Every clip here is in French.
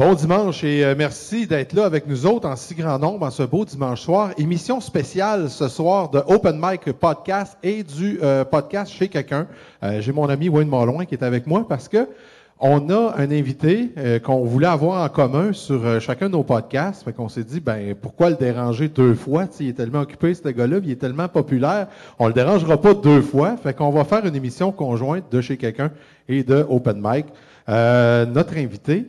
Bon dimanche et euh, merci d'être là avec nous autres en si grand nombre en ce beau dimanche soir. Émission spéciale ce soir de Open Mic Podcast et du euh, podcast chez quelqu'un. Euh, J'ai mon ami Wayne Marloin qui est avec moi parce que on a un invité qu'on voulait avoir en commun sur chacun de nos podcasts. Fait qu'on s'est dit, ben pourquoi le déranger deux fois? Il est tellement occupé, ce gars-là, il est tellement populaire. On le dérangera pas deux fois. Fait qu'on va faire une émission conjointe de chez quelqu'un et de Open Mic. notre invité,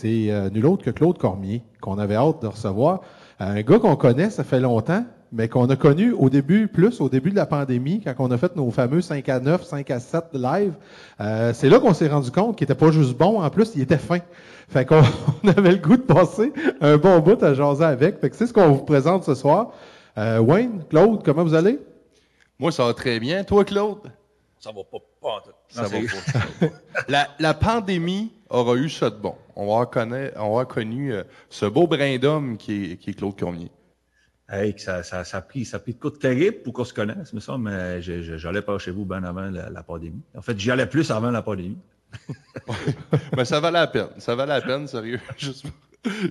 c'est euh, nul autre que Claude Cormier, qu'on avait hâte de recevoir. Un gars qu'on connaît, ça fait longtemps, mais qu'on a connu au début, plus au début de la pandémie, quand on a fait nos fameux 5 à 9, 5 à 7 live. Euh, c'est là qu'on s'est rendu compte qu'il était pas juste bon, en plus, il était fin. Fait qu'on avait le goût de passer un bon bout à jaser avec. Fait que c'est ce qu'on vous présente ce soir. Euh, Wayne, Claude, comment vous allez? Moi, ça va très bien. Toi, Claude? Ça va pas, pas Ça va pas. la, la pandémie aura eu ça de bon. On va connaître, on a connu euh, ce beau brin d'homme qui est, qui est Claude Cormier. Hey, ça, ça, ça, a pris, ça a pris de coups terribles pour qu'on se connaisse, mais j'allais pas chez vous bien avant la, pandémie. En fait, j'y allais plus avant la pandémie. mais ça valait la peine. Ça valait la peine, sérieux. Juste pour,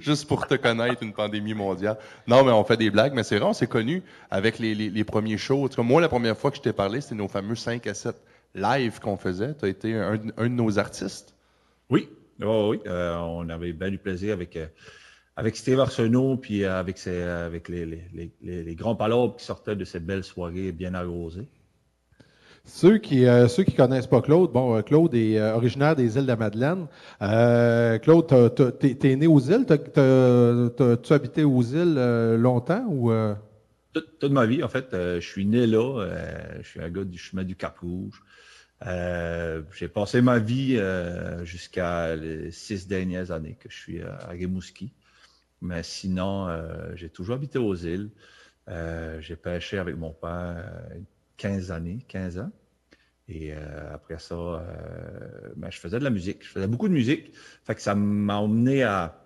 juste pour te connaître, une pandémie mondiale. Non, mais on fait des blagues, mais c'est vrai, on s'est connus avec les, les, les, premiers shows. moi, la première fois que je t'ai parlé, c'était nos fameux 5 à 7 live qu'on faisait. Tu as été un, un de nos artistes. Oui, oh, oui. Euh, on avait bien du plaisir avec, euh, avec Steve Arsenault, puis euh, avec, ses, avec les, les, les, les, grands palabres qui sortaient de cette belle soirée bien arrosée. Ceux qui euh, ceux qui connaissent pas Claude, bon, Claude est originaire des îles de la Madeleine. Euh, Claude, t'es es né aux îles, t'as-tu habité aux îles longtemps ou toute, toute, ma vie, en fait, je suis né là. je suis un gars du chemin du Cap Rouge. Euh, j'ai passé ma vie euh, jusqu'à les six dernières années que je suis à Rimouski. Mais sinon, euh, j'ai toujours habité aux îles. j'ai pêché avec mon père 15 années, 15 ans. Et après ça, ben, je faisais de la musique. Je faisais beaucoup de musique. Fait que ça m'a emmené à,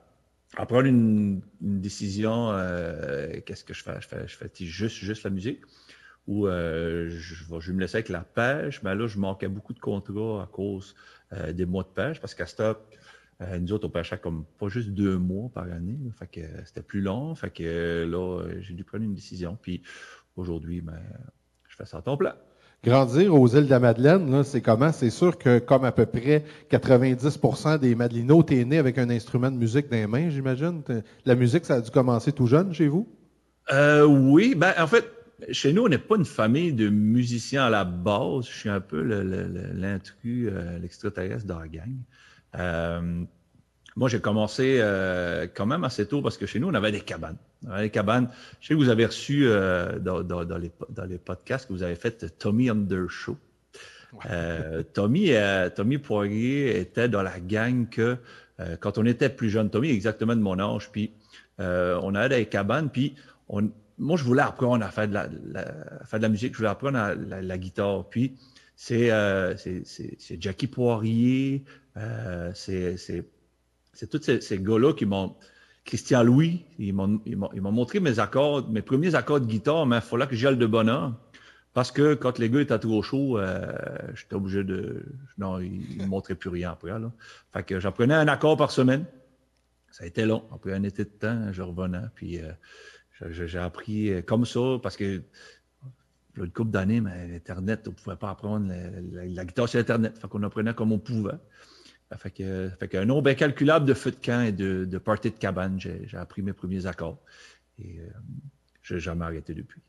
à prendre une, une décision. Qu'est-ce que je fais? Je fais, je fais juste, juste la musique où euh, je, vais, je me laisser avec la pêche, mais là, je manquais beaucoup de contrats à cause euh, des mois de pêche, parce qu'à stop, euh, nous autres, on pêchait comme pas juste deux mois par année, fait que c'était plus long, fait que là, j'ai dû prendre une décision, puis aujourd'hui, ben, je fais ça à ton plan. Grandir aux îles de la Madeleine, c'est comment? C'est sûr que, comme à peu près 90% des Madelinots, t'es né avec un instrument de musique dans les mains, j'imagine. La musique, ça a dû commencer tout jeune chez vous? Euh, oui, ben en fait, chez nous, on n'est pas une famille de musiciens à la base. Je suis un peu l'intrus, euh, l'extraterrestre dans la gang. Euh, moi, j'ai commencé euh, quand même assez tôt parce que chez nous, on avait des cabanes. On avait des cabanes. Je sais que vous avez reçu dans, dans, les, dans, les, podcasts que vous avez fait Tommy Undershow. Tommy, Tommy Poirier était dans la gang que quand on était plus jeune, Tommy est exactement de mon âge, puis on avait des cabanes, puis on, moi, je voulais apprendre à faire de la, faire de la musique, je voulais apprendre à, la, guitare. Puis, c'est euh, Jackie Poirier, euh, c'est tous ces, ces gars-là qui m'ont. Christian Louis, ils m'ont montré mes accords, mes premiers accords de guitare, mais il fallait que j'aille de bonheur. Parce que quand les gars étaient trop chauds, euh, j'étais obligé de. Non, ils ne montraient plus rien après. Là. Fait que j'apprenais un accord par semaine. Ça a été long. Après un été de temps, je revenais. Puis euh, j'ai appris euh, comme ça parce que une couple d'années, mais Internet, on ne pouvait pas apprendre la, guitare sur Internet. Fait qu'on apprenait comme on pouvait. Fait que, fait qu'un nombre incalculable de feux de camp et de, de parties de cabane, j'ai, appris mes premiers accords. Et euh, je n'ai jamais arrêté depuis.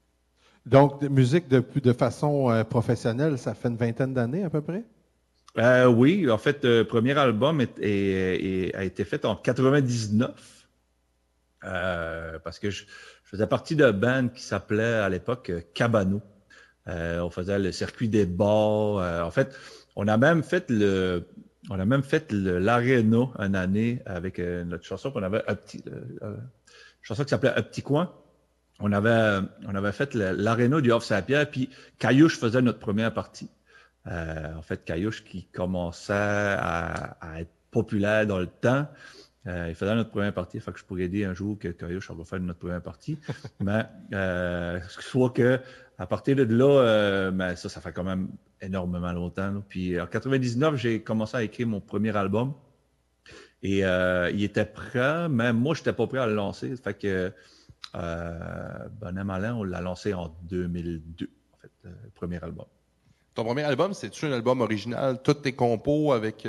Donc, musique de, de façon euh, professionnelle, ça fait une vingtaine d'années à peu près? oui, en fait, le premier album a été fait en 99. parce que je, je faisais partie d'un band qui s'appelait à l'époque euh, Cabano. Euh, on faisait le circuit des bars. Euh, en fait, on a même fait le, on a même fait l'aréna une année avec notre chanson qu'on avait un petit, chanson qui s'appelait Un petit coin. On avait, on avait fait l'aréna du Havre Saint-Pierre, puis Caillouche faisait notre première partie. en fait, Caillouche qui commençait à être populaire dans le temps. Euh, il faisait notre première partie, fait que je pourrais aider un jour que Coyote va faire notre première partie. Mais euh, soit que à partir de là, euh, ben, ça, ça fait quand même énormément longtemps. Puis en 99, j'ai commencé à écrire mon premier album. Et il était prêt, mais moi, je n'étais pas prêt à le lancer. Fait que Bonhomme Malin, on l'a lancé en 2002, en fait, le premier album. Ton premier album, c'est-tu un album original, tous tes compos avec,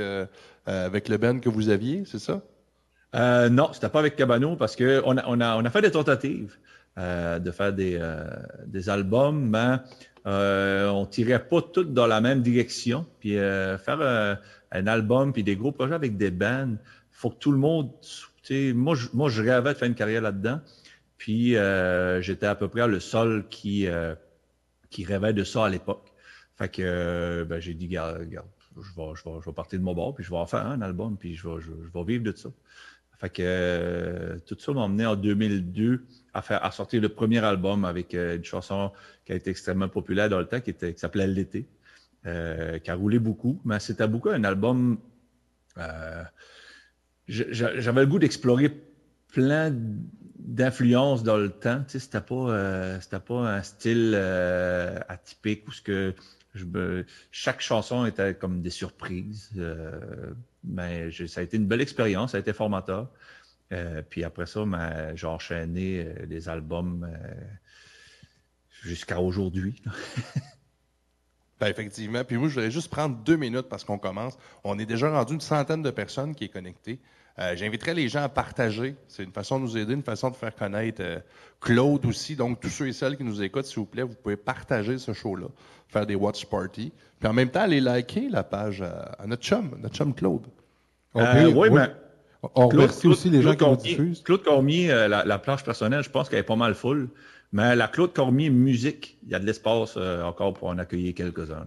avec le band que vous aviez, c'est ça? Euh, non, c'était pas avec Cabano parce que on a, on a, on a fait des tentatives euh, de faire des, euh, des albums, mais euh, on tirait pas toutes dans la même direction. Puis euh, faire un album puis des gros projets avec des bands, faut que tout le monde. Moi, je, moi, je rêvais de faire une carrière là-dedans. Puis j'étais à peu près le seul qui qui rêvait de ça à l'époque. Fait que ben, j'ai dit, je, vais, je, vais, je vais partir de mon bord, puis je vais en faire un album, puis je vais, je vais vivre de ça. Fait que euh, tout ça m'a emmené en 2002 à faire à sortir le premier album avec euh, une chanson qui a été extrêmement populaire dans le temps, qui, était, qui s'appelait L'été, euh, qui a roulé beaucoup. Mais c'était beaucoup un album. j'avais le goût d'explorer plein d'influences dans le temps. Tu sais, c'était pas c'était pas un style atypique où ce que je chaque chanson était comme des surprises. Euh, mais ça a été une belle expérience, ça a été formateur. Euh, puis après ça, ben, j'ai enchaîné euh, des albums jusqu'à aujourd'hui. ben effectivement. Puis moi, je voudrais juste prendre deux minutes parce qu'on commence. On est déjà rendu une centaine de personnes qui est connectées. Euh, j'inviterai les gens à partager. C'est une façon de nous aider, une façon de faire connaître euh, Claude aussi. Donc, tous ceux et celles qui nous écoutent, s'il vous plaît, vous pouvez partager ce show-là, faire des watch parties. Puis en même temps, aller liker la page à, notre chum, notre chum Claude. Euh, oui, mais on remercie aussi les gens qui nous diffusent. Claude Cormier, la, la, planche personnelle, je pense qu'elle est pas mal full. Mais la Claude Cormier musique, il y a de l'espace euh, encore pour en accueillir quelques-uns.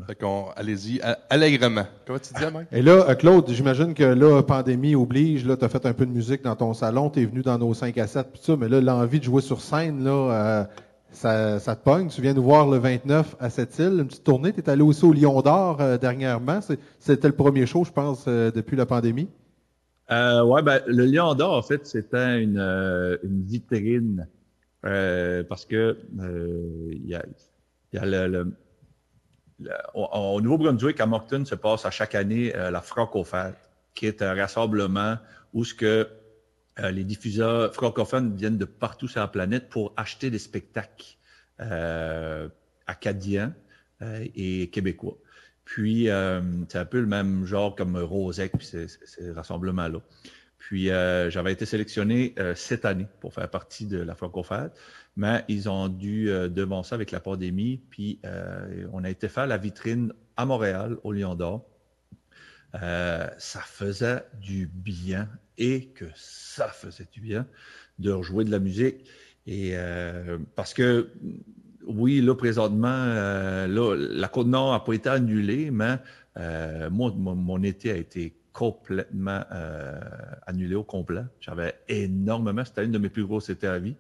allez-y allègrement. Comment tu dis, Mike? Et là, euh, Claude, j'imagine que là, pandémie oblige, là, tu as fait un peu de musique dans ton salon, tu es venu dans nos 5 à 7, puis ça, mais là, l'envie de jouer sur scène, là, euh, ça, ça, te pogne. Tu viens nous voir le 29 à cette île, une petite tournée. Tu es allé aussi au Lion d'Or dernièrement. C'était le premier show, je pense, depuis la pandémie. Euh, ouais, ben, le Lion d'Or, en fait, c'était une, une vitrine euh, parce que euh, il y a, y a le, au, Nouveau-Brunswick, à Moncton, se passe à chaque année euh, la Francofête, qui est un rassemblement où ce que les diffuseurs francophones viennent de partout sur la planète pour acheter des spectacles acadiens et québécois. Puis, c'est un peu le même genre comme Rosec, puis ces, ces rassemblements-là. Puis euh, j'avais été sélectionné euh, cette année pour faire partie de la Francofête, mais ils ont dû euh, devancer avec la pandémie. Puis euh, on a été faire la vitrine à Montréal, au Lion d'Or. ça faisait du bien et que ça faisait du bien de rejouer de la musique. Et parce que oui, là présentement, là, la Côte-Nord n'a pas été annulée, mais moi, mon été a été complètement euh, annulé au complet. J'avais énormément, c'était une de mes plus grosses étés à vie.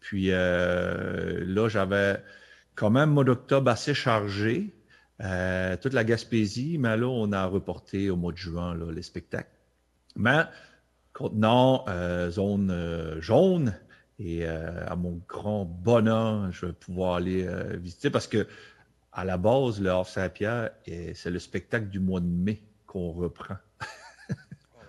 Puis euh, là, j'avais quand même mon octobre assez chargé, euh, toute la Gaspésie, mais là, on a reporté au mois de juin là, les spectacles. Mais contenant zone jaune, et à mon grand bonheur, je vais pouvoir aller visiter parce que à la base, le Havre-Saint-Pierre, c'est le spectacle du mois de mai qu'on reprend.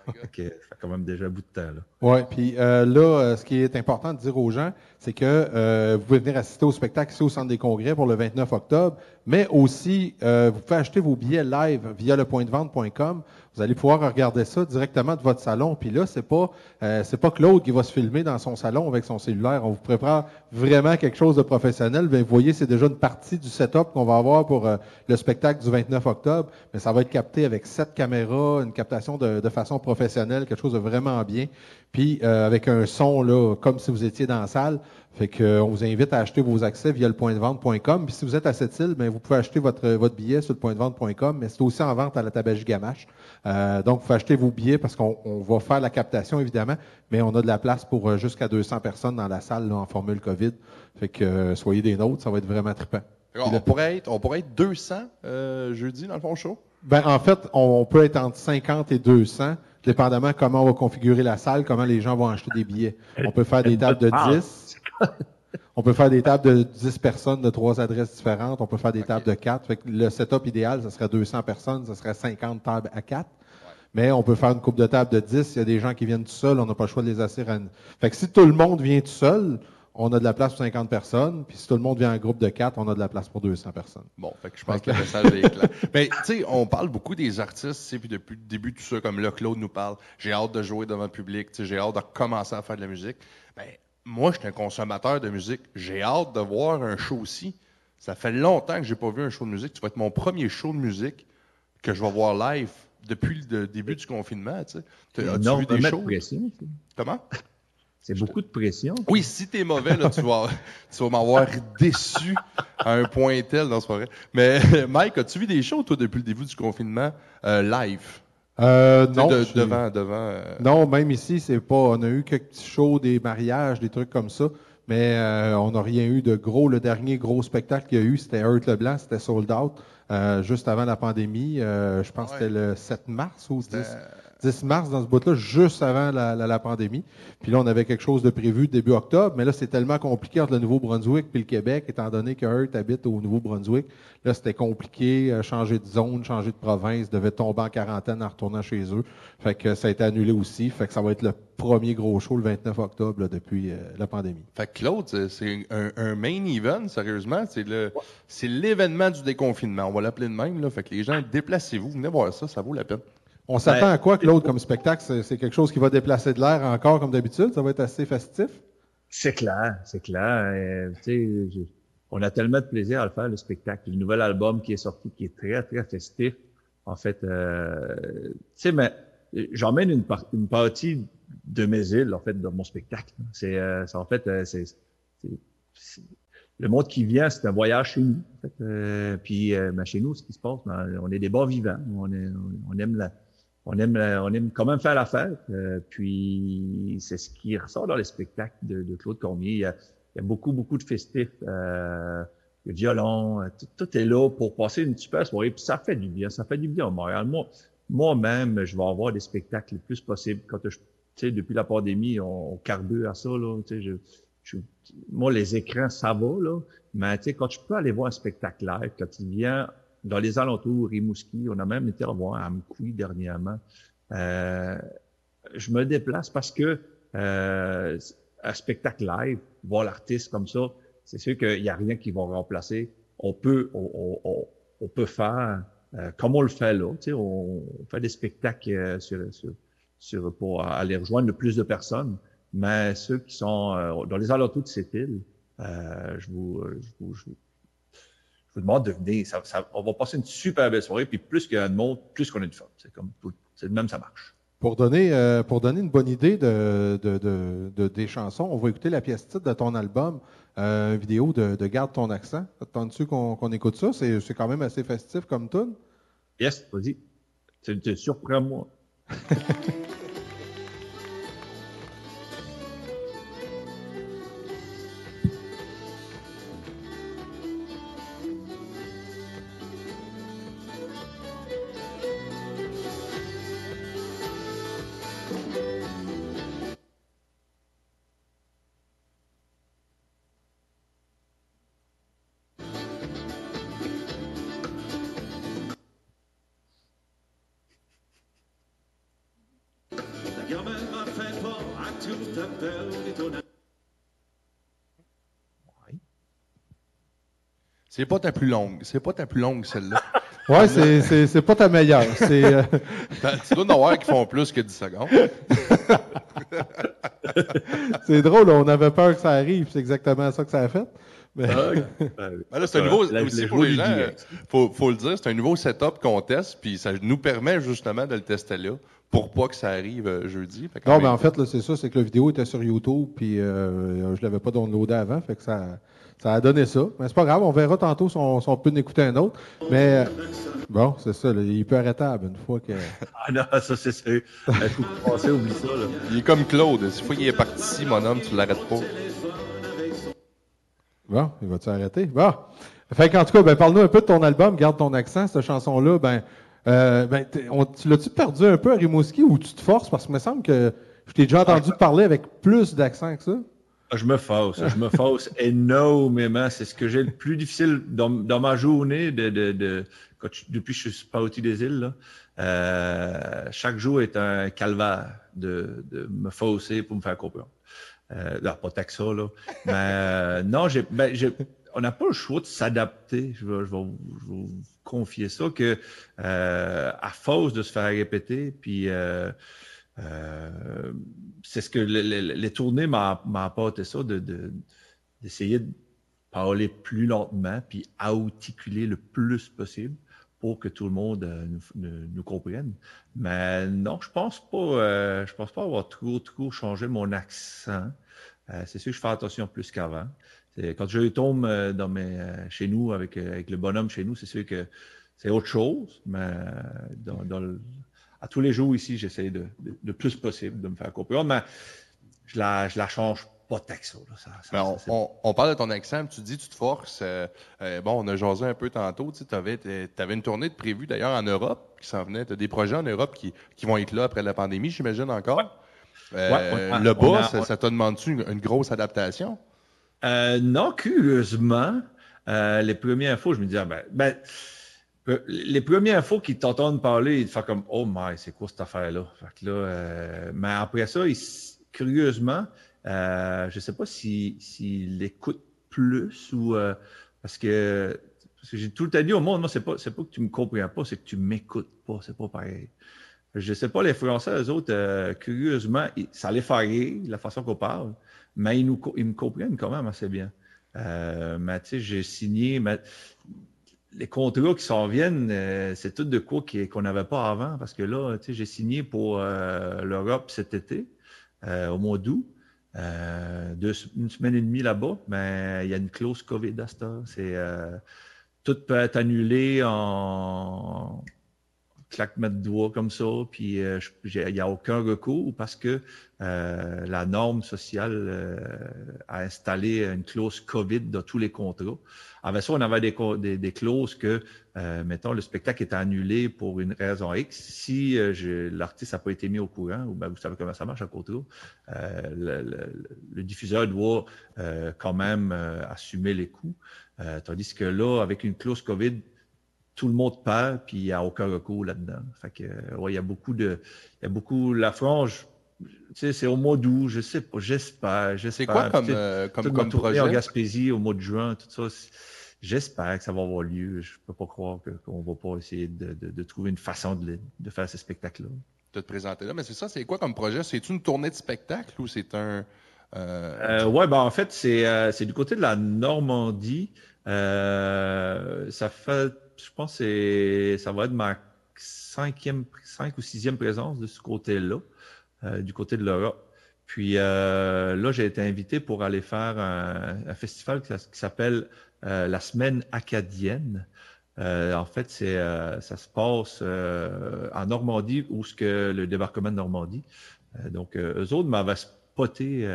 OK, ça fait quand même déjà bout de temps. Oui, puis euh, là, euh, ce qui est important de dire aux gens, c'est que euh, vous pouvez venir assister au spectacle ici au Centre des Congrès pour le 29 octobre, mais aussi, vous pouvez acheter vos billets live via le vente.com. Vous allez pouvoir regarder ça directement de votre salon. Puis là, c'est pas c'est pas Claude qui va se filmer dans son salon avec son cellulaire. On vous prépare vraiment quelque chose de professionnel. Bien, vous voyez, c'est déjà une partie du setup qu'on va avoir pour le spectacle du 29 octobre. Mais ça va être capté avec sept caméras, une captation de, de façon professionnelle, quelque chose de vraiment bien. Puis euh, avec un son là, comme si vous étiez dans la salle. Fait que euh, on vous invite à acheter vos accès via le point de vente.com. Puis si vous êtes à cette île, ben, vous pouvez acheter votre, votre billet sur le point de vente.com, mais c'est aussi en vente à la Tabagie Gamache. Euh, donc, vous pouvez acheter vos billets parce qu'on va faire la captation, évidemment, mais on a de la place pour jusqu'à 200 personnes dans la salle là, en formule COVID. Fait que soyez des nôtres, ça va être vraiment trippant. On, pourrait être, on pourrait être 200 jeudi dans le fond show? Ben, en fait, on, peut être entre 50 et 200 dépendamment comment on va configurer la salle, comment les gens vont acheter des billets. On peut faire des tables de 10. On peut faire des tables de 10 personnes de trois adresses différentes. On peut faire des tables de 4. le setup idéal, ce serait 200 personnes, ce serait 50 tables à 4. mais on peut faire une coupe de table de 10. Il y a des gens qui viennent tout seuls, on n'a pas le choix de les assurer. À... Fait que si tout le monde vient tout seul, on a de la place pour 50 personnes. Puis si tout le monde vient en groupe de 4, on a de la place pour 200 personnes. Bon, fait que je pense que le message est clair. Mais tu sais, on parle beaucoup des artistes, puis depuis le début tout ça, comme là, Claude nous parle, j'ai hâte de jouer devant le public, j'ai hâte de commencer à faire de la musique. Ben, moi, je suis un consommateur de musique. J'ai hâte de voir un show aussi. Ça fait longtemps que j'ai pas vu un show de musique. Tu vas être mon premier show de musique que je vais voir live depuis le début du confinement. Tu sais. As-tu vu des shows? Pression, Comment? C'est beaucoup de pression. Oui, si t'es mauvais, là, tu vas, tu vas m'avoir déçu à un point tel dans ce forêt. Mais Mike, as-tu vu des shows, toi, depuis le début du confinement, euh, live? Euh, non. devant, devant. Euh, non, même ici, c'est pas. On a eu quelques petits shows, des mariages, des trucs comme ça, mais euh, on n'a rien eu de gros. Le dernier gros spectacle qu'il y a eu, c'était Earth Leblanc, c'était sold out, juste avant la pandémie. je pense que c'était le 7 mars ou 10. 10 mars dans ce bout-là, juste avant la, la, pandémie. Puis là, on avait quelque chose de prévu début octobre, mais là, c'est tellement compliqué entre le Nouveau-Brunswick et le Québec, étant donné que Hurt habite au Nouveau-Brunswick. Là, c'était compliqué, euh, changer de zone, changer de province, devait tomber en quarantaine en retournant chez eux. Fait que ça a été annulé aussi. Fait que ça va être le premier gros show le 29 octobre depuis euh, la pandémie. Fait que Claude, c'est un, un, main event, sérieusement. C'est le c'est l'événement du déconfinement. On va l'appeler de même. Là. Fait que les gens, déplacez-vous, venez voir ça, ça vaut la peine. On s'attend ben, à quoi, Claude, comme spectacle? C'est quelque chose qui va déplacer de l'air encore comme d'habitude? Ça va être assez festif? C'est clair, c'est clair. Euh, on a tellement de plaisir à le faire, le spectacle. Le nouvel album qui est sorti, qui est très, très festif. En fait, euh, tu sais, mais j'emmène une, une partie de mes îles, en fait, dans mon spectacle. C'est, euh, en fait, euh, c'est, le monde qui vient, c'est un voyage chez nous. En fait. puis, ben, chez nous, ce qui se passe, ben, on est des bons vivants. On, est, on aime la, on aime, on aime quand même faire la fête. Euh, puis c'est ce qui ressort dans les spectacles de, Claude Cormier. Il y, a, beaucoup, beaucoup de festifs, euh, de violon, euh, tout, est là pour passer une super soirée. Puis ça fait du bien, ça fait du bien à Montréal. Moi, moi-même, je vais avoir des spectacles le plus possible. Quand je, depuis la pandémie, on, on carbure à ça. Là, sais, je, moi, les écrans, ça va, là. Mais quand tu peux aller voir un spectacle live, quand tu viens dans les alentours, Rimouski, on a même été revoir à Mkoui dernièrement. Euh, je me déplace parce que euh, un spectacle live, voir l'artiste comme ça, c'est sûr qu'il n'y a rien qui va remplacer. On peut, on, on, on peut faire euh, comme on le fait là. Tu sais, on, fait des spectacles euh, sur, sur, pour aller rejoindre le plus de personnes. Mais ceux qui sont euh, dans les alentours de cette île, je vous, je vous, je vous je vous demande de venir. Ça, ça, on va passer une super belle soirée, puis plus qu'il y a de monde, plus qu'on a de fun. C'est comme c'est le même, ça marche. Pour donner, euh, pour donner une bonne idée de, de, de, des chansons, on va écouter la pièce titre de ton album, euh, vidéo de, de Garde ton accent. Attends-tu qu'on qu'on écoute ça? C'est, quand même assez festif comme tune. Yes, vas-y. Tu surprends-moi. C'est pas ta plus longue. C'est pas ta plus longue, celle-là. ouais, c'est, c'est, c'est pas ta meilleure. C'est, euh, tu dois en avoir qui font plus que 10 secondes. c'est drôle, on avait peur que ça arrive. C'est exactement ça que ça a fait. Mais... Ah, ben là, c'est un nouveau, aussi pour les gens, faut, faut le dire, c'est un nouveau setup qu'on teste, puis ça nous permet justement de le tester là pour pas que ça arrive euh, jeudi. non, mais en fait, là, c'est ça, c'est que la vidéo était sur YouTube, puis euh, je l'avais pas downloadé avant, fait que ça, ça a donné ça. Mais c'est pas grave, on verra tantôt si on, si on peut en écouter un autre. Mais euh, bon, c'est ça, là, il peut arrêtable une fois que. Ah non, ça c'est ça. Il faut passer, oublie ça. Là. Il est comme Claude. Une fois qu'il est parti, mon homme, tu l'arrêtes pas. Bon, il va-tu arrêter? Bon. Fait qu'en tout cas, ben, parle-nous un peu de ton album, Garde ton accent, cette chanson-là. Ben, euh, ben, tu l'as-tu perdu un peu à Rimouski ou tu te forces? Parce que me semble que je t'ai déjà entendu parler avec plus d'accent que ça. Ah, je me fausse, je me fausse énormément. C'est ce que j'ai le plus difficile dans, dans ma journée de, de, de quand depuis que je suis au des îles. Là. Euh, chaque jour est un calvaire de, de me fausser pour me faire comprendre. Euh, non, pas tant que ça, là. Mais euh, non, j'ai, ben, j'ai, on n'a pas le choix de s'adapter. Je vais, je, vais, je vais vous confier ça, que euh, à force de se faire répéter, puis euh, c'est ce que les, tournées m'ont apporté ça, de, de, d'essayer de parler plus lentement, puis articuler le plus possible pour que tout le monde euh, nous, nous, comprenne. Mais non, je pense pas, euh, je pense pas avoir trop, trop changé mon accent. Euh, c'est sûr que je fais attention plus qu'avant. Quand je tombe euh, dans mes, chez nous avec, avec le bonhomme chez nous, c'est sûr que c'est autre chose, mais dans, dans le, à tous les jours ici, j'essaie de, de, de, plus possible de me faire comprendre, mais je la, je la change pas tant que ça. Là. ça, ça on, on, on, parle de ton accent, tu dis, tu te forces. Euh, euh, bon, on a jasé un peu tantôt. Tu avais, avais une tournée de prévue d'ailleurs en Europe qui s'en venait. Tu as des projets en Europe qui, qui vont être là après la pandémie, j'imagine encore. Ouais. Euh, ouais, le bas, a, ça, t'a demandé une, une, grosse adaptation? Euh, non, curieusement, euh, les premières fois, je me disais, ben, ben les premières fois qu'ils t'entendent parler, ils te font comme, oh my, c'est quoi cette affaire-là? Fait que là, mais après ça, ils, curieusement, euh, je ne sais pas s'il si, si plus ou euh, parce que parce que j'ai tout le temps dit au monde, moi, c'est pas c'est pas que tu me comprends pas, c'est que tu m'écoutes pas, c'est pas pareil. Je sais pas, les Français, eux autres, euh, curieusement, ça les fait rire, la façon qu'on parle, mais ils, nous, ils me comprennent quand même assez bien. Euh, mais tu sais, j'ai signé, mais les contrats qui s'en viennent, euh, c'est tout de quoi qu'on n'avait pas avant, parce que là, j'ai signé pour euh, l'Europe cet été, au mois d'août. Euh, une semaine et demie là-bas, mais il y a une clause COVID à ce C'est euh, tout peut être annulé en claquement de doigts comme ça, puis euh, il n'y a aucun recours parce que euh, la norme sociale euh, a installé une clause COVID dans tous les contrats. Avec ça, on avait des, des, des clauses que, euh, mettons, le spectacle est annulé pour une raison X. Si euh, l'artiste n'a pas été mis au courant, ou ben, vous savez comment ça marche à euh, le, le, le, diffuseur doit quand même assumer les coûts. tandis que là, avec une clause COVID, tout le monde perd, puis il n'y a aucun recours là-dedans. Fait que, ouais, il y a beaucoup de, il y a beaucoup, la frange, tu sais, c'est au mois d'août, je sais pas, j'espère, j'espère. C'est quoi comme, euh, comme, comme projet? en Gaspésie au mois de juin, tout ça. J'espère que ça va avoir lieu. Je peux pas croire qu'on va pas essayer de, de, de, trouver une façon de, de faire ce spectacle-là. De te présenter là. Mais c'est ça, c'est quoi comme projet? C'est une tournée de spectacle ou c'est un. Euh... Euh, ouais, ben en fait, c'est euh, du côté de la Normandie. Euh, ça fait je pense que ça va être ma cinquième, cinq ou sixième présence de ce côté-là, euh, du côté de l'Europe. Puis euh, là, j'ai été invité pour aller faire un, festival qui, s'appelle euh, la Semaine acadienne. Euh, en fait, c'est ça se passe en Normandie, où ce que le débarquement de Normandie. donc, eux autres m'avaient spoté,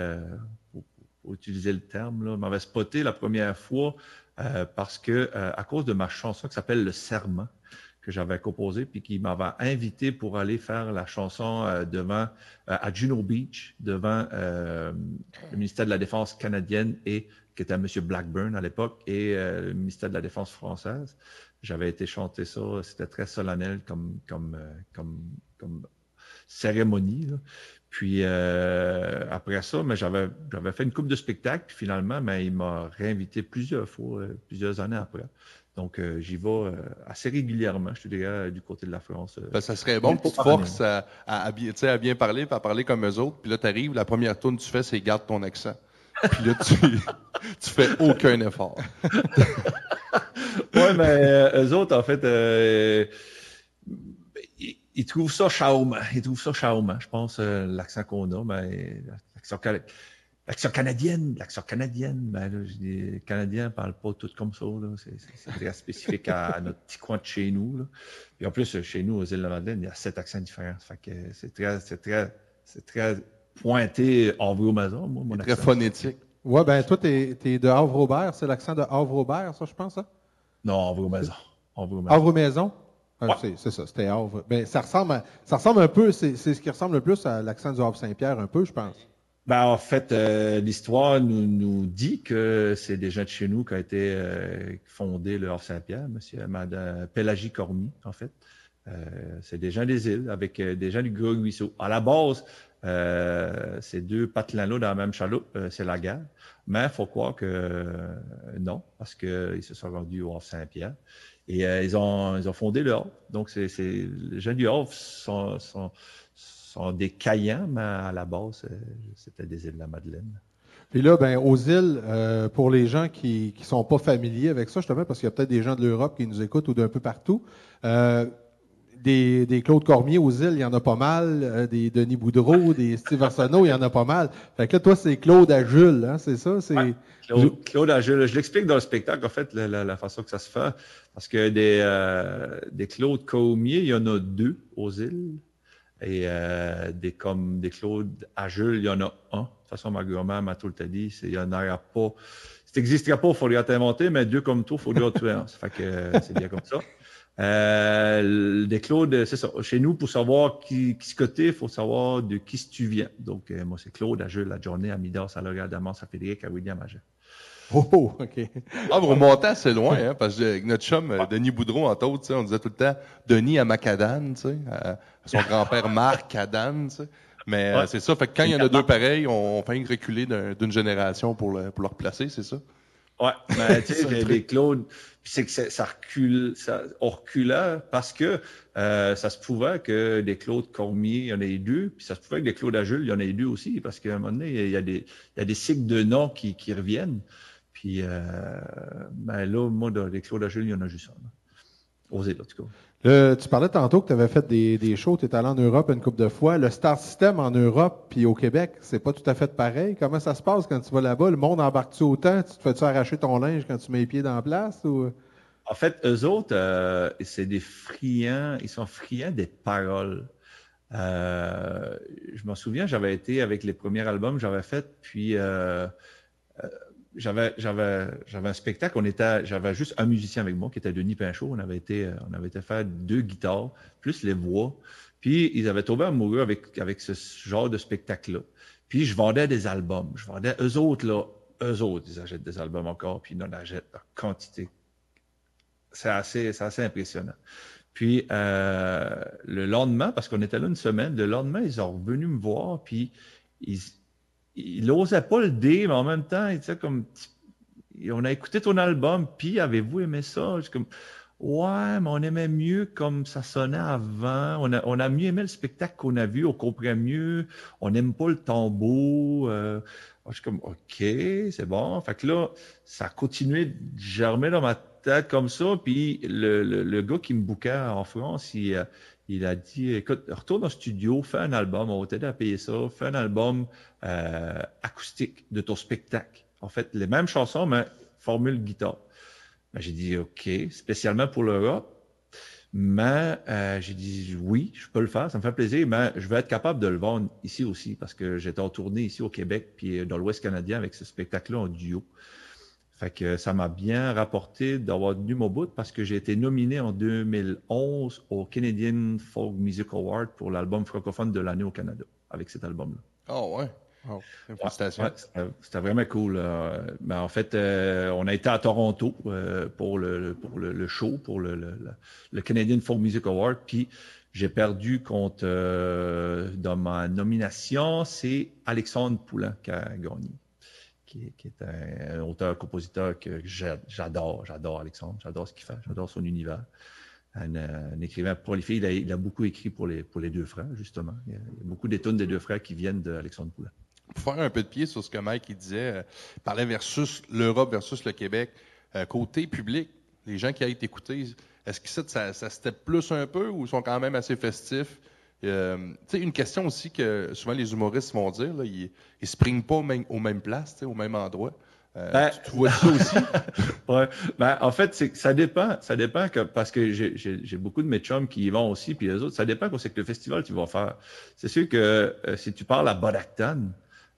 pour, pour, utiliser le terme, m'avaient spoté la première fois euh, parce que euh, à cause de ma chanson qui s'appelle Le Serment que j'avais composé puis qui m'avait invité pour aller faire la chanson euh, devant à Juno Beach devant le ministère de la Défense canadienne et qui était M. Blackburn à l'époque et le ministère de la Défense française. J'avais été chanter ça, c'était très solennel comme comme comme comme cérémonie. Là. Puis euh, après ça, mais j'avais j'avais fait une coupe de spectacle, puis finalement, mais il m'a réinvité plusieurs fois, euh, plusieurs années après. Donc euh, j'y vais euh, assez régulièrement, je te dirais, du côté de la France. Ben, ça serait bon que tu te forces à, à, à, bien, à bien parler, à parler comme eux autres. Puis là, tu arrives, la première tourne que tu fais, c'est garde ton accent. Puis là, tu, tu fais aucun effort. ouais, mais eux autres, en fait ils trouvent ça charmant. Ils trouvent ça charmant. Je pense, euh, l'accent qu'on a, ben, l'accent, l'accent canadienne, l'accent canadienne, ben, là, les Canadiens parlent pas tout comme ça, là. C'est, c'est, très spécifique à, à, notre petit coin de chez nous, là. Et en plus, chez nous, aux îles de la Madeleine, il y a sept accents différents. Fait que c'est très, c'est très, c'est très pointé Havre-Maison, moi, mon accent. Très phonétique. Ouais, ben, toi, t'es, t'es de Havre-Aubert. C'est l'accent de Havre-Aubert, ça, je pense, hein? Non, Havre-Maison. Havre-Maison. Havre-Maison? Ouais. C'est, ça, c'était Havre. Ben, ça ressemble, à, ça ressemble un peu, c'est, ce qui ressemble le plus à l'accent du Havre-Saint-Pierre, un peu, je pense. Ben, en fait, euh, l'histoire nous, nous dit que c'est des gens de chez nous qui ont été euh, fondé le Havre-Saint-Pierre, monsieur, madame Pélagie Cormier, en fait. c'est des gens des îles avec des gens du Gros Ruisseau. À la base, ces deux patelins-là dans la même chaloupe, c'est la guerre. Mais il faut croire que non, parce qu'ils se sont rendus au Havre-Saint-Pierre. Et ils, ont, ils ont fondé le Havre. Donc, c'est, les gens du Havre sont, sont, sont des Caïens, mais à la base, c'était des îles de la Madeleine. Puis là, ben, aux îles, euh, pour les gens qui ne sont pas familiers avec ça, justement, parce qu'il y a peut-être des gens de l'Europe qui nous écoutent ou d'un peu partout, euh, des, des, Claude Cormier aux îles, il y en a pas mal, euh, des Denis Boudreau, des Steve Arsenault, il y en a pas mal. Fait que là, toi, c'est Claude à Jules, hein, c'est ça? C'est... Claude, Claude à Jules. Je l'explique dans le spectacle, en fait, la, la, façon que ça se fait. Parce que des, euh, des Claude Cormier, il y en a deux aux îles. Et euh, des comme des Claude à Jules, il y en a un. De toute façon, ma grand-mère m'a tout le temps dit, il y en a pas. Si n'existerait pas, il faudrait t'inventer, mais deux comme toi, il faudrait tuer un. Ça fait que c'est bien comme ça. Euh, des Claude, c'est ça. Chez nous, pour savoir qui, qui se côté, il faut savoir de qui tu viens. Donc, euh, moi, c'est Claude à Jules, la journée, à Midas, à Laurent, à à Fédéric, à William, à Oh, oh, OK. Ah, vous remontez assez loin, hein, parce que avec notre chum, euh, Denis Boudreau, entre autres, on disait tout le temps Denis à Macadam, tu sais, à son grand-père Marc Cadane, tu sais. Mais euh, c'est ça, fait que quand il y en a deux pareils, on, fait une reculer d'une génération pour le, pour le replacer, c'est ça? Ouais, mais tu sais, les Claude, c'est que ça recule, ça, on reculait parce que euh, ça se pouvait que des Claude Cormier, il y en ait deux, puis ça se pouvait que des Claude Agule, il y en ait deux aussi, parce qu'à un moment donné, il y a des, il y a des cycles de noms qui, qui reviennent. Puis, euh, ben là, moi, dans les Claude Agile, il y en a juste un. Osé, en tout cas. Tu parlais tantôt que tu avais fait des, des shows, tu es allé en Europe une couple de fois. Le Star System en Europe puis au Québec, c'est pas tout à fait pareil. Comment ça se passe quand tu vas là-bas? Le monde embarque-tu autant? Tu te fais-tu arracher ton linge quand tu mets les pieds dans la place? Ou... En fait, eux autres, euh, c'est des friands, ils sont friands des paroles. Euh, je m'en souviens, j'avais été avec les premiers albums que j'avais fait, puis euh, j'avais j'avais j'avais un spectacle. On était j'avais juste un musicien avec moi qui était Denis Pinchot. On avait été on avait été faire deux guitares plus les voix. Puis ils avaient tombé amoureux avec avec ce genre de spectacle là puis je vendais des albums. Je vendais eux autres là eux autres ils achètent des albums encore puis ils en achètent en quantité. C'est assez c'est assez impressionnant. Puis euh, le lendemain parce qu'on était là une semaine le lendemain ils sont revenus me voir puis ils il n'osait pas le dire, mais en même temps, il disait comme on a écouté ton album, puis avez-vous aimé ça? Je comme Ouais, mais on aimait mieux comme ça sonnait avant. On a, on a mieux aimé le spectacle qu'on a vu, on comprend mieux. On n'aime pas le tambour. Euh, je suis comme OK, c'est bon. Fait que là, ça a continué de germer dans ma tête comme ça. Puis le, le, gars qui me bouquait en France, il, euh, il a dit écoute, retourne au studio, fais un album, on va t'aider à payer ça, fais un album euh, acoustique de ton spectacle. En fait, les mêmes chansons, mais formule guitare. Ben, j'ai dit OK, spécialement pour l'Europe. Mais euh, j'ai dit oui, je peux le faire, ça me fait plaisir, mais je vais être capable de le vendre ici aussi parce que j'étais en tournée ici au Québec puis dans l'Ouest canadien avec ce spectacle-là en duo. Fait que ça m'a bien rapporté d'avoir tenu mon bout parce que j'ai été nominé en 2011 au Canadian Folk Music Award pour l'album francophone de l'année au Canada avec cet album-là. Oh ouais. Oh, c'était vraiment cool. Mais en fait, euh, on a été à Toronto euh, pour, le, pour le, show, pour le, le, Canadian Folk Music Award. Puis j'ai perdu contre, euh, dans ma nomination, c'est Alexandre Poulain qui a gagné qui, est un, auteur-compositeur que j'adore. J'adore Alexandre. J'adore ce qu'il fait. J'adore son univers. Un, écrivain prolifique. Il a, il a, beaucoup écrit pour les, pour les deux frères, justement. Il y a, beaucoup d'étonnes des deux frères qui viennent d'Alexandre Poulain. Pour faire un peu de pied sur ce que Mike disait, euh, parlait versus l'Europe versus le Québec. Euh, côté public, les gens qui aillent t'écouter, est-ce que ça, ça, ça step plus un peu ou sont quand même assez festifs? Euh, une question aussi que souvent les humoristes vont dire, là, ils ne springent pas au même, aux mêmes places, au même endroit. Euh, ben, tu, vois ça aussi? ouais. Ben, en fait, c'est, ça dépend. Ça dépend que, parce que j'ai, beaucoup de mes chums qui y vont aussi, puis les autres, ça dépend qu'on sait que le festival tu vas faire. C'est sûr que euh, si tu parles à Bodacton,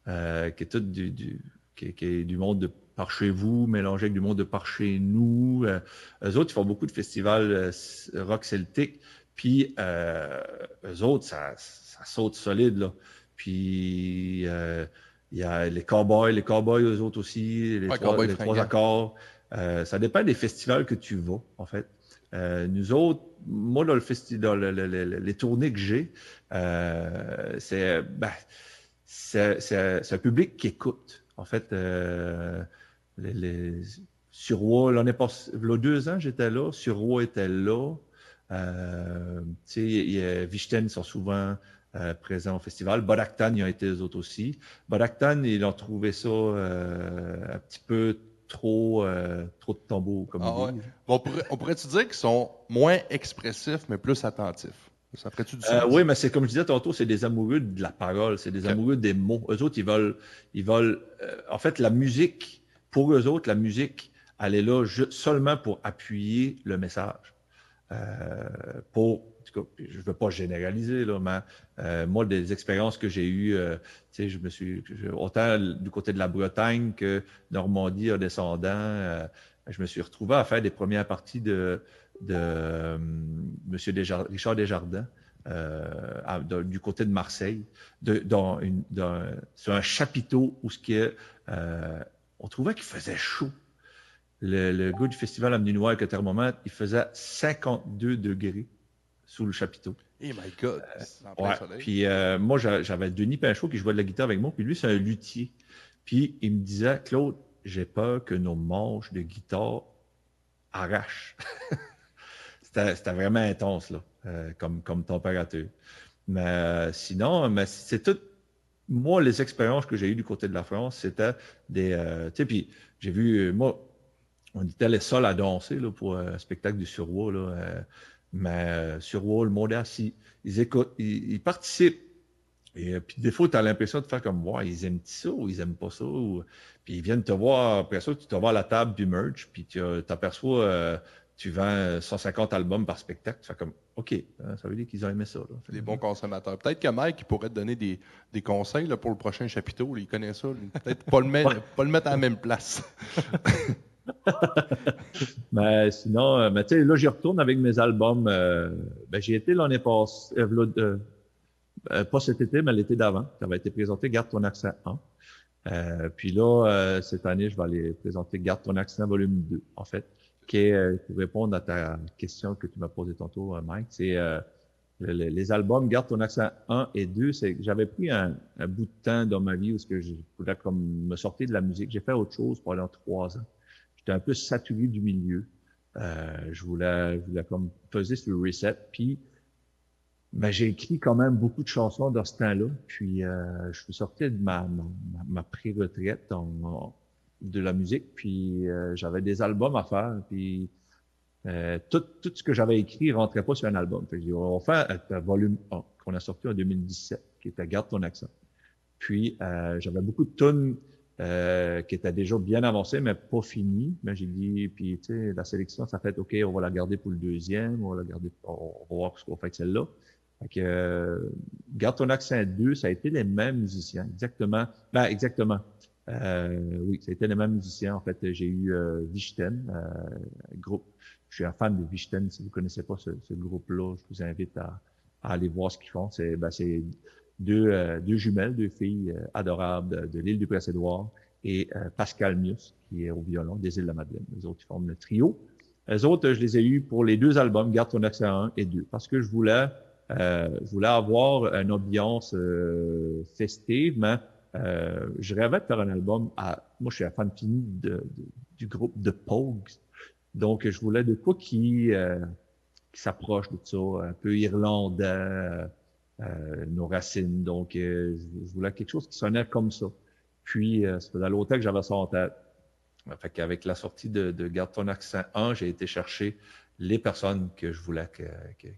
euh, qui est tout du, du qui, qui, est du monde de par chez vous, mélangé avec du monde de par chez nous. Euh, eux autres, ils font beaucoup de festivals rock celtique. Puis, euh, eux autres, ça, ça, saute solide, là. Puis, euh, il y a les cowboys, les cowboys, eux autres aussi, les, trois, les trois, accords. Euh, ça dépend des festivals que tu vas, en fait. nous autres, moi, dans le festival, les tournées que j'ai, c'est ben, c'est un public qui écoute. En fait, les, les, sur Roy, l'année passée, il y a deux ans, j'étais là. Sur Roy était là. Euh, Vichten sont souvent euh, présents au festival. Bodaktan, y a été eux autres aussi. Bodaktan, ils ont trouvé ça euh, un petit peu trop, euh, trop de tambours, comme ah, on pourrait, on pourrait-tu dire qu'ils sont moins expressifs, mais plus attentifs? Ça ferait-tu du sens? oui, mais c'est comme je disais tantôt, c'est des amoureux de la parole, c'est des amoureux des mots. Eux autres, ils veulent, ils veulent, en fait, la musique, pour eux autres, la musique, elle est là seulement pour appuyer le message. Euh, pour, je ne veux pas généraliser, là, mais euh, moi, des expériences que j'ai eues, euh, je me suis, autant du côté de la Bretagne que Normandie en descendant, je me suis retrouvé à faire des premières parties de, de Monsieur Richard Desjardins. du côté de Marseille, de, dans une, sur un chapiteau où ce qui est, on trouvait qu'il faisait chaud le, le gars du festival Amninois avec le thermomètre, il faisait 52 degrés sous le chapiteau. Oh my God! Euh, puis euh, moi, j'avais Denis Pinchot qui jouait de la guitare avec moi, puis lui, c'est un luthier. Puis il me disait, Claude, j'ai peur que nos manches de guitare arrachent. C'était vraiment intense, là, euh, comme, comme température. Mais sinon, mais c'est tout. Moi, les expériences que j'ai eues du côté de la France, c'était des. tu sais, puis j'ai vu, moi, on était les seuls à danser là, pour un spectacle du Surwall. Là, euh, mais euh, Surwall, le monde assis, ils écoutent, ils, participent. Et euh, puis des fois, tu as l'impression de faire comme moi, ils aiment ça ou ils aiment pas ça. Puis ils viennent te voir, après ça, tu te vois à la table du merch, puis tu t'aperçois, tu vends 150 albums par spectacle. Tu fais comme, OK, hein, ça veut dire qu'ils ont aimé ça. Là. Des bons consommateurs. Peut-être que Mike pourrait te donner des, des conseils là, pour le prochain chapiteau. il connaît ça. Peut-être pas, le pas le mettre à la même place. mais sinon, euh, mais tu sais, là, j'y retourne avec mes albums. Euh, ben, j'y étais l'année passée, euh, pas cet été, mais l'été d'avant. Ça avait été présenté Garde ton accent 1. puis là, cette année, je vais aller présenter Garde ton accent volume 2, en fait, qui est, pour répondre à ta question que tu m'as posée tantôt, Mike, c'est les, albums Garde ton accent 1 et 2, c'est j'avais pris un, bout de temps dans ma vie où ce que je voulais comme me sortir de la musique. J'ai fait autre chose pendant trois ans j'étais un peu saturé du milieu. Euh, je voulais, je voulais comme peser sur le reset. Puis, ben, j'ai écrit quand même beaucoup de chansons dans ce temps-là. Puis, euh, je suis sorti de ma, ma, ma pré-retraite de la musique. Puis, euh, j'avais des albums à faire. Puis, euh, tout, tout ce que j'avais écrit rentrait pas sur un album. Fait on va faire un volume 1 qu'on a sorti en 2017, qui était Garde ton accent. Puis, j'avais beaucoup de tunes euh, qui était déjà bien avancé, mais pas fini. Mais j'ai dit, puis tu sais, la sélection, ça fait OK, on va la garder pour le deuxième, on va la garder, on va voir ce qu'on fait avec celle-là. Fait que euh, Garde ton accent 2, ça a été les mêmes musiciens, exactement. Ben, exactement. Euh, oui, ça a été les mêmes musiciens. En fait, j'ai eu euh, Vichten, euh, groupe. Je suis un fan de Vichten. Si vous connaissez pas ce, ce groupe-là, je vous invite à, à, aller voir ce qu'ils font. C'est ben, deux, euh, deux jumelles, deux filles euh, adorables de, l'île du Prince-Édouard et euh, Pascal Mius, qui est au violon des îles de la Madeleine. Les autres, ils forment le trio. Les autres, je les ai eus pour les deux albums, Garde ton accent 1 et 2, parce que je voulais, je voulais avoir une ambiance festive, mais je rêvais de faire un album à... Moi, je suis un fan fini de, du groupe de Pogues. Donc, je voulais de quoi qui, qui s'approche de ça, un peu irlandais, euh, nos racines. Donc, euh, je voulais quelque chose qui sonnait comme ça. Puis, euh, ça faisait longtemps que j'avais ça en tête. Fait qu'avec la sortie de, de Garde ton accent 1, j'ai été chercher les personnes que je voulais que, que,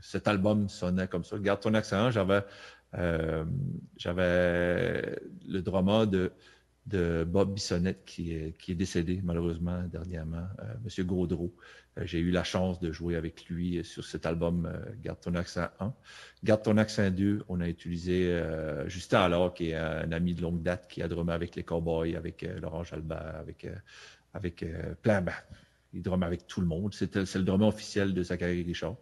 cet album sonnait comme ça. Garde ton accent 1, j'avais euh, j'avais le drama de de Bob Bissonnette qui est, qui est décédé malheureusement dernièrement, euh, Monsieur Gaudreau. Euh, j'ai eu la chance de jouer avec lui sur cet album euh, Garde ton accent 1. Garde ton accent 2, on a utilisé euh, Justin alors qui est un ami de longue date qui a drumé avec les Cowboys, avec Laurent Jalbert, avec avec plein ben, il drumme avec tout le monde. C'est le drummer officiel de Zachary Richard.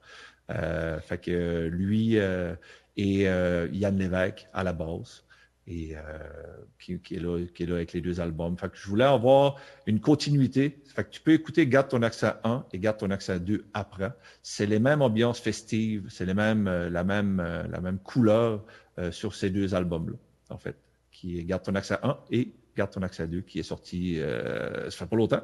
fait que lui et Yann Lévesque à la base. Et qui, est là, qui est là avec les deux albums. Fait que je voulais avoir une continuité. Fait que tu peux écouter Garde ton accent 1 et Garde ton accent 2 après. C'est les mêmes ambiances festives, c'est les mêmes, la même, la même couleur sur ces deux albums-là, en fait, qui est Garde ton accent 1 et Garde ton accent 2, qui est sorti, ça fait pas longtemps.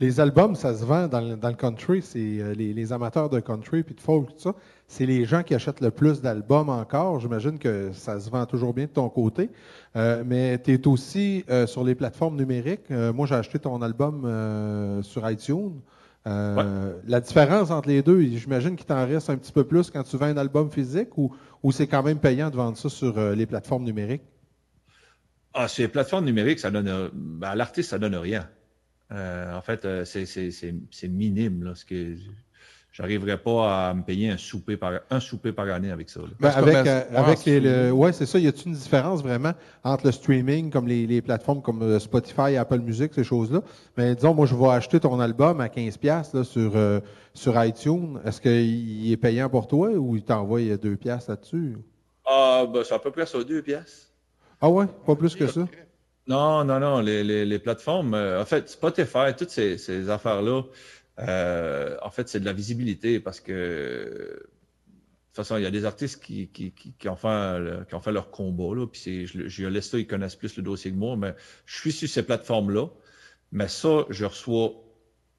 Les albums, ça se vend dans, le country, c'est euh, les, amateurs de country puis de folk, tout ça. C'est les gens qui achètent le plus d'albums encore. J'imagine que ça se vend toujours bien de ton côté. Euh, mais tu es aussi euh, sur les plateformes numériques. moi, j'ai acheté ton album sur iTunes. La différence entre les deux, j'imagine qu'il t'en reste un petit peu plus quand tu vends un album physique ou, ou c'est quand même payant de vendre ça sur les plateformes numériques? Ah, sur les plateformes numériques, ça donne, ben, à l'artiste, ça donne rien. Euh, en fait, euh, c'est minime. Là, ce que j'arriverais pas à me payer un souper par, un souper par année avec ça. Ben, avec euh, avec le, ouais, c'est ça. Y a-t-il une différence vraiment entre le streaming, comme les, les plateformes comme Spotify, Apple Music, ces choses-là? Mais disons, moi, je vais acheter ton album à 15 pièces sur sur iTunes. Est-ce qu'il est payant pour toi ou il t'envoie deux pièces là-dessus? Ah, ben, c'est à peu près ça, deux pièces. Ah ouais, pas plus que ça? Non, non, non. Les, les, plateformes, euh, en fait, Spotify, toutes ces, ces affaires-là, euh, en fait, c'est de la visibilité parce que de toute façon, il y a des artistes qui, qui, qui, ont, fait, qui ont fait leur combat. Là, puis je, je laisse ça, ils connaissent plus le dossier que moi, mais je suis sur ces plateformes-là. Mais ça, je reçois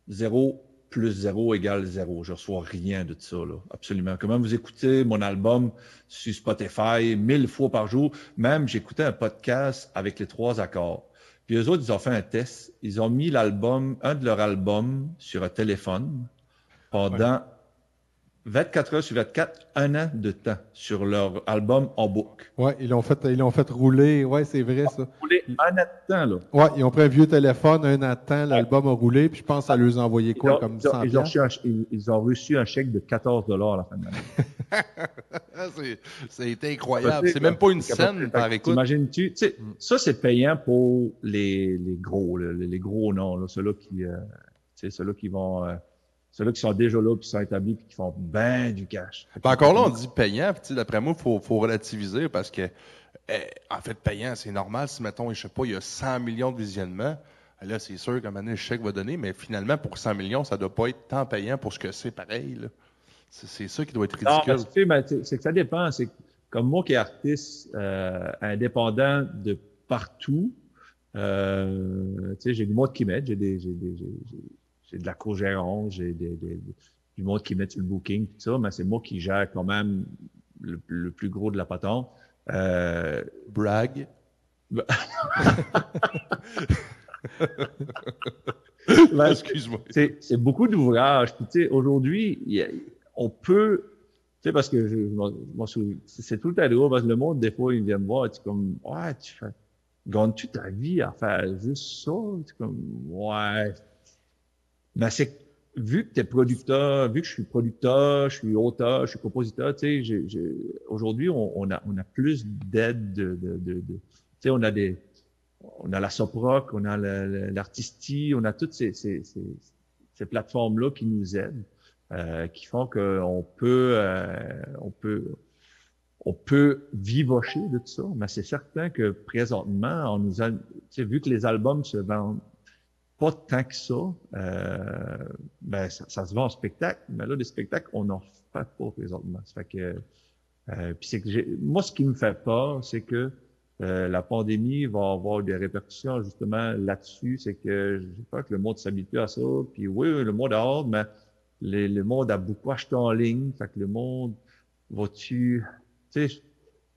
zéro plus zéro égale zéro. Je reçois rien de ça, là. Absolument. Comment vous écoutez mon album sur Spotify mille fois par jour? Même, j'écoutais un podcast avec les trois accords. Puis eux autres, ils ont fait un test. Ils ont mis l'album, un de leurs albums sur un téléphone pendant 24 heures sur 24, un an de temps sur leur album en book. Ouais, ils l'ont fait, ils l'ont fait rouler. Ouais, c'est vrai ça. Rouler un an de temps là. Ouais, ils ont pris un vieux téléphone, un an de temps, l'album a roulé, puis je pense à leur envoyer quoi comme 100 ils ont, ils, ont reçu un chèque de 14 dollars à la fin de l'année. c'est incroyable. C'est même pas une scène par écoute. T'imagines-tu, tu mm. ça c'est payant pour les, les gros, les, gros noms, ceux-là qui, euh, ceux-là qui vont euh, ceux-là qui sont déjà là, qui sont établis, puis qui font bien du cash. encore là, on dit payant, puis d'après moi, il faut, faut, relativiser parce que, eh, en fait, payant, c'est normal. Si, mettons, je sais pas, il y a 100 millions de visionnements, là, c'est sûr qu'à un moment donné, le chèque va donner, mais finalement, pour 100 millions, ça doit pas être tant payant pour ce que c'est pareil. C'est ça qui doit être ridicule. Non, c'est que ça dépend. C'est comme moi qui est artiste euh, indépendant de partout, euh, j'ai du mode qui m'aide, j'ai des, des, j'ai de la co-gérance, j'ai des, des, du monde qui met sur le booking, tout ça, mais c'est moi qui gère quand même le, plus gros de la patente. Euh, Brag. Excuse-moi. C'est beaucoup d'ouvrages. Tu sais, aujourd'hui, on peut, tu sais, parce que je, c'est tout le temps drôle, parce que le monde, des fois, il vient me voir, et tu comme, ouais, tu fais, gagnes-tu ta vie à faire juste ça? Tu comme, ouais, mais c'est vu que tu es producteur, vu que je suis producteur, je suis auteur, je suis compositeur, tu sais, aujourd'hui, on, a, on a plus d'aide de, de, de, de tu sais, on a des, on a la Soproc, on a l'artistie, on a toutes ces, ces, ces, ces plateformes-là qui nous aident, euh, qui font qu'on peut, euh, on peut, on peut vivocher de tout ça. Mais c'est certain que présentement, on nous a, vu que les albums se vendent pas tant que ça. Euh, ben, ça, se vend en spectacle, mais là, les spectacles, on n'en fait pas présentement. Ça fait que, euh, c'est que moi, ce qui me fait peur, c'est que euh, la pandémie va avoir des répercussions justement là-dessus. C'est que je pas que le monde s'habitue à ça. Puis oui, le monde a hâte, mais le monde a beaucoup acheté en ligne. Fait que le monde va-tu... Tu sais,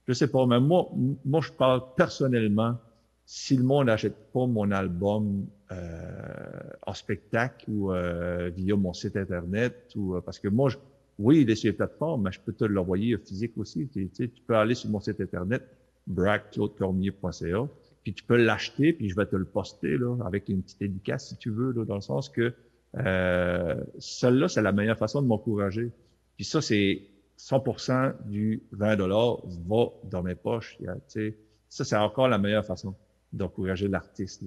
je sais pas, mais moi, moi, je parle personnellement si le monde n'achète pas mon album en spectacle ou euh, via mon site internet, ou euh, parce que moi, je, oui, il est sur les plateformes, mais je peux te l'envoyer physique aussi. Tu, peux aller sur mon site internet, bracklaudecormier.ca, puis tu peux l'acheter, puis je vais te le poster là, avec une petite dédicace si tu veux, là, dans le sens que euh, celle-là, c'est la meilleure façon de m'encourager. Puis ça, c'est 100% du 20 dollars va dans mes poches. Tu sais, ça, c'est encore la meilleure façon d'encourager l'artiste.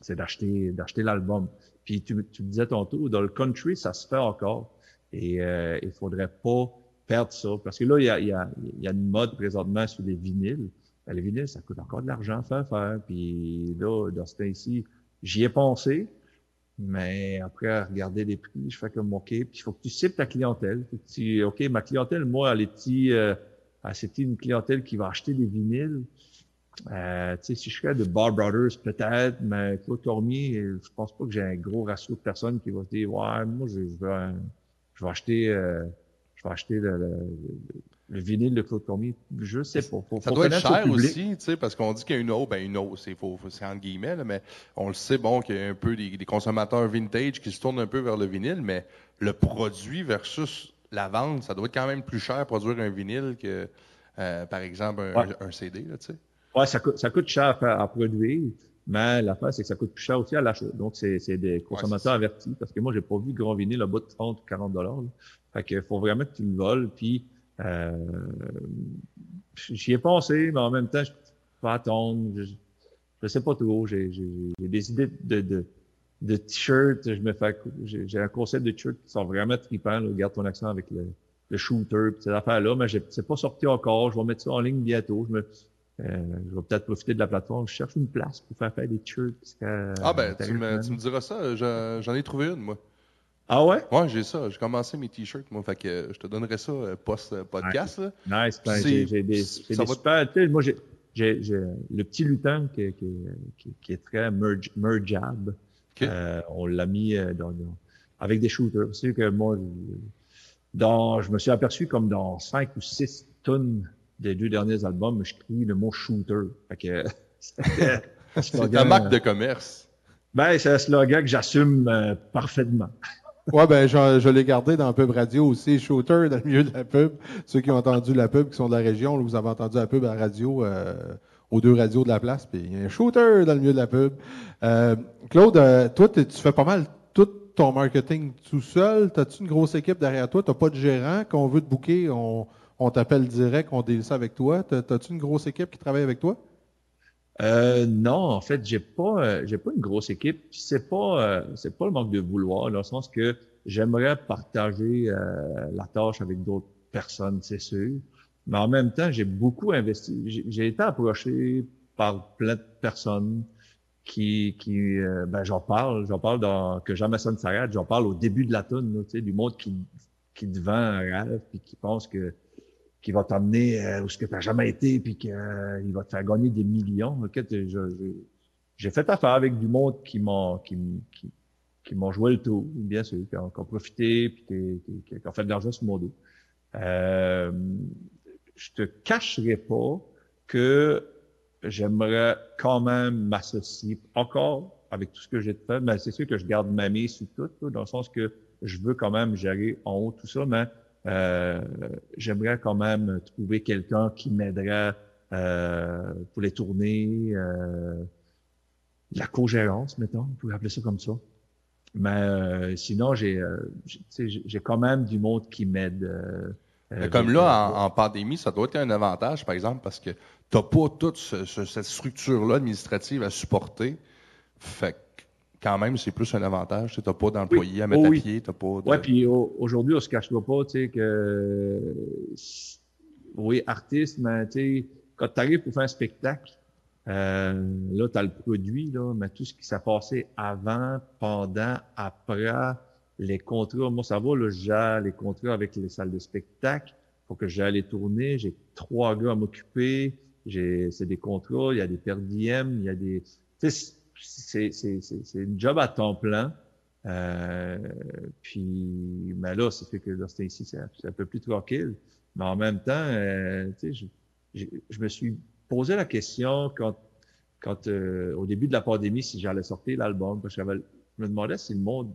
C'est d'acheter d'acheter l'album. Puis tu, tu me disais tantôt, dans le country, ça se fait encore. Et euh, il faudrait pas perdre ça. Parce que là, il y a, il y a, il y a une mode présentement sur les vinyles. ben, le vinyle, ça coûte encore de l'argent à faire faire. Puis là, dans ce temps-ci, j'y ai pensé, mais après, à regarder les prix, je fais comme, OK, puis il faut que tu cibles ta clientèle. tu, OK, ma clientèle, moi, elle est euh, une clientèle qui va acheter des vinyles. Euh, si je fais de Bar Brothers, peut-être, mais Claude Cormier, je pense pas que j'ai un gros ratio de personnes qui vont se dire, ouais, moi, je, je, vais, je vais acheter, euh, je vais acheter le, le, le, vinyle de Claude Cormier. Je sais pas. Faut, ça doit être cher aussi, tu sais, parce qu'on dit qu'il y a une eau, ben une eau, c'est entre guillemets, là, mais on le sait, bon, qu'il y a un peu des, des, consommateurs vintage qui se tournent un peu vers le vinyle, mais le produit versus la vente, ça doit être quand même plus cher produire un vinyle que, euh, par exemple, un, un CD, là, tu sais. Ouais, ça coûte, ça coûte cher à, produire, mais la fin, c'est que ça coûte plus cher aussi à l'achat. Donc, c'est, des consommateurs avertis, parce que moi, j'ai pas vu grand vinyle à bas de 30 ou 40 dollars. Fait qu'il faut vraiment que tu le voles, puis euh, j'y ai pensé, mais en même temps, je peux attendre. Je, je sais pas trop. J'ai, j'ai, des idées de, de, de t-shirts. Je me fais, j'ai, un concept de t-shirts qui sont vraiment tripants. Là. Garde ton accent avec le, le shooter, ces affaires-là, mais c'est pas sorti encore. Je vais mettre ça en ligne bientôt. Je me, je vais peut-être profiter de la plateforme. Je cherche une place pour faire faire des t-shirts. ah ben, tu me, tu me, diras ça. J'en ai trouvé une, moi. Ah ouais? Ouais, j'ai ça. J'ai commencé mes t-shirts, moi. Fait que je te donnerai ça euh, post-podcast. Nice. Ben, j'ai des, des super. Moi, j'ai le petit lutin qui, qui, qui, est très mergeable. Euh, on l'a mis dans, avec des shooters. C'est que moi, dans, je me suis aperçu comme dans 5 ou 6 tonnes des deux derniers albums, je crie le mot shooter. c'est un marque de commerce. Ben, c'est un slogan que j'assume euh, parfaitement. ouais, ben, je, je l'ai gardé dans Pub Radio aussi, shooter dans le milieu de la pub. Ceux qui ont entendu la pub, qui sont de la région, vous avez entendu la pub à la radio, euh, aux deux radios de la place, puis il y a un shooter dans le milieu de la pub. Euh, Claude, euh, toi, tu fais pas mal tout ton marketing tout seul? T'as-tu une grosse équipe derrière toi? T'as pas de gérant qu'on veut te booker? On, on t'appelle direct, on délit ça avec toi. T'as-tu une grosse équipe qui travaille avec toi? Euh, non, en fait, j'ai pas, euh, j'ai pas une grosse équipe. C'est pas, euh, c'est pas le manque de vouloir, dans le sens que j'aimerais partager la tâche avec d'autres personnes, c'est sûr. Mais en même temps, j'ai beaucoup investi. J'ai été approché par plein de personnes qui, qui ben j'en parle, j'en parle dans que Jean-Masson s'arrête, j'en parle au début de la tune, tu sais, du monde qui qui te vend un rêve puis qui pense que qui va t'emmener euh, où ce que tu n'as jamais été, puis qu'il euh, va te faire gagner des millions. J'ai fait affaire avec du monde qui m'ont qui, qui, qui m'ont joué le tour, bien sûr, qui ont, profité, puis qui, qui, qui, ont fait de l'argent sur mon dos. Euh, je te cacherai pas que j'aimerais quand même m'associer encore avec tout ce que j'ai fait, mais c'est sûr que je garde ma mise sur tout, dans le sens que je veux quand même gérer en haut tout ça, mais euh, j'aimerais quand même trouver quelqu'un qui m'aiderait euh, pour les tournées, euh, la co-gérance, mettons, on pourrait appeler ça comme ça. Mais euh, sinon, j'ai j'ai quand même du monde qui m'aide. comme là, en, pandémie, ça doit être un avantage, par exemple, parce que tu n'as pas toute cette structure-là administrative à supporter. Fait quand même, c'est plus un avantage. Tu n'as pas d'employé à mettre à pied. T'as pas de... Oui, puis aujourd'hui, on se cachera pas, tu sais, que oui, artiste, mais tu sais, quand tu arrives pour faire un spectacle, euh, là, tu as le produit, là, mais tout ce qui s'est passé avant, pendant, après, les contrats, moi, ça va, là, j'ai les contrats avec les salles de spectacle. Faut que j'aille les tourner. J'ai trois gars à m'occuper. C'est des contrats, il y a des per il y a des, c'est, une job à temps plein. Euh, puis, mais là, c'est fait que c'était ici, c'est un peu plus tranquille. Mais en même temps, euh, sais, je, je, me suis posé la question quand, quand euh, au début de la pandémie, si j'allais sortir l'album, parce que je me demandais si le monde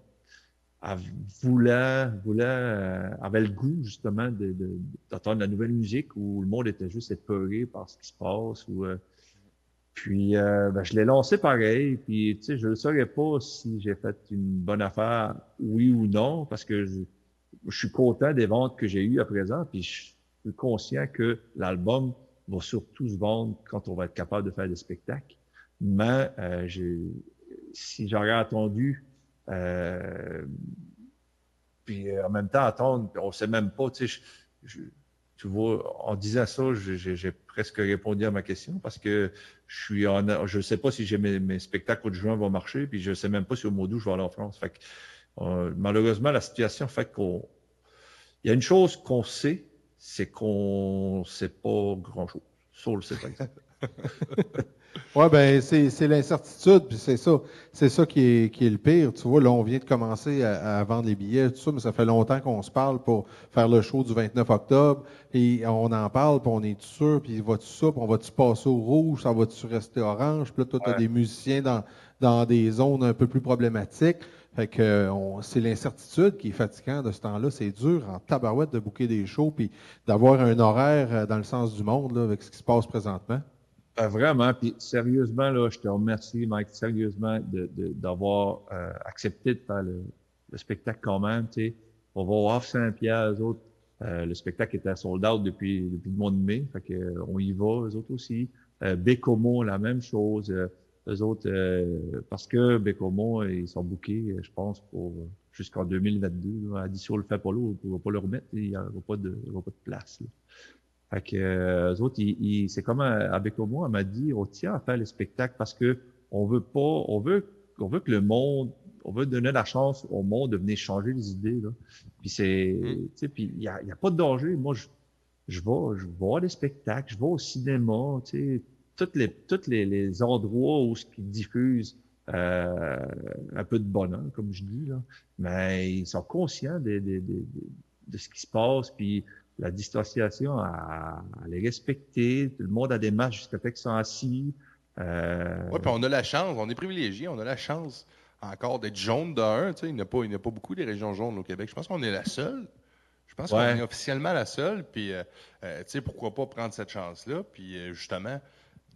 voulait, voulait euh, avait le goût justement de, d'entendre la nouvelle musique ou le monde était juste épeuré par ce qui se passe ou euh, puis, euh, ben, je l'ai lancé pareil. Puis, tu sais, je ne saurais pas si j'ai fait une bonne affaire, oui ou non, parce que je, suis content des ventes que j'ai eues à présent. Puis, je suis conscient que l'album va surtout se vendre quand on va être capable de faire des spectacles. Mais euh, si j'aurais attendu, euh, puis en même temps attendre, on sait même pas, tu sais, je, tu vois, en disant ça, j'ai presque répondu à ma question parce que je suis en, je sais pas si j'ai mes, mes, spectacles de juin vont marcher, puis je sais même pas si au mois d'août je vais aller en France. Fait que, euh, malheureusement, la situation fait qu'on, il y a une chose qu'on sait, c'est qu'on sait pas grand chose. Ça, le sait. Oui, ben c'est l'incertitude, puis c'est ça, c'est ça qui est, qui est le pire. Tu vois, là, on vient de commencer à, vendre les billets, tout ça, mais ça fait longtemps qu'on se parle pour faire le show du 29 octobre, et on en parle, puis on est sûr, puis va tout ça, puis on va-tu passer au rouge, ça va-tu rester orange, puis là, toi, tu as des musiciens dans, dans des zones un peu plus problématiques. Fait que c'est l'incertitude qui est fatigant de ce temps-là. C'est dur en tabarouette de bouquer des shows puis d'avoir un horaire euh, dans le sens du monde là, avec ce qui se passe présentement. Euh, vraiment, puis sérieusement, là, je te remercie, Mike, sérieusement, d'avoir de, euh, accepté de faire le, spectacle quand même. Tu sais. On va voir Saint-Pierre, eux autres. Euh, le spectacle était sold out depuis, depuis le mois de mai. Fait que, on y va, eux autres aussi. Euh, Bécomo, la même chose. eux autres, parce que Bécomo, ils sont bookés, je pense, pour jusqu'en 2022. Addition le fait pas là, on va pas le remettre. Il n'y aura pas de, il y aura pas de place. Là. Fait que euh, eux autres, ils, c'est comme euh, avec moi, elle m'a dit, on tient à faire les spectacles parce que on veut pas, on veut, on veut que le monde, on veut donner la chance au monde de venir changer les idées. Là. Puis c'est, mm. tu sais, puis il y a, y a, pas de danger. Moi, je, je vais, je vais voir des spectacles, je vais au cinéma, tu sais, toutes les, toutes les, les endroits où ce qu'ils diffusent euh, un peu de bonheur, comme je dis là, mais ils sont conscients de, de, de, de ce qui se passe, puis la distanciation à, les respecter. Tout le monde a des masques jusqu'à ce qu'ils sont assis. Euh... Oui, puis on a la chance, on est privilégié, on a la chance encore d'être jaune de un. Tu sais, il n'y a, pas, a pas beaucoup des régions jaunes au Québec. Je pense qu'on est la seule. Je pense qu'on est officiellement la seule. Puis, euh, euh, tu sais, pourquoi pas prendre cette chance-là? Puis, euh, justement,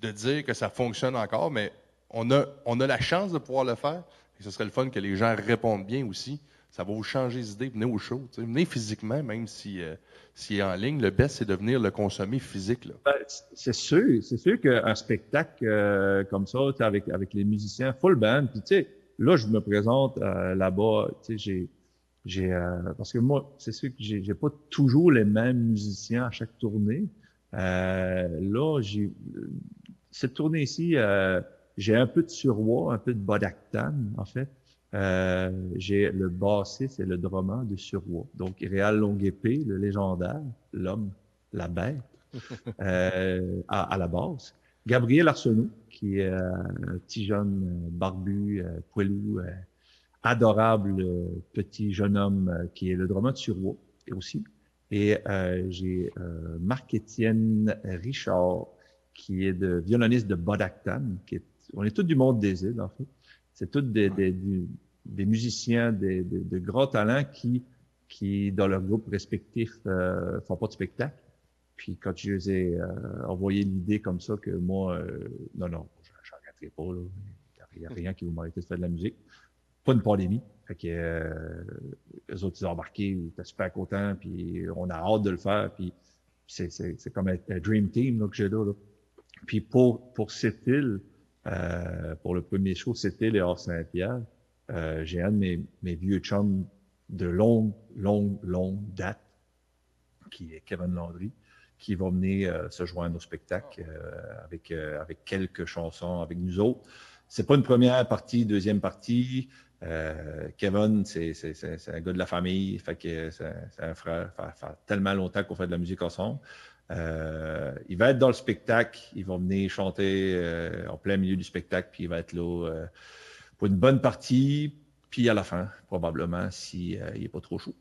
de dire que ça fonctionne encore, mais on a, on a la chance de pouvoir le faire. Et ce serait le fun que les gens répondent bien aussi. Ça va vous changer les idées. Venez au show. Venez physiquement, même si s'il est en ligne, le best, c'est de venir le consommer physique. Ben, c'est sûr, c'est sûr qu'un spectacle euh, comme ça, avec, avec les musiciens full band, puis tu sais, là, je me présente euh, là-bas, tu sais, j'ai, j'ai, euh, parce que moi, c'est sûr que j'ai, pas toujours les mêmes musiciens à chaque tournée. là, j'ai, cette tournée-ci, j'ai un peu de Surwa, un peu de Bodactan, en fait. Euh, j'ai le bassiste et le drummer de Surroi. Donc, Réal Longuepé, le légendaire, l'homme, la bête, euh, à, la base. Gabriel Arsenault, qui est euh, un petit jeune barbu, poilou, adorable petit jeune homme qui est le drummer de Surroi aussi. Et j'ai Marc-Étienne Richard, qui est de violoniste de Bodactan, qui est, on est tous du monde des îles, en fait c'est tous des, des, des, musiciens, des, de grands talents qui, qui, dans leur groupe respectif, euh, font pas de spectacle. Puis quand je les ai euh, envoyé l'idée comme ça que moi, euh, non, non, j'arrêterai pas, là. Il n'y a rien qui vous m'arrêter de faire de la musique. Pas une pandémie. Fait que euh, les autres, ils ont embarqué, ils étaient super contents, puis on a hâte de le faire, puis c'est, c'est, c'est comme un, dream team là, que j'ai là, là. Puis pour, pour cette île, euh, pour le premier show, c'était les Hors-Saint-Pierre. Euh, j'ai un de mes, mes, vieux chums de longue, longue, longue date, qui est Kevin Landry, qui va venir euh, se joindre au spectacle avec, avec quelques chansons avec nous autres. C'est pas une première partie, deuxième partie. Kevin, c'est un gars de la famille, fait que c'est un frère. Ça fait tellement longtemps qu'on fait de la musique ensemble. Euh, il va être dans le spectacle, il va venir chanter euh, en plein milieu du spectacle, puis il va être là euh, pour une bonne partie, puis à la fin, probablement, s'il si, n'est pas trop chaud.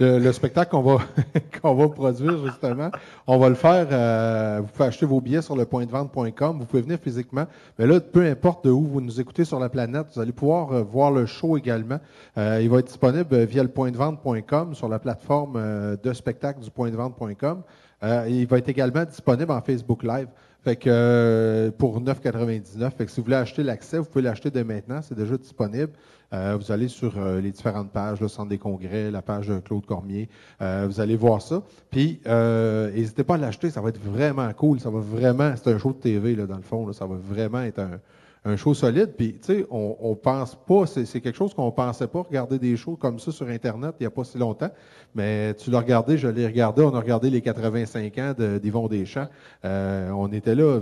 Le, spectacle qu'on va qu'on va produire justement, on va le faire. vous pouvez acheter vos billets sur le point de vente.com. Vous pouvez venir physiquement, mais là, peu importe de où vous nous écoutez sur la planète, vous allez pouvoir voir le show également. il va être disponible via le point de vente.com sur la plateforme de spectacle du point de vente.com. Euh, il va être également disponible en Facebook Live. Fait que euh, pour 9,99. Fait que si vous voulez acheter l'accès, vous pouvez l'acheter dès maintenant. C'est déjà disponible. Euh, vous allez sur les différentes pages, le Centre des congrès, la page de Claude Cormier. vous allez voir ça. Puis n'hésitez pas à l'acheter, ça va être vraiment cool. Ça va vraiment, c'est un show de TV là, dans le fond. Là, ça va vraiment être un, un show solide. Puis, tu sais, on, on pense pas, c'est quelque chose qu'on pensait pas regarder des shows comme ça sur Internet il y a pas si longtemps. Mais tu l'as regardé, je l'ai regardé. On a regardé les 85 ans d'Yvon Deschamps. Euh, on était là,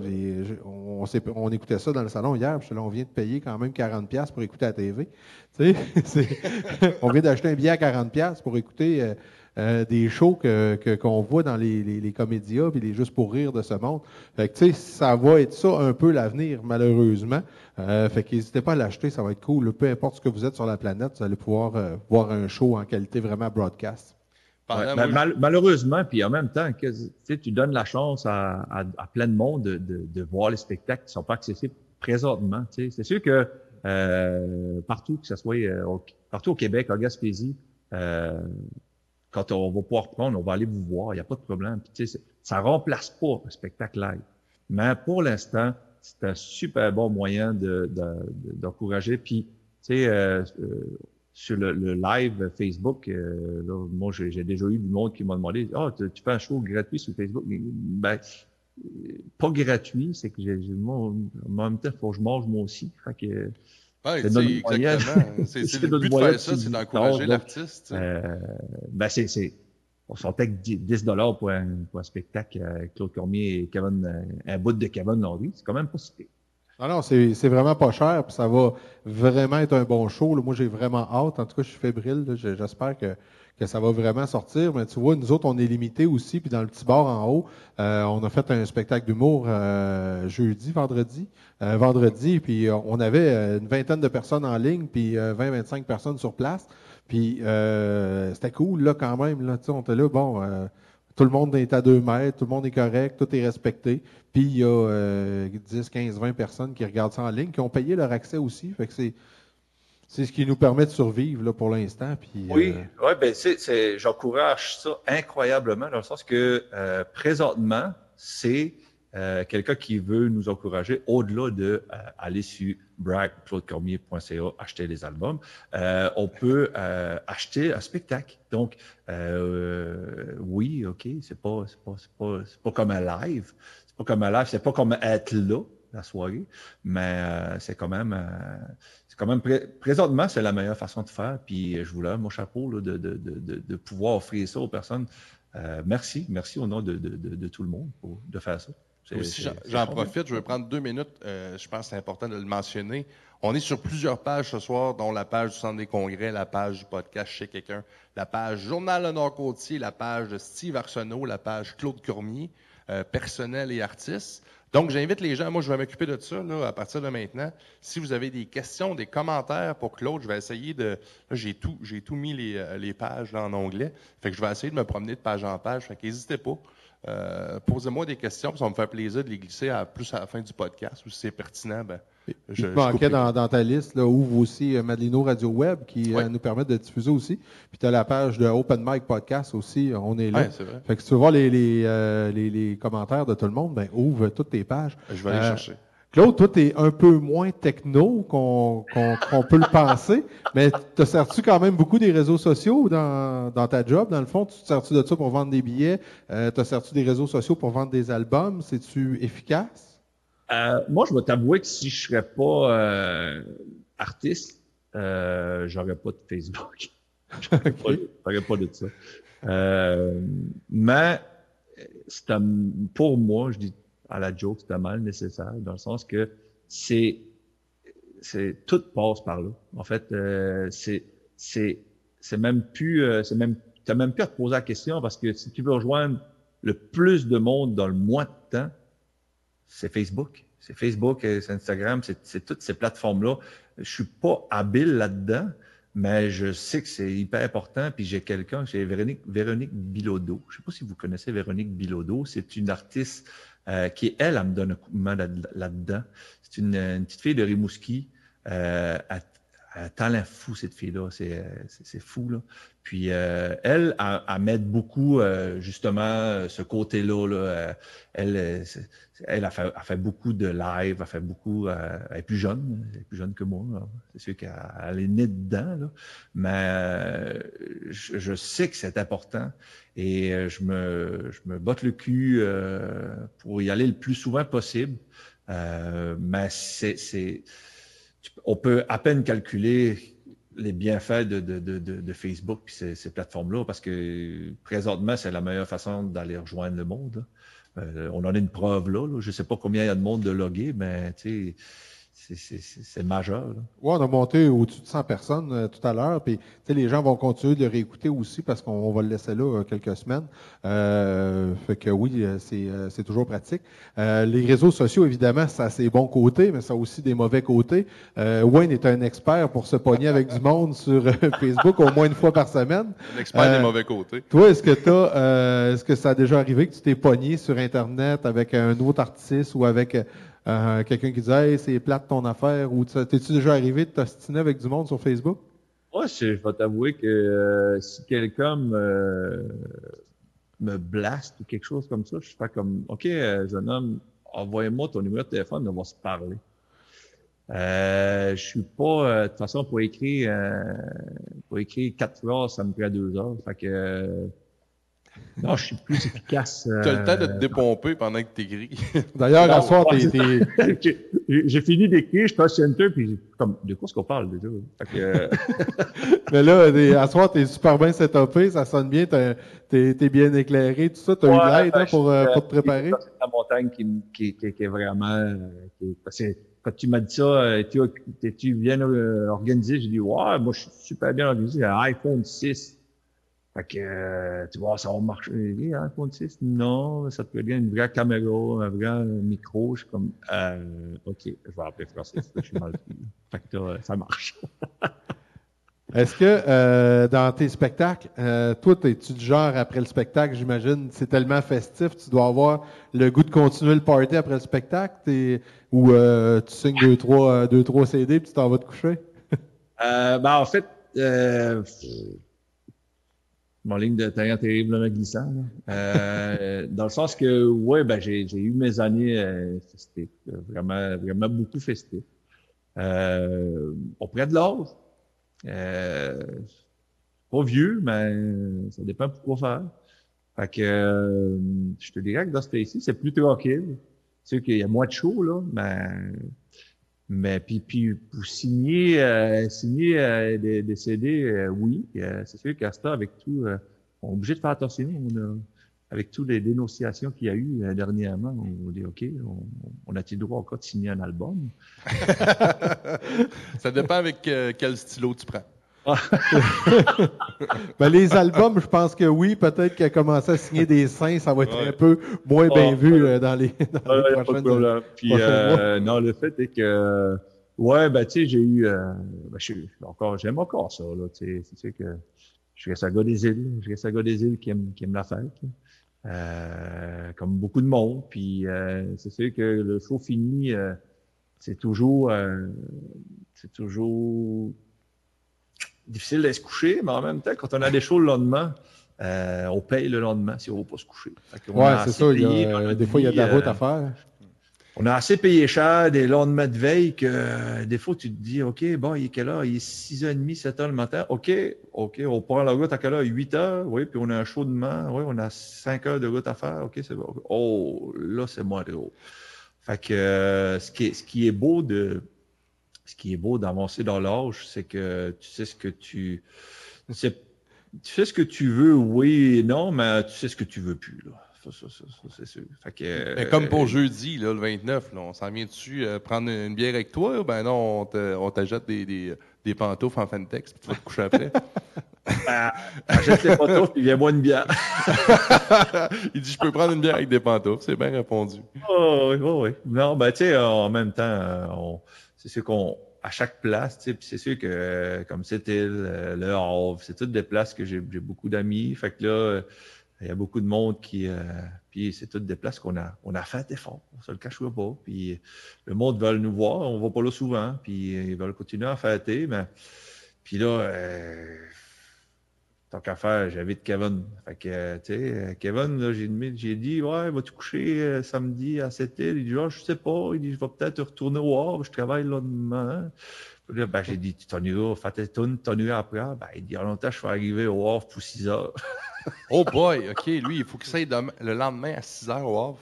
on, on, écoutait ça dans le salon hier. Puis là, on vient de payer quand même 40 pièces pour écouter la TV. Tu sais, on vient d'acheter un billet à 40 pièces pour écouter. Euh, euh, des shows que qu'on voit dans les, les, les comédias puis les juste pour rire de ce monde. Fait que tu sais, ça va être ça un peu l'avenir malheureusement. Euh, fait qu'hésitez pas à l'acheter, ça va être cool. Peu importe ce que vous êtes sur la planète, vous allez pouvoir euh, voir un show en qualité vraiment broadcast. Ben, malheureusement, puis en même temps, que, tu donnes la chance à, à, à plein de monde de, de, de, voir les spectacles qui sont pas accessibles présentement. C'est sûr que euh, partout, que ce soit partout au Québec, en Gaspésie, euh, quand on va pouvoir prendre, on va aller vous voir, il n'y a pas de problème. Puis, ça remplace pas un spectacle live. Mais pour l'instant, c'est un super bon moyen d'encourager. De, de, Puis, tu sais, euh, euh, sur le, live Facebook, euh, moi, j'ai déjà eu du monde qui m'a demandé, ah, tu, fais un show gratuit sur Facebook? Ben, pas gratuit, c'est que j'ai, en même temps, faut que je mange moi aussi. Fait que, oui, exactement. C'est le but de faire ça, c'est d'encourager l'artiste. Euh, ben c'est, c'est, on sortait que 10 dollars pour un, pour un spectacle avec Claude Cormier et Kevin, euh, un bout de Kevin Landry. C'est quand même pas si non, non, c'est, c'est vraiment pas cher, puis ça va vraiment être un bon show. Moi, j'ai vraiment hâte. En tout cas, je suis fébrile. J'espère que que ça va vraiment sortir. Mais tu vois, nous autres, on est limité aussi. Puis dans le petit bar en haut, euh, on a fait un spectacle d'humour euh, jeudi, vendredi. Euh, vendredi, puis on avait une vingtaine de personnes en ligne, puis 20-25 personnes sur place. Puis c'était cool, là, quand même. Là, on était là, bon, tout le monde est à deux mètres, tout le monde est correct, tout est respecté. Puis il y a 10, 15, 20 personnes qui regardent ça en ligne, qui ont payé leur accès aussi. Fait que c'est c'est ce qui nous permet de survivre là, pour l'instant. Puis, oui, euh... ouais, ben c'est, j'encourage ça incroyablement dans le sens que euh, présentement, c'est euh, quelqu'un qui veut nous encourager au-delà de euh, aller sur bragclaudecormier.ca acheter les albums. Euh, on peut acheter un spectacle. Donc, oui, ok, c'est pas, c'est pas, c'est pas, c'est pas comme un live. C'est pas comme un live. C'est pas comme être là la soirée, mais c'est quand même c'est quand même présentement, c'est la meilleure façon de faire. Puis je vous lève mon chapeau de, de, de, de, pouvoir offrir ça aux personnes. Euh, merci, merci au nom de, de, tout le monde pour, de faire ça. Aussi, j'en profite, je vais prendre deux minutes. Euh, je pense que c'est important de le mentionner. On est sur plusieurs pages ce soir, dont la page du Centre des congrès, la page du podcast chez quelqu'un, la page Journal Le Nord-Côtier, la page de Steve Arsenault, la page Claude Cormier, euh, personnel et artistes. Donc, j'invite les gens, moi je vais m'occuper de ça là, à partir de maintenant. Si vous avez des questions, des commentaires pour Claude, je vais essayer de. J'ai tout, j'ai tout mis les, euh, les pages là, en onglet. Fait que je vais essayer de me promener de page en page. Fait qu'hésitez pas. Euh, posez-moi des questions, ça va me faire plaisir de les glisser à, plus à la fin du podcast, ou si c'est pertinent, ben, je, il manquait dans, dans, ta liste, là, ouvre aussi euh, Madelino Radio Web qui euh, nous permet de diffuser aussi. Puis tu as la page de Open Mic Podcast aussi, on est là. Ouais, vrai. Fait que si tu veux voir les, les, euh, les, les, commentaires de tout le monde, ben ouvre toutes tes pages. Je vais aller chercher. Claude, toi, tu es un peu moins techno qu'on peut le penser, mais te sers-tu quand même beaucoup des réseaux sociaux dans, dans ta job? Dans le fond, tu te sers-tu de ça pour vendre des billets? Euh, te sers-tu des réseaux sociaux pour vendre des albums? C'est-tu efficace? Euh, moi, je vais t'avouer que si je serais pas euh, artiste, euh, j'aurais pas de Facebook. j'aurais pas, pas, de ça. Euh, mais pour moi, je dis à la joke, c'était mal nécessaire, dans le sens que c'est, c'est tout passe par là. En fait, euh, c'est, c'est, c'est même plus, euh, c'est même, t'as même plus à te poser la question parce que si tu veux rejoindre le plus de monde dans le moins de temps, c'est Facebook. C'est Facebook, c'est Instagram, c'est, c'est toutes ces plateformes-là. Je suis pas habile là-dedans, mais je sais que c'est hyper important. Puis j'ai quelqu'un, j'ai Véronique, Véronique Bilodeau. Je sais pas si vous connaissez Véronique Bilodeau. C'est une artiste euh, qui, elle, elle me donne un coup de main là-dedans. C'est une, une, petite fille de Rimouski. Euh, elle, elle a talent fou, cette fille-là. C'est, c'est, fou, là. Puis euh, elle, elle, elle m'aide beaucoup, euh, justement, ce côté-là. Là. Elle, elle a fait, a fait, beaucoup de live, a fait beaucoup. elle est plus jeune, elle est plus jeune que moi. C'est sûr qu'elle est née dedans, là. mais je, je, sais que c'est important et je me, je me botte le cul pour y aller le plus souvent possible. mais c'est, on peut à peine calculer les bienfaits de, de, de, de Facebook et ces, ces plateformes-là, parce que présentement, c'est la meilleure façon d'aller rejoindre le monde. Euh, on en a une preuve là. Je ne sais pas combien il y a de monde de loguer, mais tu sais c'est majeur. Oui, on a monté au-dessus de 100 personnes euh, tout à l'heure. Puis, les gens vont continuer de le réécouter aussi parce qu'on va le laisser là euh, quelques semaines. Euh, fait que oui, euh, c'est toujours pratique. les réseaux sociaux, évidemment, ça a ses bons côtés, mais ça a aussi des mauvais côtés. Wayne est un expert pour se pogner avec du monde sur Facebook au moins une fois par semaine. Un expert des mauvais côtés. Toi, est-ce que as, est-ce que ça a déjà arrivé que tu t'es pogné sur Internet avec un autre artiste ou avec euh, quelqu'un qui disait hey, c'est plate ton affaire ou t'es-tu déjà arrivé de t'ostiner avec du monde sur Facebook? Moi, je vais t'avouer que euh, si quelqu'un me, me blaste ou quelque chose comme ça, je fais comme OK, euh, jeune homme, envoie-moi ton numéro de téléphone, on va se parler. Euh, je suis pas, de toute façon, pour écrire, pour écrire quatre phrases, ça me prend deux heures. Fait que non, je suis plus efficace. Tu as le temps de te euh, dépomper pendant que tu écris. D'ailleurs, à soir, t'es... J'ai fini d'écrire, je passe Enter, puis comme, de quoi est-ce qu'on parle déjà? Que, euh, Mais là, à soir, t'es super bien setupé, ça sonne bien, t'es es bien éclairé, tout ça. T'as ouais, eu de l'aide hein, pour, euh, pour, te préparer? C'est la montagne qui, qui, qui, qui est vraiment... Qui, parce que quand tu m'as dit ça, es-tu bien organisé? J'ai dit, ouais, moi, je suis super bien organisé. J'ai un iPhone 6. Fait que, euh, tu vois, ça va marcher. 6, non, ça te bien une vraie caméra, un vrai micro. Je suis comme, euh, OK, je vais appeler Francis, je suis mal pris. Fait que euh, ça marche. Est-ce que euh, dans tes spectacles, euh, toi, es-tu du genre après le spectacle, j'imagine, c'est tellement festif, tu dois avoir le goût de continuer le party après le spectacle, ou euh, tu signes deux, trois, deux, trois CD puis tu t'en vas te coucher? euh, ben, en fait, euh, mon ligne de terrain terriblement glissant. Euh, dans le sens que, ouais, ben j'ai eu mes années euh, festives, vraiment, vraiment beaucoup festives. Euh, auprès de l'âge. Euh, pas vieux, mais ça dépend pourquoi faire. Fait que euh, je te dirais que dans ce ici, c'est plus tranquille. C'est qu'il y a moins de show, là, mais mais puis, puis pour signer, euh, signer euh, des, CD, euh, oui. c'est sûr ce avec tout, on est obligé de faire attention. On a, avec toutes les dénonciations qu'il y a eu dernièrement, on dit OK, on, on a-t-il droit encore de signer un album? Ça dépend avec quel stylo tu prends. ben, les albums, je pense que oui. Peut-être qu'à commencer à signer des seins, ça va être un peu moins bien vu euh, dans les, dans les prochaines, Puis, euh, non, le fait est que, ouais, ben, tu sais, j'ai eu, euh, ben, je, encore, j'aime encore ça, là, tu sais, c'est sûr que je reste à gars des îles, je reste à gars des îles qui aime, qui aime la fête, euh, comme beaucoup de monde. Puis, euh, c'est sûr que le show fini, c'est toujours, c'est toujours difficile de se coucher, mais en même temps, quand on a des shows le lendemain, euh, on paye le lendemain si on ne va pas se coucher. Oui, c'est ça. des fois, il y a de la route à euh, faire. On a assez payé cher des lendemains de veille que euh, des fois, tu te dis, OK, bon, il est quelle heure? Il est 6h30, 7h le matin. OK, OK, on prend la route à quelle heure? 8 h Oui, puis on a un show demain. Oui, on a 5 heures de route à faire. OK, c'est bon. Oh, là, c'est moins drôle. Fait que ce, qui est, ce qui est beau de, ce qui est beau d'avancer dans l'âge, c'est que tu sais ce que tu, tu sais, ce que tu veux, oui et non, mais tu sais ce que tu veux plus, là. Ça, ça, ça, c'est sûr. mais comme pour euh, jeudi, là, le 29, là, on s'en vient dessus euh, prendre une bière avec toi, ben non, on t'ajoute des, des, des, pantoufles en fin de texte, puis tu vas te coucher après. ben, achète les pantoufles, puis viens-moi une bière. Il dit, je peux prendre une bière avec des pantoufles, c'est bien répondu. Oh, oui, oui, oui. Non, ben, tu sais, en même temps, euh, on c'est sûr qu'on à chaque place, tu sais, c'est sûr que euh, comme c'était euh, le Havre, c'est toutes des places que j'ai beaucoup d'amis. Fait que là, il y a beaucoup de monde qui. Euh, puis c'est toutes des places qu'on a on a fait effort. On se le cache pas. Puis le monde veut nous voir. On va pas là souvent. Puis ils veulent continuer à fêter. Mais puis là, tant qu'à faire, j'invite Kevin. Fait que, tu sais, Kevin, là, j'ai, dit, ouais, va te coucher euh, samedi à 7 h Il dit, oh, je sais pas. Il dit, je vais peut-être retourner au Havre, je travaille là demain. Là, ben, j'ai dit, tu t'en iras, fais tes tournes, t'en iras après? Ben, il dit, en longtemps, je vais arriver au Havre pour 6 heures. oh boy, OK, lui, il faut qu'il s'aille le lendemain à 6 heures au Havre.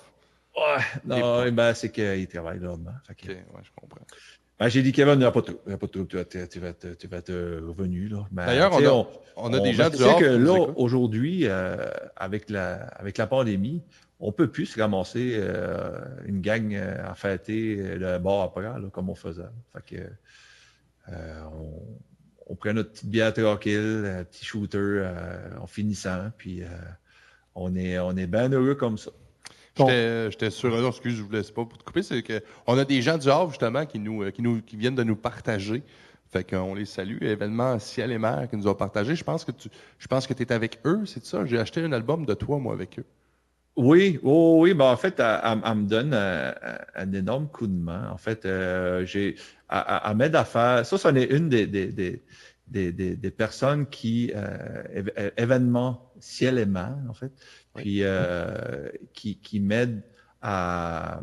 Ouais, non, ben, c'est qu'il travaille là Ok, ouais, je comprends. Ben, j'ai dit, Kevin, il n'y a pas de pas de Tu, vas, tu, vas, tu vas être revenu. Là. D'ailleurs, on, on, on, a des gens du sais que là, aujourd'hui, euh, avec, la, avec la pandémie, on peut plus se ramasser euh, une gang à fêter le bar après, là, comme on faisait. Fait que, euh, on, on prend notre petite bière tranquille, un petit shooter euh, en finissant, puis euh, on est, on est bien heureux comme ça. J'étais sûr, non, excuse, je ne vous laisse pas pour te couper, c'est qu'on a des gens du Havre, justement, qui nous, qui nous, qui viennent de nous partager. Fait qu'on les salue. Événement Ciel et Mer qui nous ont partagé. Je pense que tu, je pense que es avec eux, c'est ça? J'ai acheté un album de toi, moi, avec eux. Oui, oh, oui, ben en fait, elle, me donne un, énorme coup de main. En fait, euh, j'ai, elle, m'aide à faire. Ça, c'en est une des, des, des, des, des personnes qui euh, événement ciel et mer, en fait, puis euh, qui, qui m'aide à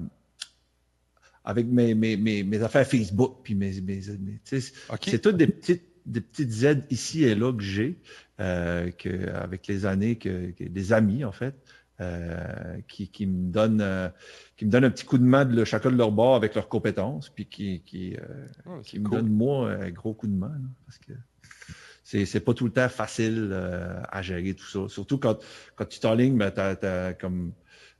avec mes, mes, mes, mes, affaires Facebook, puis mes, mes, c'est toutes des petites des petites aides ici et là que j'ai, euh, que avec les années, que, que, des amis en fait, euh, qui, qui, me donnent euh, qui me donnent un petit coup de main de chacun de leur bord avec leurs compétences, puis qui, qui, euh, ah, qui me donnent moi un gros coup de main. parce que c'est, pas tout le temps facile à gérer tout ça. Surtout quand, quand tu t'enlignes, ben, t'as, comme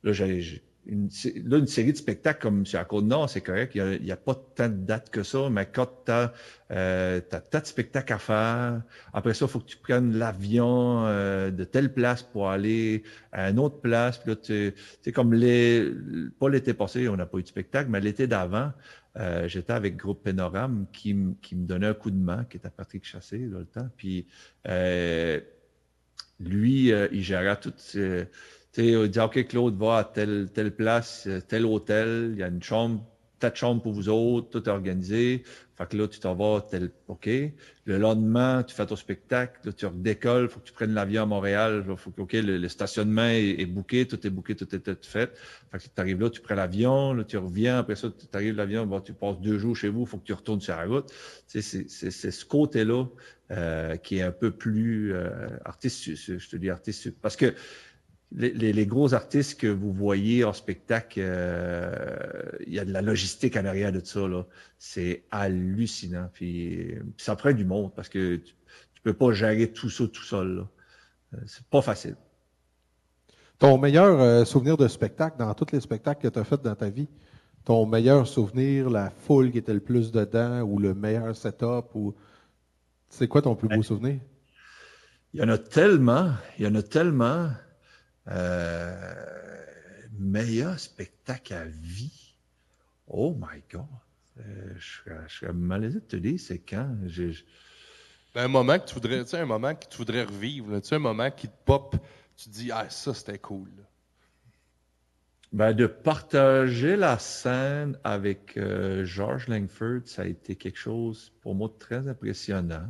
là, j'ai, une, là, une série de spectacles comme sur la Côte-Nord, c'est correct. Il n'y a, a, pas tant de dates que ça, mais quand tu as, euh, de spectacles à faire, après ça, il faut que tu prennes l'avion euh, de telle place pour aller à une autre place. Puis là, tu sais, comme les, pas l'été passé, on n'a pas eu de spectacle, mais l'été d'avant, euh, j'étais avec Groupe Pénorame qui, qui me donnait un coup de main, qui était Patrick Chassé, là, le temps. Puis euh, lui, euh, il gérait toutes ces il dit OK, Claude, va à telle, telle place, euh, tel hôtel, il y a une chambre, tas de chambres pour vous autres, tout est organisé. Fait que là, tu t'en vas tel OK. Le lendemain, tu fais ton spectacle, là, tu redécolles, faut que tu prennes l'avion à Montréal, faut que OK, le, stationnement est, booké, tout est booké, tout est, tout fait. Fait que tu arrives là, tu prends l'avion, là, tu reviens, après ça, tu arrives l'avion, bon, tu passes deux jours chez vous, faut que tu retournes sur la route. C'est ce côté-là euh, qui est un peu plus euh, artiste, je te dis artiste, parce que les, gros artistes que vous voyez en spectacle, euh, il y a de la logistique en arrière de ça. C'est hallucinant. Puis, ça prend du monde parce que tu, ne peux pas gérer tout ça tout seul. Euh, c'est pas facile. Ton meilleur euh, souvenir de spectacle dans tous les spectacles que tu as fait dans ta vie, ton meilleur souvenir, la foule qui était le plus dedans ou le meilleur setup ou c'est quoi ton plus beau souvenir? Il y en a tellement, il y en a tellement. Euh, meilleur spectacle à vie. Oh my God. Euh, je, serais malaisé de te dire, c'est quand? Ben, un moment que tu voudrais, tu sais, un moment que tu voudrais revivre, tu sais, un moment qui te pop, tu te dis, ah, ça, c'était cool. Ben, de partager la scène avec euh, George Langford, ça a été quelque chose pour moi de très impressionnant.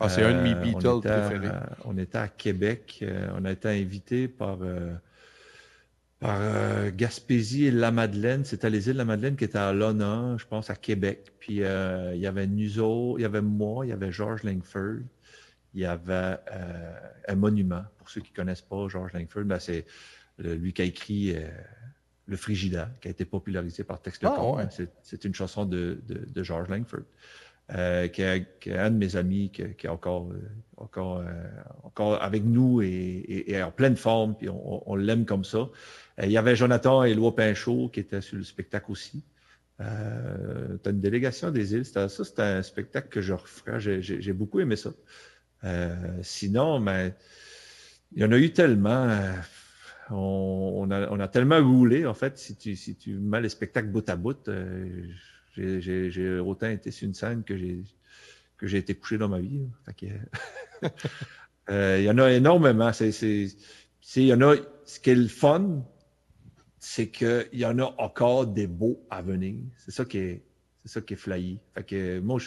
Ah, c'est un de mes euh, Beatles préférés. on était à Québec. Euh, on a été invité par, euh, par Gaspésie et La Madeleine. C'était les îles de La Madeleine qui étaient à l'honneur, je pense, à Québec. Puis il y avait Nuzo, il y avait moi, il y avait George Langford. Il y avait un monument. Pour ceux qui ne connaissent pas George Langford, ben, c'est lui qui a écrit Le Frigida, qui a été popularisé par Tex ah, C'est une chanson de, de, de George Langford. Euh, qui, est, un de mes amis qui, est encore, euh, encore, euh, encore avec nous et, en pleine forme, puis on, l'aime comme ça. il y avait Jonathan et Éloi Pinchot qui étaient sur le spectacle aussi. Euh, tu as une délégation des îles. Ça, c'était un spectacle que je referais. J'ai beaucoup aimé ça. sinon, mais ben, il y en a eu tellement. On, a, on, a, tellement roulé, en fait, si tu, si tu mets les spectacles bout à bout. J'ai autant été sur une scène que j'ai que j'ai été couché dans ma vie. Euh, il y en a énormément. C'est, il y en a. Ce qui est le fun, c'est qu'il y en a encore des beaux à venir. C'est ça qui est, c'est ça qui est. Fait que moi,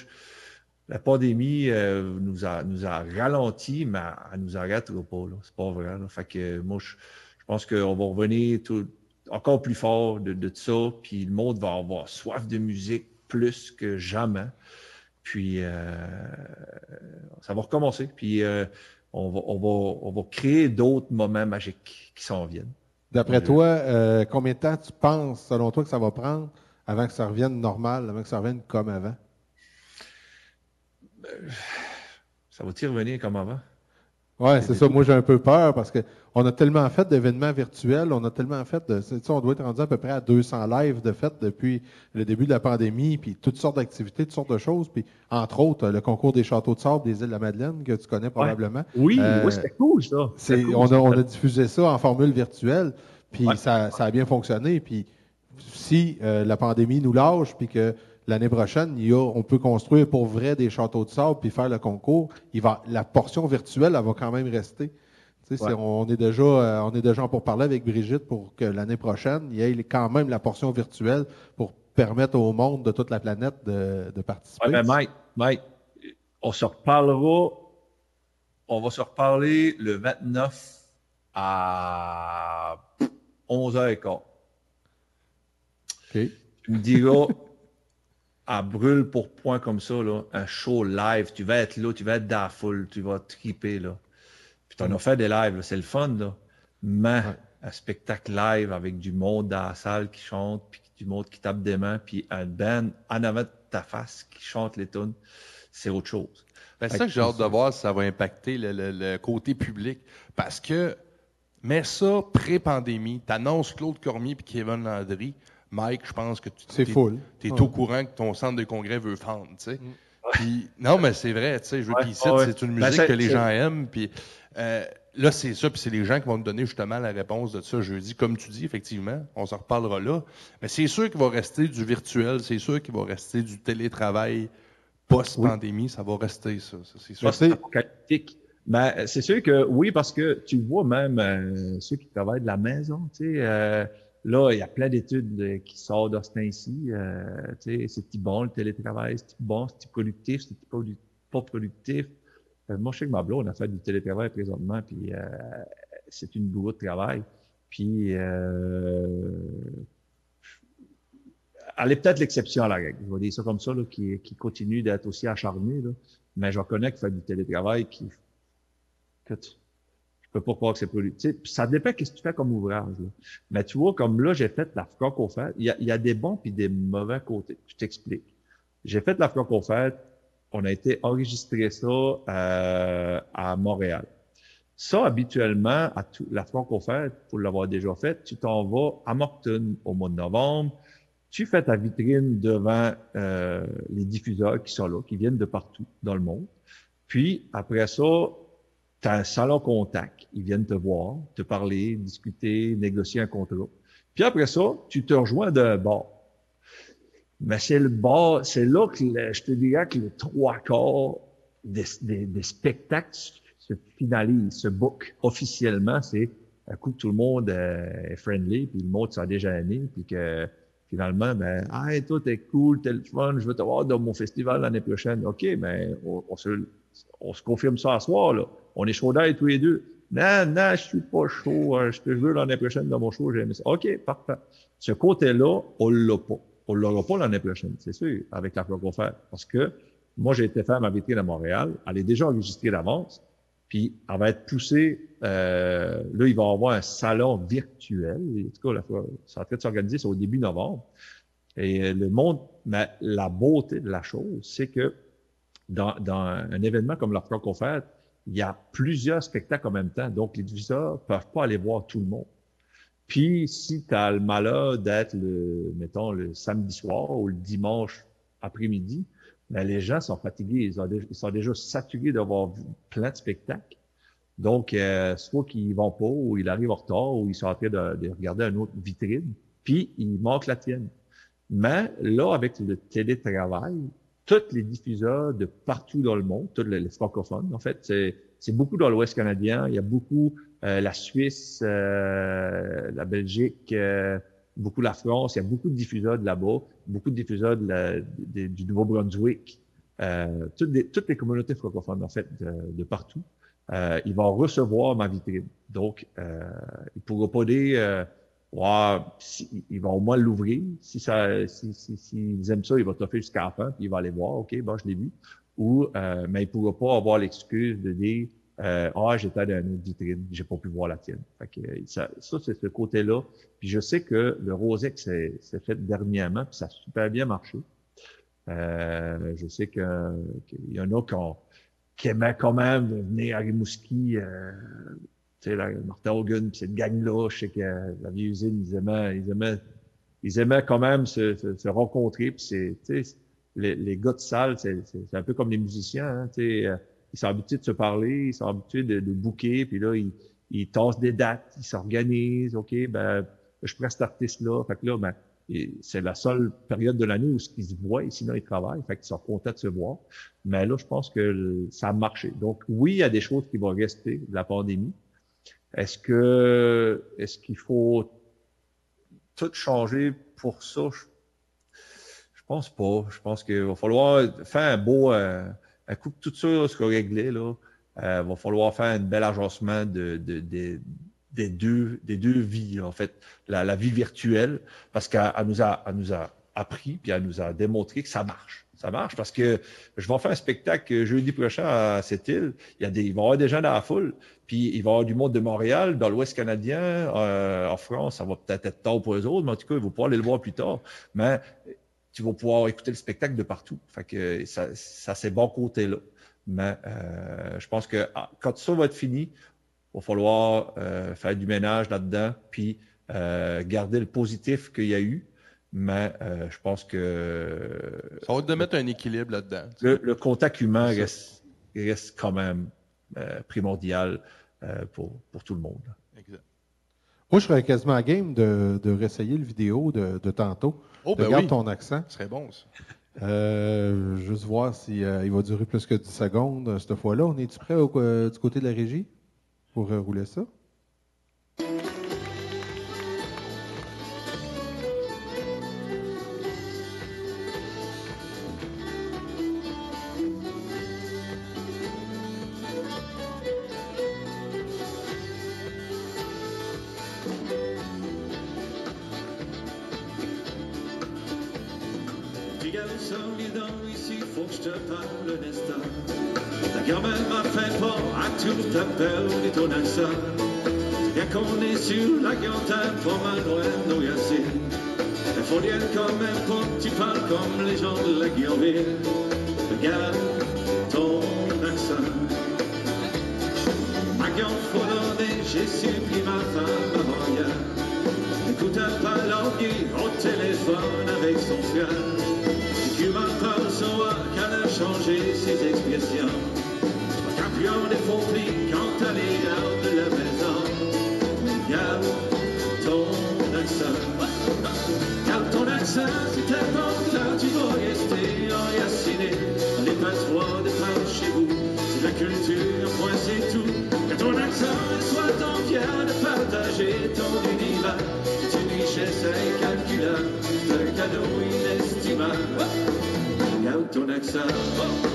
la pandémie euh, nous a nous a ralenti, mais elle nous arrêtera pas. C'est pas vrai. Fait que moi, je, je pense qu'on va revenir tout, encore plus fort de, de ça, puis le monde va avoir soif de musique plus que jamais. Puis euh, ça va recommencer. Puis euh, on, va, on, va, on va créer d'autres moments magiques qui s'en viennent. D'après toi, euh, combien de temps tu penses, selon toi, que ça va prendre avant que ça revienne normal, avant que ça revienne comme avant? Ça va-t-il revenir comme avant? Ouais, c'est ça. Moi, j'ai un peu peur parce que on a tellement fait d'événements virtuels, on a tellement fait de, tu sais, on doit être rendu à peu près à 200 lives de fait depuis le début de la pandémie, puis toutes sortes d'activités, toutes sortes de choses, puis entre autres le concours des châteaux de sable des îles de la Madeleine que tu connais probablement. Oui, euh, oui, c'était cool ça. Cool, on, a, on a diffusé ça en formule virtuelle, puis ça, ça a bien fonctionné, puis si euh, la pandémie nous lâche, puis que l'année prochaine, il y a, on peut construire pour vrai des châteaux de sable puis faire le concours. Il va, la portion virtuelle, elle va quand même rester. On est déjà, euh, on est déjà pour parler avec Brigitte pour que l'année prochaine, il y ait quand même la portion virtuelle pour permettre au monde de toute la planète de, de participer. Ouais, mais Mike, Mike, on se reparlera, on va se reparler le 29 à 11h15. OK. Tu me diras, à brûle pour point comme ça, là, un show live, tu vas être là, tu vas être dans la foule, tu vas triper, là. Puis t'en as fait des lives, c'est le fun, là. Mais un spectacle live avec du monde dans la salle qui chante, puis du monde qui tape des mains, puis un band en avant de ta face qui chante les tunes, c'est autre chose. Ben, c'est ça que j'ai hâte de voir si ça va impacter le, le côté public. Parce que, mais ça, pré-pandémie, t'annonces Claude Cormier puis Kevin Landry, Mike, je pense que tu es, es au courant que ton centre de congrès veut fendre, tu sais. Mm. non, mais c'est vrai, tu sais, je veux ouais, c'est une ben, musique que les gens aiment, puis euh, là, c'est ça, puis c'est les gens qui vont nous donner justement la réponse de ça jeudi. Comme tu dis, effectivement, on s'en reparlera là. Mais c'est sûr qu'il va rester du virtuel, c'est sûr qu'il va rester du télétravail post-pandémie, ça va rester ça. c'est sûr. C'est ben, c'est sûr que oui, parce que tu vois même euh, ceux qui travaillent de la maison, tu sais, euh, Là, il y a plein d'études qui sortent de ce temps-ci. Euh, c'est bon le télétravail, c'est bon, c'est productif, c'est pas productif. Euh, moi, je sais que ma on a fait du télétravail présentement, puis euh, c'est une bourre de travail. Puis, euh, elle est peut-être l'exception à la règle. Je vais dire ça comme ça, là, qui, qui continue d'être aussi acharné. Là. Mais je reconnais qu'il fait du télétravail qui, peux pas croire que c'est productif. Ça dépend qu'est-ce que tu fais comme ouvrage. Mais tu vois, comme là, j'ai fait la franco-fête. Il y a, y a des bons puis des mauvais côtés. Je t'explique. J'ai fait la franco-fête. On a été enregistrer ça euh, à Montréal. Ça, habituellement, à tout, la franco-fête, pour l'avoir déjà fait, tu t'en vas à Moncton au mois de novembre. Tu fais ta vitrine devant euh, les diffuseurs qui sont là, qui viennent de partout dans le monde. Puis, après ça, tu as un salon contact. Ils viennent te voir, te parler, discuter, négocier un contrat. Puis après ça, tu te rejoins d'un bar. Mais c'est le bar, c'est là que je te dirais que les trois quarts des, des, spectacles se finalisent, se book officiellement. C'est un coup que tout le monde est friendly, puis le monde déjà aimé, puis que finalement, ben, hey, toi, t'es cool, t'es le fun, je veux te voir dans mon festival l'année prochaine. OK, ben, on, on, se, on se confirme ça à soir, là. On est chaud d'ail tous les deux. Non, non, je suis pas chaud. Hein, je veux l'année prochaine dans mon show, j'aime ça. OK, parfait. Ce côté-là, on l'a pas. On l'aura pas l'année prochaine, c'est sûr, avec la faire. Parce que moi, j'ai été faire ma vitrine à Montréal. Elle est déjà enregistrée d'avance. Puis, elle va être poussée. Euh, là, il va y avoir un salon virtuel. En tout cas, ça va être s'organiser, c'est au début novembre. Et le monde, mais la beauté de la chose, c'est que dans, dans un événement comme la Francofête, il y a plusieurs spectacles en même temps. Donc, les diffuseurs peuvent pas aller voir tout le monde. Puis, si tu as le malheur d'être, le, mettons, le samedi soir ou le dimanche après-midi, ben, les gens sont fatigués. Ils, sont déjà saturés d'avoir plein de spectacles. Donc, euh, soit qu'ils vont pas, ou ils arrivent en retard, ou ils sont en train de, de regarder une autre vitrine, puis ils manquent la tienne. Mais là, avec le télétravail, tous les diffuseurs de partout dans le monde, tous les, francophones, en fait, c'est beaucoup dans l'Ouest canadien. Il y a beaucoup euh, la Suisse, euh, la Belgique, euh, beaucoup la France. Il y a beaucoup de diffuseurs de là-bas, beaucoup de diffuseurs de du Nouveau-Brunswick. toutes, les, toutes les communautés francophones, en fait, de, partout. ils vont recevoir ma vitrine. Donc, euh, ils pourront pas dire Ouais, si, il va au moins l'ouvrir. Si ça, si, si, si, aiment ça, il va t'offrir jusqu'à la puis il va aller voir. OK, bon, je l'ai vu. Ou, euh, mais il ne pourra pas avoir l'excuse de dire Euh, ah, j'étais dans une autre vitrine, j'ai pas pu voir la tienne. Fait que ça, ça c'est ce côté-là. Puis je sais que le Rosex s'est fait dernièrement, puis ça a super bien marché. Euh, je sais qu'il y en a qui, qui, aimaient quand même venir à Rimouski, euh, sais, Martin Hogan, puis cette gang-là, je sais que la vieille usine, ils aimaient, ils aimaient, ils aimaient quand même se, se, rencontrer. Puis c'est, tu sais, les, les, gars de salle, c'est un peu comme les musiciens, hein, tu sais, euh, ils sont habitués de se parler, ils sont habitués de, de booker, puis là, ils, ils tassent des dates, ils s'organisent, OK, ben, je prends cet artiste-là. Fait que là, ben, c'est la seule période de l'année où ils se voient sinon ils travaillent. Fait qu'ils sont contents de se voir. Mais là, je pense que ça a marché. Donc, oui, il y a des choses qui vont rester de la pandémie. Est-ce que, est-ce qu'il faut tout changer pour ça? Je, je pense pas. Je pense qu'il va falloir faire un beau, euh, un coup tout ça, ce qu'on réglé, là. Euh, va falloir faire un bel agencement de, de, de des deux, des deux vies, en fait, la, la vie virtuelle, parce qu'elle nous a, elle nous a appris, puis elle nous a démontré que ça marche. Ça marche parce que je vais faire un spectacle jeudi prochain à cette île. Il y a des, il va y avoir des gens dans la foule, puis il va y avoir du monde de Montréal, dans l'Ouest canadien, euh, en France. Ça va peut-être être tard pour eux autres, mais en tout cas, ils vont pouvoir aller le voir plus tard. Mais tu vas pouvoir écouter le spectacle de partout. Fait que ça, ça c'est bon côté-là. Mais euh, je pense que ah, quand ça va être fini, va falloir euh, faire du ménage là-dedans, puis euh, garder le positif qu'il y a eu. Mais euh, je pense que... Ça va de mettre un équilibre là-dedans. Le, contact humain reste, reste, quand même primordial pour, pour tout le monde. Exact. Moi, je serais quasiment à game de, de réessayer le vidéo de, de tantôt. Oh, ben Regarde ton accent. Ce serait bon, ça. Euh, juste voir si il va durer plus que 10 secondes cette fois-là. On est-tu prêt du côté de la régie? pour rouler ça? le destin. Ta grand-mère m'a fait peur à tout ta peur et ton accent. Bien qu'on est sur la grande pour mal loin de nos yassés. Elles font comme un pont, tu parles comme les gens de la Guillermine. Regarde ton accent. Ma grande fondée, j'ai supplie ma femme avant hier. Écoute un pas au téléphone avec son frère. Humain comme son qu'elle a changé ses expressions. Soit des conflits quand elle est out de la maison. Garde ton accent. Garde ton accent, c'est important, tu dois rester enraciné. Les patois de par chez vous, c'est la culture, point c'est tout. Que ton accent soit ton bien de partager ton univers, c'est une richesse incroyable. sun. Whoa.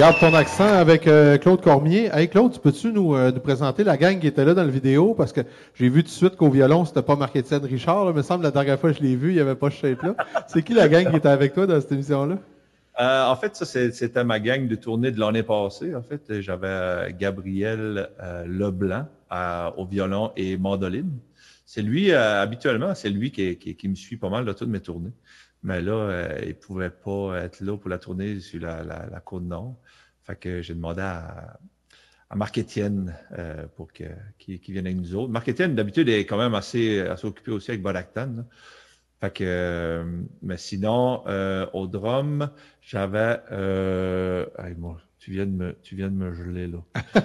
Garde ton accent avec euh, Claude Cormier. Hey Claude, tu peux-tu nous, euh, nous présenter la gang qui était là dans la vidéo? Parce que j'ai vu tout de suite qu'au violon, c'était pas Marc-Étienne Richard. Là. Il me semble la dernière fois que je l'ai vu, il n'y avait pas ce shape-là. C'est qui la gang qui était avec toi dans cette émission-là? Euh, en fait, ça, c'était ma gang de tournée de l'année passée. En fait, j'avais euh, Gabriel euh, Leblanc à- au violon et mandoline. C'est lui, euh, habituellement, c'est lui qui, qui, qui me suit pas mal de toutes mes tournées. Mais là, euh, il pouvait pas être là pour la tournée sur la, la, la côte nord. Fait que j'ai demandé à, à Marc-Étienne euh, pour que, qu'il, qu'il vienne avec nous autres. Marc-Étienne, d'habitude, est quand même assez, assez occupé aussi avec Bodactan. là. Fait que, euh, mais sinon, euh, au drum, j'avais, euh, hey, moi, tu viens de me, tu viens de me geler là.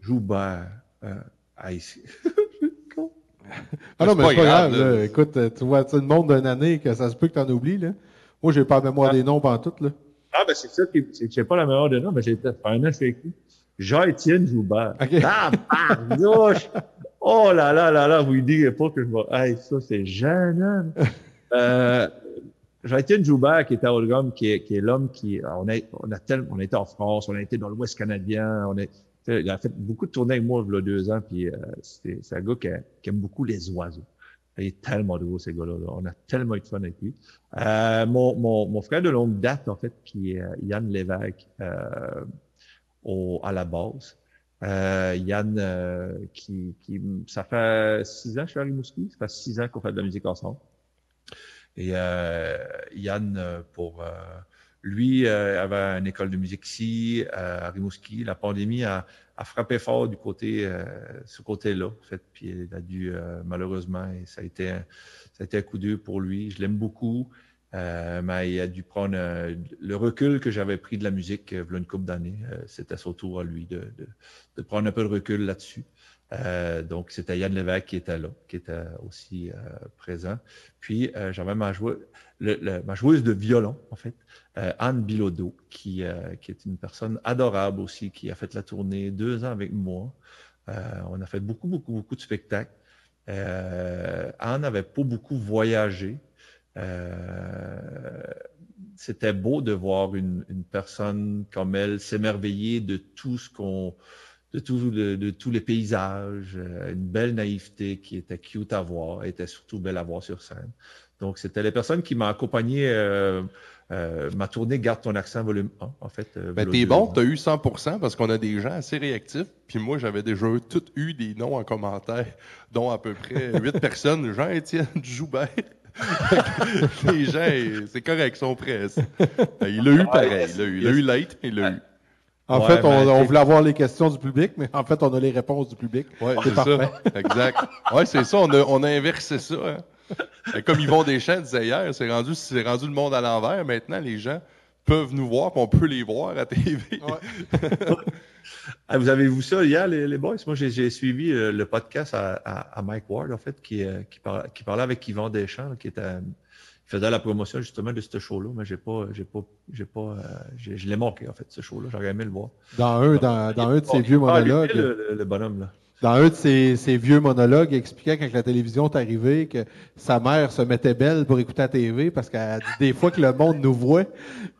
Joubert, euh, hey, c'est- Ah non, mais c'est pas grave. là. là. Écoute, euh, tu vois, tu le monde d'une année que ça se peut que t'en oublies. Là. Moi, j'ai pas la mémoire des noms pendant tout. Là. Ah, ben c'est ça qui, c'est que j'ai pas la meilleure de nom, mais j'ai fait un an, fais écrit. Jean-Étienne Joubert. OK. Ah, barnouche! Oh là là là là, vous lui direz pas que je vais, hey, ça, c'est gênant. Euh, Jean-Étienne Joubert, qui était au drum, qui est, qui est l'homme qui, on a, on a tellement, on a été en France, on a été dans l'Ouest canadien, on est, il a fait beaucoup de tournées avec moi, il y a deux ans, puis euh, c'est c'est un gars qui, a- qui aime beaucoup les oiseaux. Il est tellement drôle, ces gars-là. là. On a tellement eu de fun avec lui. Euh, mon, mon, mon frère de longue date, en fait, qui est euh, Yann Lévesque, euh, au, à la base. Euh, Yann, euh, qui, qui, ça fait six ans que je suis à Rimouski, ça fait six ans qu'on fait de la musique ensemble. Et euh, Yann, pour lui, avait une école de musique ici, à Rimouski. La pandémie a, a frappé fort du côté, euh, ce côté-là, en fait. Puis il a dû, euh, malheureusement, ça a été, un, ça a été un coup dur pour lui. Je l'aime beaucoup. Euh, mais il a dû prendre le recul que j'avais pris de la musique v'là une couple d'années. C'était son tour à lui de, de, de prendre un peu de recul là-dessus. Euh, donc, c'était Yann Lévesque qui était là, qui était aussi euh, présent. Puis, euh, j'avais ma, ma joueuse de violon, en fait, euh, Anne Bilodeau, qui, euh, qui est une personne adorable aussi, qui a fait la tournée deux ans avec moi. Euh, on a fait beaucoup, beaucoup, beaucoup de spectacles. Euh, Anne n'avait pas beaucoup voyagé. Euh, c'était beau de voir une, une personne comme elle s'émerveiller de tout ce qu'on, de, tout, de, de tous les paysages, euh, une belle naïveté qui était cute à voir, était surtout belle à voir sur scène. Donc, c'était les personnes qui m'ont accompagné, euh, euh, ma tournée Garde ton accent volume 1, en fait. euh, Ben, t'es bon, t'as eu 100% parce qu'on a des gens assez réactifs. Puis moi, j'avais déjà eu- tout eu des noms en commentaire, dont à peu près huit personnes. Jean-Étienne Joubert. les gens, c'est correct, ils sont prêts. Ben, Il l'a eu pareil. Il l'a eu, il l'a eu late, mais il l'a eu. En Ouais, fait, on, ben, on voulait avoir les questions du public, mais en fait, on a les réponses du public. Ouais, C'est ça. Exact. Ouais, c'est ça. On a, on a inversé ça. hein. Et Comme Yvon Deschamps disait hier, c'est rendu, c'est rendu le monde à l'envers. Maintenant, les gens peuvent nous voir, puis on peut les voir à TV. Ah, vous avez vu ça hier, les, les boys? Moi, j'ai j'ai suivi euh, le podcast à, à, à Mike Ward, en fait, qui, euh, qui, par- qui parlait avec Yvan Deschamps, là, qui était, euh, faisait la promotion justement de ce show-là, mais j'ai pas, j'ai pas, j'ai pas, euh, je l'ai manqué, en fait, ce show-là. J'aurais aimé le voir. Dans un, dans, dans un de ses vieux Ah, lui, monologues. le, le- le bonhomme, là. Dans un de ses, ses vieux monologues, il expliquait quand la télévision est arrivée que sa mère se mettait belle pour écouter la TV parce qu'elle dit des fois que le monde nous voit.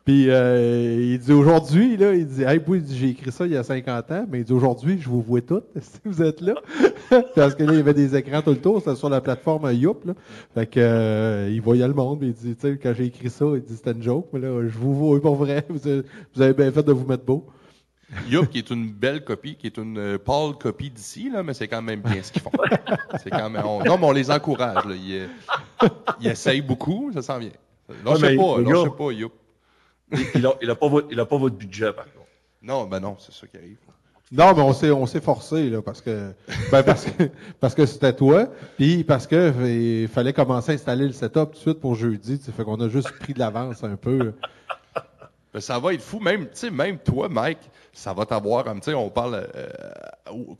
Puis euh, il dit aujourd'hui, là, il dit Hey, oui, j'ai écrit ça il y a 50 ans, mais il dit aujourd'hui, je vous vois toutes si vous êtes là. parce que là, il y avait des écrans tout le tour, c'était sur la plateforme Youp. Là. Fait que euh, il voyait le monde, puis il dit, tu sais, quand j'ai écrit ça, il dit c'était une joke, mais là, je vous vois pour vrai. Vous avez bien fait de vous mettre beau. Youp, qui est une belle copie, qui est une euh, pâle copie d'ici, là, mais c'est quand même bien ce qu'ils font. C'est quand même, on- non, mais on les encourage. Là. Ils, euh, ils essayent beaucoup, ça s'en vient. Lâchez mais pas, lâchez pas, Youp. Il, il a, il a pas votre, il a pas votre budget, par contre. Non, ben non, c'est ça qui arrive. Non, mais on s'est on s'est forcé là parce que ben parce que parce que c'était toi, puis parce que il fallait commencer à installer le setup tout de suite pour jeudi, tu sais, fait qu'on a juste pris de l'avance un peu. Ben, ça va être fou. Même, même toi, Mike, ça va t'avoir, sais, on parle euh,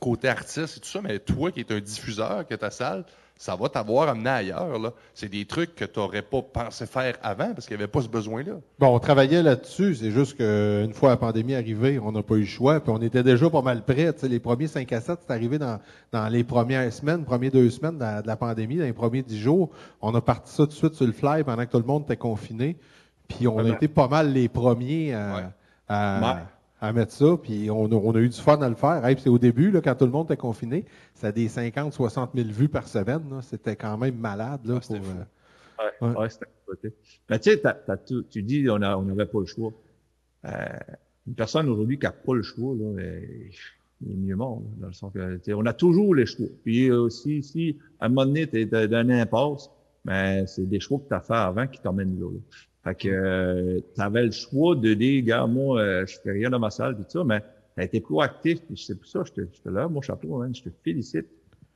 côté artiste et tout ça, mais toi qui es un diffuseur, que ta salle, ça va t'avoir amené ailleurs. C'est des trucs que tu n'aurais pas pensé faire avant parce qu'il n'y avait pas ce besoin-là. Bon, on travaillait là-dessus. C'est juste qu'une fois la pandémie arrivée, on n'a pas eu le choix. Puis on était déjà pas mal prêts. Les premiers 5 à 7, c'est arrivé dans, dans les premières semaines, premières deux semaines de la, de la pandémie, dans les premiers 10 jours. On a parti ça tout de suite sur le fly pendant que tout le monde était confiné. Puis on a été pas mal les premiers à, Ouais. à, à mettre ça. Puis on a, on a eu du fun à le faire. Hey, puis c'est au début, là, quand tout le monde était confiné, c'était des 50, 60 000 vues par semaine. là. C'était quand même malade. Là, Ah, c'était pour, fou. euh, Ouais, Ouais. ouais, c'était à côté. Mais tu sais, t'as- t'as tout- tu dis on a- on n'avait pas le choix. Euh, une personne aujourd'hui qui n'a pas le choix, là, il est mieux mort, là, dans le sens que tu sais, on a toujours les choix. Puis euh, aussi, si à un moment donné, tu es dans une impasse, mais c'est des choix que tu as fait avant qui t'emmènent là. là. Fait que tu avais le choix de dire, gars, moi, euh, je fais rien dans ma salle, tout ça, mais tu as été proactif, puis c'est pour ça, je te, je te lève mon chapeau, hein, je te félicite.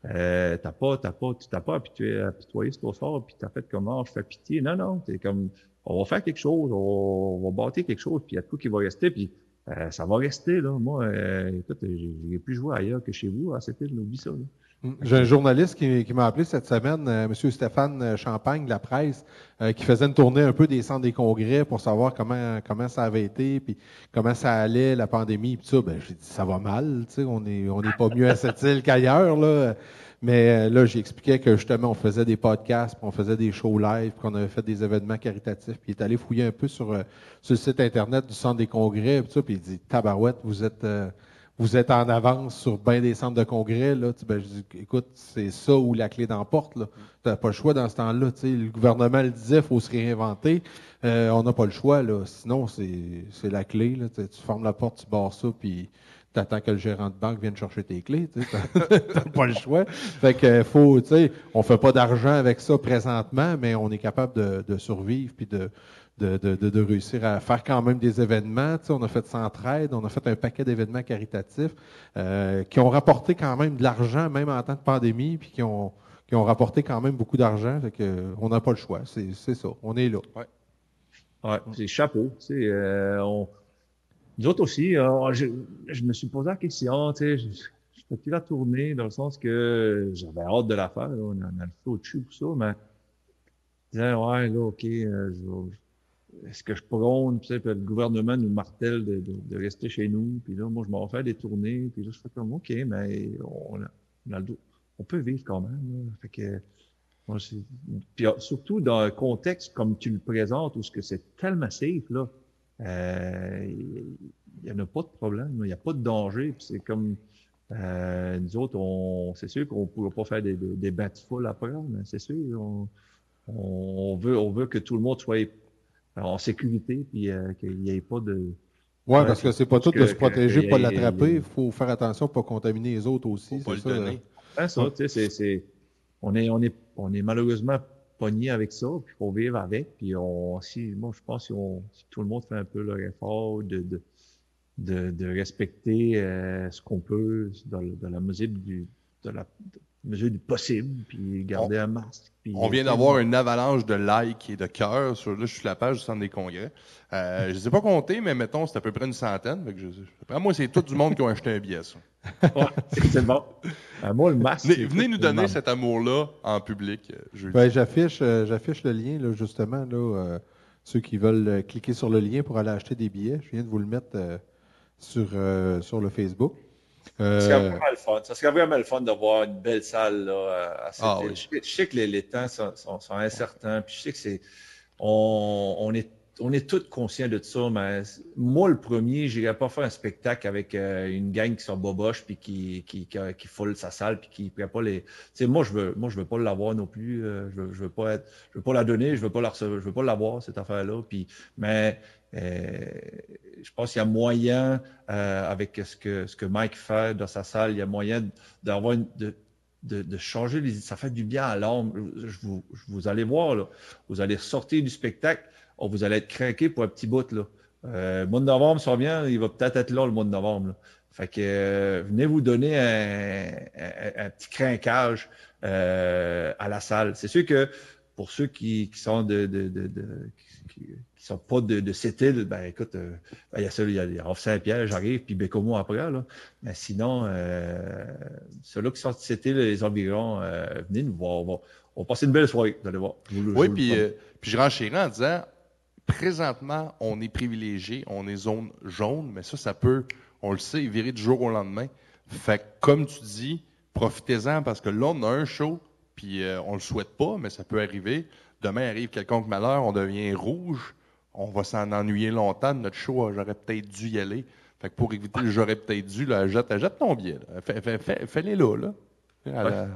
Euh, t'as pas, t'as pas, tu t'as pas apitoyé, apitoyé sur ton sort, puis t'as fait comment, je fais pitié. Non, non, t'es comme, on va faire quelque chose, on, on va bâtir quelque chose, puis il y a tout qui va rester, puis euh, ça va rester, là. Moi, euh, écoute, j'ai plus joué ailleurs que chez vous, à cette île, oublie ça, là. J'ai un journaliste qui, m'a appelé cette semaine, euh, M. Stéphane Champagne de la presse, euh, qui faisait une tournée un peu des centres des congrès pour savoir comment comment ça avait été, puis comment ça allait la pandémie, puis ça. Ben j'ai dit ça va mal, tu sais, on est on n'est pas mieux à cette île qu'ailleurs là. Mais euh, là, j'expliquais que justement, on faisait des podcasts, puis on faisait des shows live, qu'on avait fait des événements caritatifs. Puis il est allé fouiller un peu sur, euh, sur le site internet du centre des congrès, puis ça, puis il dit Tabarouette, vous êtes euh, vous êtes en avance sur bien des centres de congrès. Là. Ben, je dis, écoute, c'est ça où la clé d'emporte. Tu n'as pas le choix dans ce temps-là. Le gouvernement le disait, il faut se réinventer. Euh, on n'a pas le choix. Là. Sinon, c'est la clé. Là. Tu fermes la porte, tu barres ça, puis tu attends que le gérant de banque vienne chercher tes clés. Tu n'as pas le choix. Fait que faut, on fait pas d'argent avec ça présentement, mais on est capable de, de survivre puis de, de, de, de réussir à faire quand même des événements. Tu sais, on a fait Centraide, on a fait un paquet d'événements caritatifs euh, qui ont rapporté quand même de l'argent, même en temps de pandémie, puis qui ont, qui ont rapporté quand même beaucoup d'argent. Fait que, on n'a pas le choix. C'est c'est ça. On est là. Ouais, c'est chapeau. Tu sais, euh, on... Nous autres aussi, euh, je, je me suis posé la question, tu sais, je, je fais plus la tournée dans le sens que j'avais hâte de la faire, là, on a, le feu au-dessus pour ça, mais ouais, là, OK, euh, je- est-ce que je prône, puis le gouvernement nous martèle de, de, de rester chez nous, puis là, moi, je m'en fais des tournées, puis là, je fais comme, OK, mais on a, on a le dos. On peut vivre quand même, là. Fait que, moi, puis euh, surtout dans un contexte comme tu le présentes, où ce que c'est tellement safe, là, euh, il n'y en a pas de problème, il n'y a pas de danger. Puis c'est comme euh, nous autres, on, c'est sûr qu'on ne pourra pas faire des, des, des foule après, mais c'est sûr, on, on veut, on veut que tout le monde soit en sécurité, puis euh, qu'il n'y ait pas de. Ouais, Ouais, parce que c'est pas tout que- de se protéger, que- pas l'attraper. Il faut faire attention pour pas contaminer les autres aussi. Faut pas c'est le ça. donner. Hein, ça, tu sais, c'est, c'est, on est, on est, on est malheureusement pogné avec ça, puis faut vivre avec, puis on, si, moi, je pense si, on, si tout le monde fait un peu leur effort de, de, de, de respecter euh, ce qu'on peut dans, le- dans la mesure du, de la mesure du possible, puis garder un masque. Puis, On vient d'avoir une avalanche de likes et de cœurs sur là, je suis sur la page du centre des congrès. Euh, je ne sais pas compter, mais mettons, c'est à peu près une centaine. Fait que je, après moi, c'est tout du monde qui ont acheté un billet, ça. Ouais, c'est bon. Euh, moi, le masque. Venez, nous donner cet amour-là en public. euh. Ben, j'affiche, euh, j'affiche le lien, là, justement, là, euh, ceux qui veulent cliquer sur le lien pour aller acheter des billets. Je viens de vous le mettre euh, sur, euh, sur le Facebook. Euh, Ça serait vraiment le fun. Ça serait vraiment le fun d'avoir une belle salle là, à cette Ah oui. je, sais- je sais que les, les temps sont, sont- sont incertains, puis je sais que c'est. On, on est on est tous conscients de ça, mais moi, le premier, j'irais pas faire un spectacle avec euh, une gang qui sont boboches puis qui, qui, qui, qui foule sa salle puis qui ne pas les. Tu sais, moi, je veux, moi, je veux pas l'avoir non plus. euh, je veux, je veux pas être, je veux pas la donner, je veux pas la recevoir, je veux pas l'avoir, cette affaire-là. Puis, mais euh, je pense qu'il y a moyen, euh, avec ce que, ce que Mike fait dans sa salle, il y a moyen d'avoir une, de, de, de changer les Ça fait du bien à l'âme. Je vous, je vous allez voir, là. Vous allez sortir du spectacle, oh, vous allez être craqué pour un petit bout, là. Euh, le mois de novembre, ça vient, il va peut-être être là le mois de novembre. là. Fait que euh, venez vous donner un, un- petit crinquage euh, à la salle. C'est sûr que pour ceux qui, qui sont de, de, de, de- qui- qui sont pas de, de cette île, ben écoute, euh, ben, il y a celui, il y a, Saint-Pierre, j'arrive, puis Bécomo après, là. Mais sinon, euh, ceux-là qui sont de cette île, les environs, euh, venez nous voir. On va, on va passer une belle soirée, vous allez voir. Je je Oui, puis, euh, puis je renchéris en disant, présentement, on est privilégié, on est zone jaune, mais ça, ça peut, on le sait, virer du jour au lendemain. Fait que, comme tu dis, profitez-en parce que là, on a un show, puis euh, on le souhaite pas, mais ça peut arriver. Demain arrive quelconque malheur, on devient rouge, on va s'en ennuyer longtemps de notre show. J'aurais peut-être dû y aller. Fait que pour éviter le j'aurais peut-être dû, là, jette, jette ton billet. là. Fais- fais- fais- Fais-les là, là.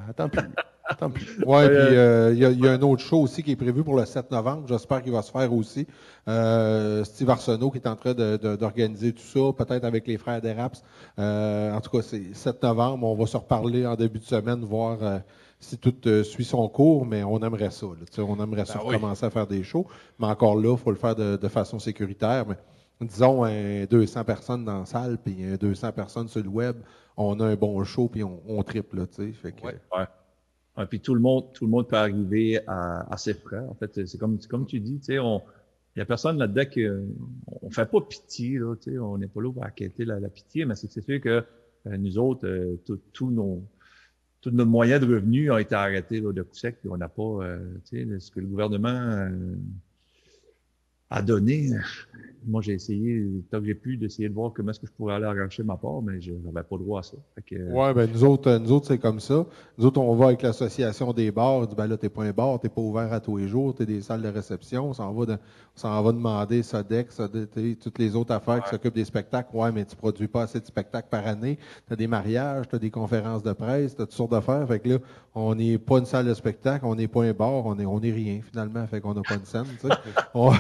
Attends plus. Attends plus. Ouais, puis euh, il y, a- il y a un autre show aussi qui est prévu pour le 7 novembre. J'espère qu'il va se faire aussi. Euh, Steve Arsenault qui est en train de- de- d'organiser tout ça, peut-être avec les frères d'Eraps. Euh, en tout cas, c'est 7 novembre. On va se reparler en début de semaine, voir euh, si tout euh, suit son cours, mais on aimerait ça. là. On aimerait ça Ben oui. commencer à faire des shows. Mais encore là, il faut le faire de, de façon sécuritaire. Mais disons un 200 personnes dans la salle, puis un 200 personnes sur le web, on a un bon show, puis on, on triple. Là, tu sais. fait que, Ouais. Ouais. Ouais, puis tout le monde, tout le monde peut arriver à, à ses frais. En fait, c'est comme, comme tu dis, tu sais, on, il y a personne là-dedans qui, euh, on fait pas pitié, là, on n'est pas là pour acquitter la, la pitié, mais c'est sûr que euh, nous autres, euh, tous nos, tous nos moyens de revenus ont été arrêtés là, de coup sec, on n'a pas, euh, tu sais, ce que le gouvernement euh, a donné. Moi, j'ai essayé, tant que j'ai pu, d'essayer de voir comment est-ce que je pourrais aller arracher ma part, mais je n'avais pas droit à ça. Fait que, Ouais, ben nous autres, euh, nous autres, c'est comme ça. Nous autres, on va avec l'association des bars. On dit, ben là, t'es pas un bar, t'es pas ouvert à tous les jours, t'es des salles de réception. On s'en va, de- on s'en va demander Sodex, Sode- t'sais, toutes les autres affaires qui s'occupent des spectacles. Ouais, mais tu produis pas assez de spectacles par année. T'as des mariages, t'as des conférences de presse, t'as toutes sortes d'affaires. Fait que là, on n'est pas une salle de spectacle, on n'est pas un bar, on est, on est rien finalement. Fait qu'on n'a pas de scène. tu sais. On-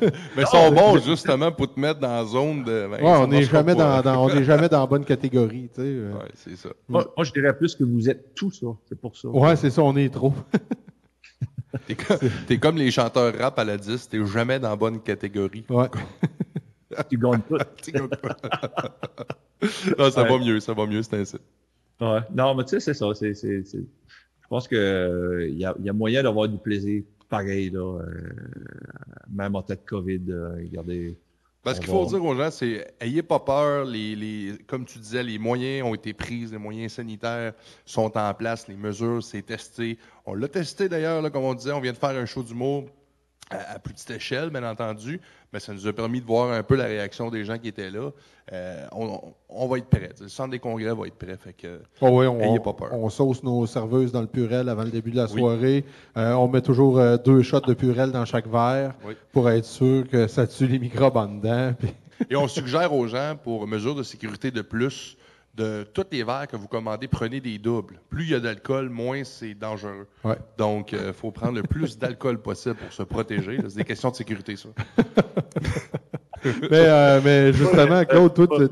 Mais ils sont bons justement pour te mettre dans la zone de. ben, Ouais, on n'est jamais dans, dans- on n'est jamais dans la bonne catégorie. tu sais. euh. Ouais, c'est ça. moi, moi, je dirais plus que vous êtes tout ça. C'est pour ça. Ouais, c'est ça, on est trop. T'es comme, t'es comme les chanteurs rap à la 10, t'es jamais dans la bonne catégorie. Ouais. Tu gagnes tout. Tu gagnes pas. non, ça Ouais. va mieux, ça va mieux, c'est ainsi. Ouais. Non, mais tu sais, c'est ça. C'est, c'est, c'est- Je pense que euh, y, a, il y a moyen d'avoir du plaisir pareil, là, euh, même en tête COVID. euh, regardez. Parce qu'il faut va- dire aux gens, c'est ayez pas peur. Les, les, comme tu disais, les moyens ont été pris, les moyens sanitaires sont en place, les mesures, c'est testé. On l'a testé d'ailleurs, là, comme on disait, on vient de faire un show d'humour à, à plus petite échelle, bien entendu, mais ça nous a permis de voir un peu la réaction des gens qui étaient là. Euh, on, on va être prêts. Le centre des congrès va être prêt. Fait que, Oh oui, on, Ayez pas peur. on sauce nos serveuses dans le purel avant le début de la Oui. soirée. Euh, on met toujours euh, deux shots de purel dans chaque verre Oui. pour être sûr que ça tue les microbes en dedans. puis- Et on suggère aux gens, pour mesure de sécurité de plus, de tous les verres que vous commandez, prenez des doubles. Plus il y a d'alcool, moins c'est dangereux. Ouais. Donc, il faut prendre le plus d'alcool possible pour se protéger. C'est des questions de sécurité, ça. mais, euh, mais justement, Claude, toi, tu,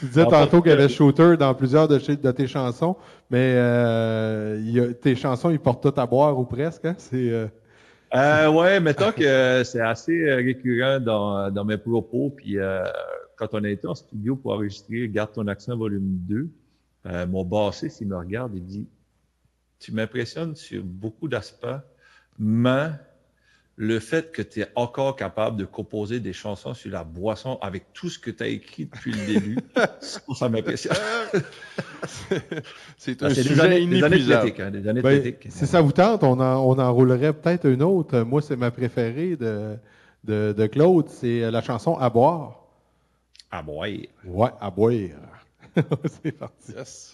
tu disais En tantôt fait, qu'il y avait shooter dans plusieurs de, tes chansons, mais euh, il y a- tes chansons, ils portent tout à boire ou presque. Hein? C'est, euh, Euh, ouais, mettons que euh, c'est assez euh, récurrent dans, dans mes propos. Puis euh, quand on a été en studio pour enregistrer Garde ton accent volume 2, euh, mon bassiste, il me regarde et dit Tu m'impressionnes sur beaucoup d'aspects, mais le fait que tu es encore capable de composer des chansons sur la boisson avec tout ce que tu as écrit depuis le début, ça, m'impressionne. C'est un C'est des sujet années, des années hein, des années ben, si ça vous tente, on en, on enroulerait peut-être une autre. Moi, c'est ma préférée de, de, de Claude, c'est la chanson À boire. Ah bon, ouais. Ouais, à boire. c'est parti. Yes.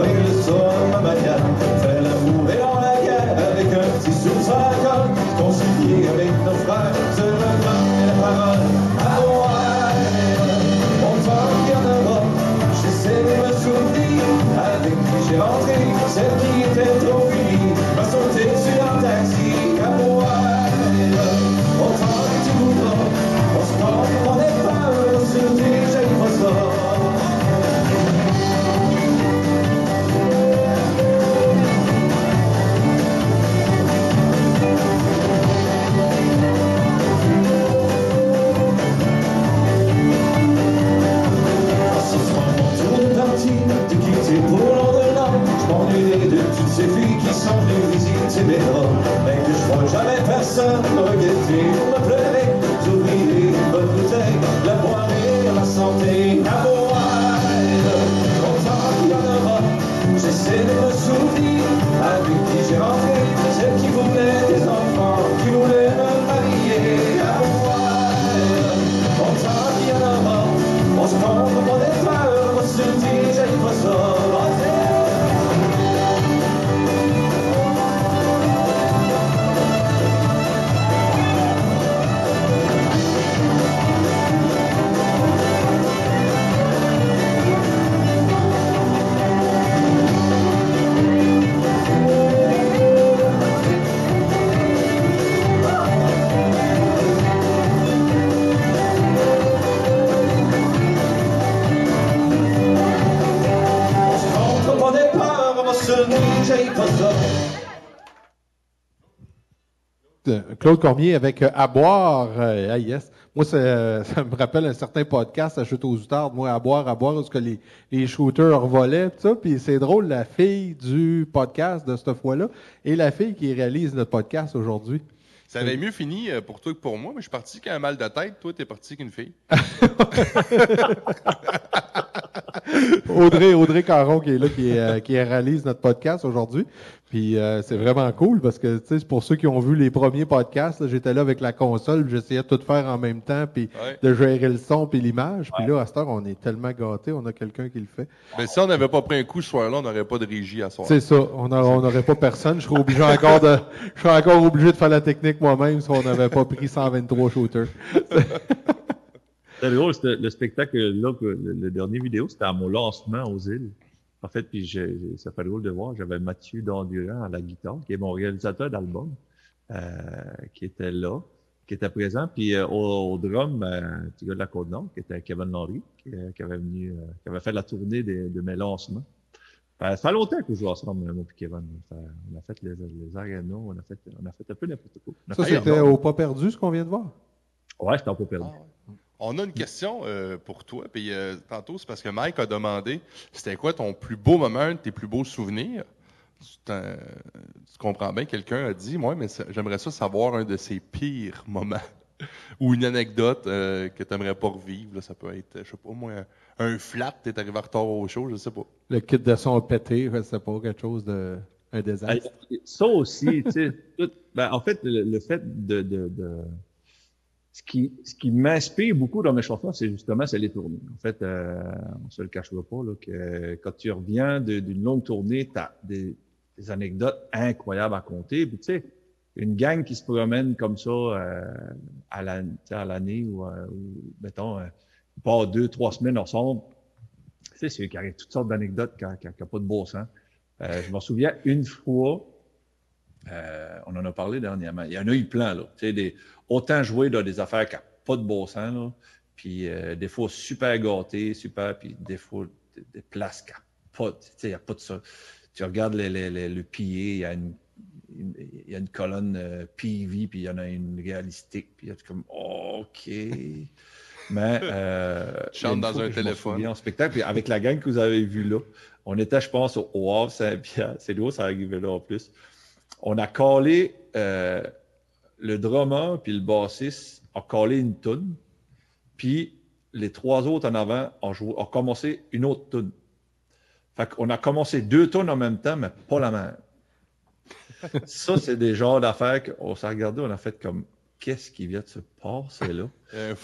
sous lit, avec Claude Cormier avec euh, À boire. euh, ah, yes. Moi, ça, euh, ça me rappelle un certain podcast à Chute aux Outardes. Moi, À boire, à boire, où que les, les shooters revolaient, tout ça. Puis c'est drôle, la fille du podcast de cette fois-là et la fille qui réalise notre podcast aujourd'hui. Ça avait mieux fini pour toi que pour moi, mais je suis parti avec un mal de tête. Toi, t'es parti avec une fille. Audrey, Audrey Caron qui est là, qui, euh, qui réalise notre podcast aujourd'hui. Puis euh, c'est vraiment cool parce que, tu sais, c'est pour ceux qui ont vu les premiers podcasts, là, j'étais là avec la console, j'essayais de tout faire en même temps, puis Ouais. de gérer le son puis l'image. Puis là, à cette heure, on est tellement gâtés, on a quelqu'un qui le fait. Mais si on n'avait pas pris un coup ce soir-là, on n'aurait pas de régie à soir. C'est ça. On n'aurait pas personne. Je serais obligé encore de, je serais encore obligé de faire la technique moi-même si on n'avait pas pris 123 shooters. C'est drôle, c'était le spectacle, là, que le, le dernier vidéo, c'était à mon lancement aux îles. En fait, puis j'ai- ça fait drôle de voir, j'avais Mathieu Dandurand à la guitare, qui est mon réalisateur d'album, euh, qui était là, qui était présent. Puis euh, au, au drum, euh, petit gars de la Côte-Nord, qui était Kevin Laurie, qui, euh, qui avait venu, euh, qui avait fait la tournée des- de mes lancements. Ben, ça fait longtemps qu'on joue ensemble, moi et Kevin. Ça- on a fait les, les on a fait, on a fait un peu n'importe quoi. Ça, c'était au pas perdu, ce qu'on vient de voir? Ouais, c'était un peu perdu. Ah ouais. On a une question euh, pour toi. Puis euh, tantôt, c'est parce que Mike a demandé c'était quoi ton plus beau moment, un de tes plus beaux souvenirs? Un- tu comprends bien, quelqu'un a dit Moi, mais j'aimerais ça savoir un de ses pires moments. Ou une anecdote euh, que tu n'aimerais pas revivre. là. ça peut être, je sais pas, moi, un, un flat, tu es arrivé en retard au show, je sais pas. Le kit de son pété, je sais pas, quelque chose de, un désastre. Ça aussi, tu sais, tout- ben, en fait, le, le fait de, de, de ce qui, ce qui m'inspire beaucoup dans mes chansons, c'est justement, c'est les tournées. En fait, euh, on se le cachera pas, là, que quand tu reviens d'une longue tournée, tu as des, des anecdotes incroyables à compter. Puis, tu sais, une gang qui se promène comme ça euh, à l'année ou, euh, ou, mettons, euh, pas deux, trois semaines ensemble, tu sais, c'est qu'il arrive toutes sortes d'anecdotes qui n'ont pas de beau sens. Euh, je m'en souviens une fois, euh, on en a parlé dernièrement. Il y en a eu plein, là. Tu sais, des, autant jouer dans des affaires qui n'ont pas de bon sens, là. Puis euh, des fois super gâtés, super, puis des fois des, des places qui n'ont pas, tu sais, il y a pas de ça. Tu regardes les- les- les- le pilier, il y a une, il y a une colonne euh, PV, puis il y en a une réalistique, puis il y a comme, OK. Mais, euh, une dans un téléphone. En spectacle, puis avec la gang que vous avez vue là, on était, je pense, au, Havre Saint-Pierre. C'est drôle, ça arrivait là en plus. On a collé euh, le drummer puis le bassiste a collé une toune, puis les trois autres en avant ont, joué, ont commencé une autre toune. Fait qu'on a commencé deux tonnes en même temps, mais pas la même. Ça, c'est des genres d'affaires qu'on s'est regardé, on a fait comme qu'est-ce qui vient de se passer là? Euh,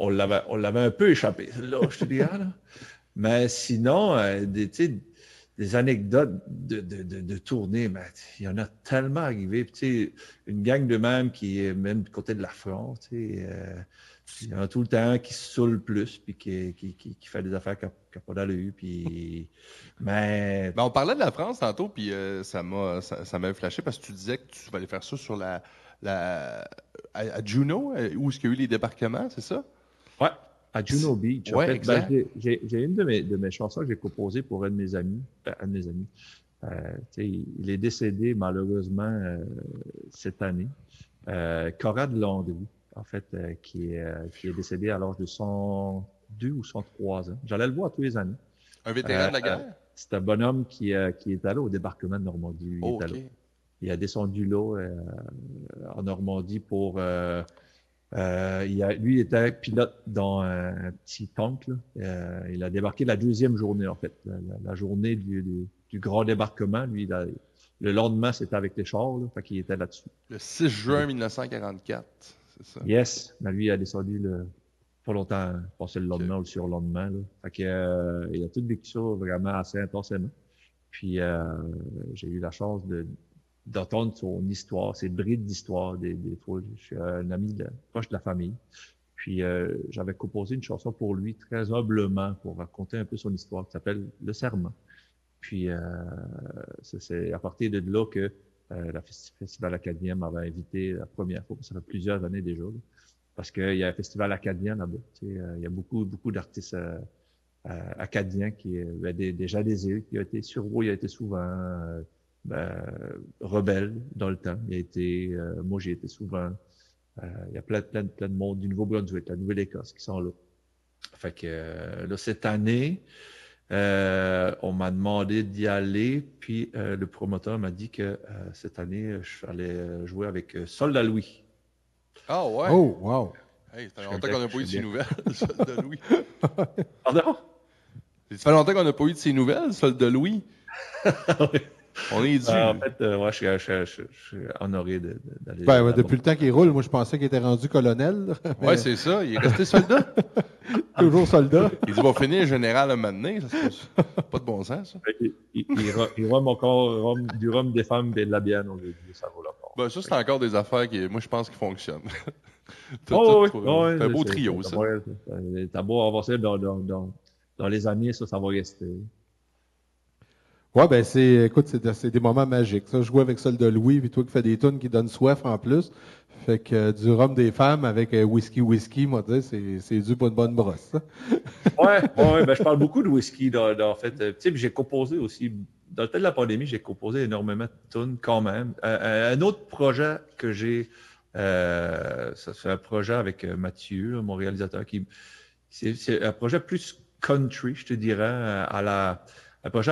on l'avait, un peu échappé. Là, je te dirais, là. Mais sinon, euh, des, tu sais, des anecdotes de, de, de, de tournée, mais il y en a tellement arrivé. Puis, tu sais, une gang de même qui est même du côté de la sais, euh, il y en a tout le temps qui se saoule plus, puis qui, qui, qui, qui fait des affaires qui n'ont pas d'allure. Puis, mais Ben, on parlait de la France tantôt, puis euh, ça m'a ça, ça flashé parce que tu disais que tu vas aller faire ça sur la, la à, à Juno, euh, où est-ce qu'il y a eu les débarquements, c'est ça? Ouais, à Juno Beach. En Ouais, fait, exact. ben, j'ai- une de mes, de mes chansons que j'ai composées pour un de mes amis. ben, un de mes amis. Euh, tu sais, il est décédé malheureusement euh, cette année. Euh, Conrad Landry, en fait, euh, qui, est, euh, qui est décédé à l'âge de 102 ou 103 ans. J'allais le voir tous les années. Un vétéran de la Euh, guerre? C'est un bonhomme qui, euh, qui est allé au débarquement de Normandie. il Oh, est allé. ok. Il a descendu là euh, en Normandie pour. Euh, il a, lui, il était pilote dans un petit tank. Là. Euh, il a débarqué la deuxième journée, en fait, la, journée du, du, du grand débarquement. Lui, il a- le lendemain, c'était avec les chars, là, fait qu'il était là-dessus. Le 6 juin 1944, c'est ça? Yes, mais lui, il a descendu le, pas longtemps, passé le lendemain ou le surlendemain. Là. Fait que, euh, il a tout vécu ça vraiment assez intensément. Puis euh, j'ai eu la chance de d'entendre son histoire, ses brides d'histoire des, des fois. Je suis un ami de, proche de la famille. Puis euh, j'avais composé une chanson pour lui très humblement pour raconter un peu son histoire qui s'appelle Le Serment. Puis euh, c'est- à partir de là que euh, la Festi- Festival acadien m'avait invité la première fois, ça fait plusieurs années déjà. parce qu'il y a un festival acadien là-bas. tu sais, euh, il y a beaucoup, beaucoup d'artistes euh, euh, acadiens qui, ben, des, déjà des îles, qui a été sur il a été souvent ben, rebelle dans le temps. Il a été, euh, moi j'ai été souvent. Euh, il y a plein, plein, plein de monde du Nouveau-Brunswick, la Nouvelle-Écosse qui sont là. Fait que euh, là, cette année, euh, on m'a demandé d'y aller, puis euh, le promoteur m'a dit que euh, cette année, je allais jouer avec euh, Soldat Louis. Ah ouais? Oh, wow. Hey, ça fait longtemps qu'on n'a pas eu de suis nouvelles, soldat Louis. Pardon? Ça fait longtemps qu'on n'a pas eu de ces nouvelles, soldat Louis. On est dû. Euh, en fait, euh, ouais, je, suis, je, suis- je suis- je suis honoré de- de- d'aller. Ben, ouais, depuis le temps qu'il roule, moi, je pensais qu'il était rendu colonel. mais ouais, c'est ça. Il est resté soldat. toujours soldat. Il dit, va finir général un moment donné. Ça se passe- pas de bon sens, ça. Il, il, il, il rhum encore rhum- du rhum des femmes et de la bière, on lui dit, ça vaut la peine. Ben, ça, c'est encore des affaires qui, moi, je pense, qui fonctionnent. Tout- Oh, tout oui, oh, c'est un beau trio, ça. ouais, c'est- T'as beau avancer dans, dans, dans, dans les années, ça, ça va rester. Ouais, ben, c'est, écoute, c'est, c'est des moments magiques. Ça, je jouais avec Soldat Louis, puis toi qui fais des tunes qui donnent soif en plus. Fait que euh, du rhum des femmes avec euh, whisky whisky, moi, tu sais, c'est, c'est dû pour une bonne brosse. Ouais, ouais, ben, je parle beaucoup de whisky, dans, dans- en fait. Euh, Tu sais, j'ai composé aussi, dans le temps de la pandémie, j'ai composé énormément de tunes quand même. Euh, un autre projet que j'ai, euh, ça c'est un projet avec Mathieu, là, mon réalisateur, qui c'est, c'est un projet plus country, je te dirais, à la,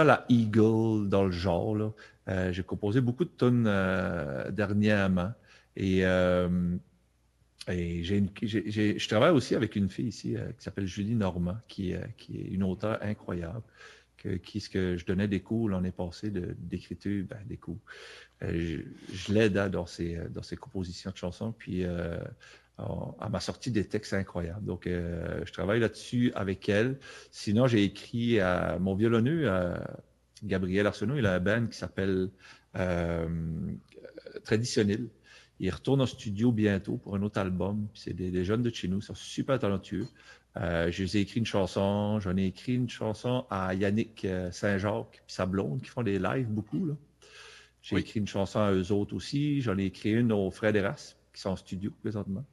la Eagle dans le genre. Là. Euh, j'ai composé beaucoup de tunes euh, dernièrement. Et, euh, je travaille aussi avec une fille ici qui s'appelle Julie Normand, qui, est- une auteure incroyable, qui ce que je donnais des cours l'année passée de, d'écriture, ben, des cours. Je, l'aide hein, dans ses, dans ses compositions de chansons, puis on- elle m'a sorti des textes incroyables. Donc, euh, je travaille là-dessus avec elle. Sinon, j'ai écrit à mon violonneux, Gabriel Arsenault, il a un band qui s'appelle euh, Traditionnel. Il retourne au studio bientôt pour un autre album. C'est des, des jeunes de chez nous, ils sont super talentueux. Euh, je les ai écrit une chanson. J'en ai écrit une chanson à Yannick Saint-Jacques puis sa blonde qui font des lives beaucoup. Là. J'ai Oui. écrit une chanson à eux autres aussi. J'en ai écrit une aux Frères d'Eras qui sont en studio présentement.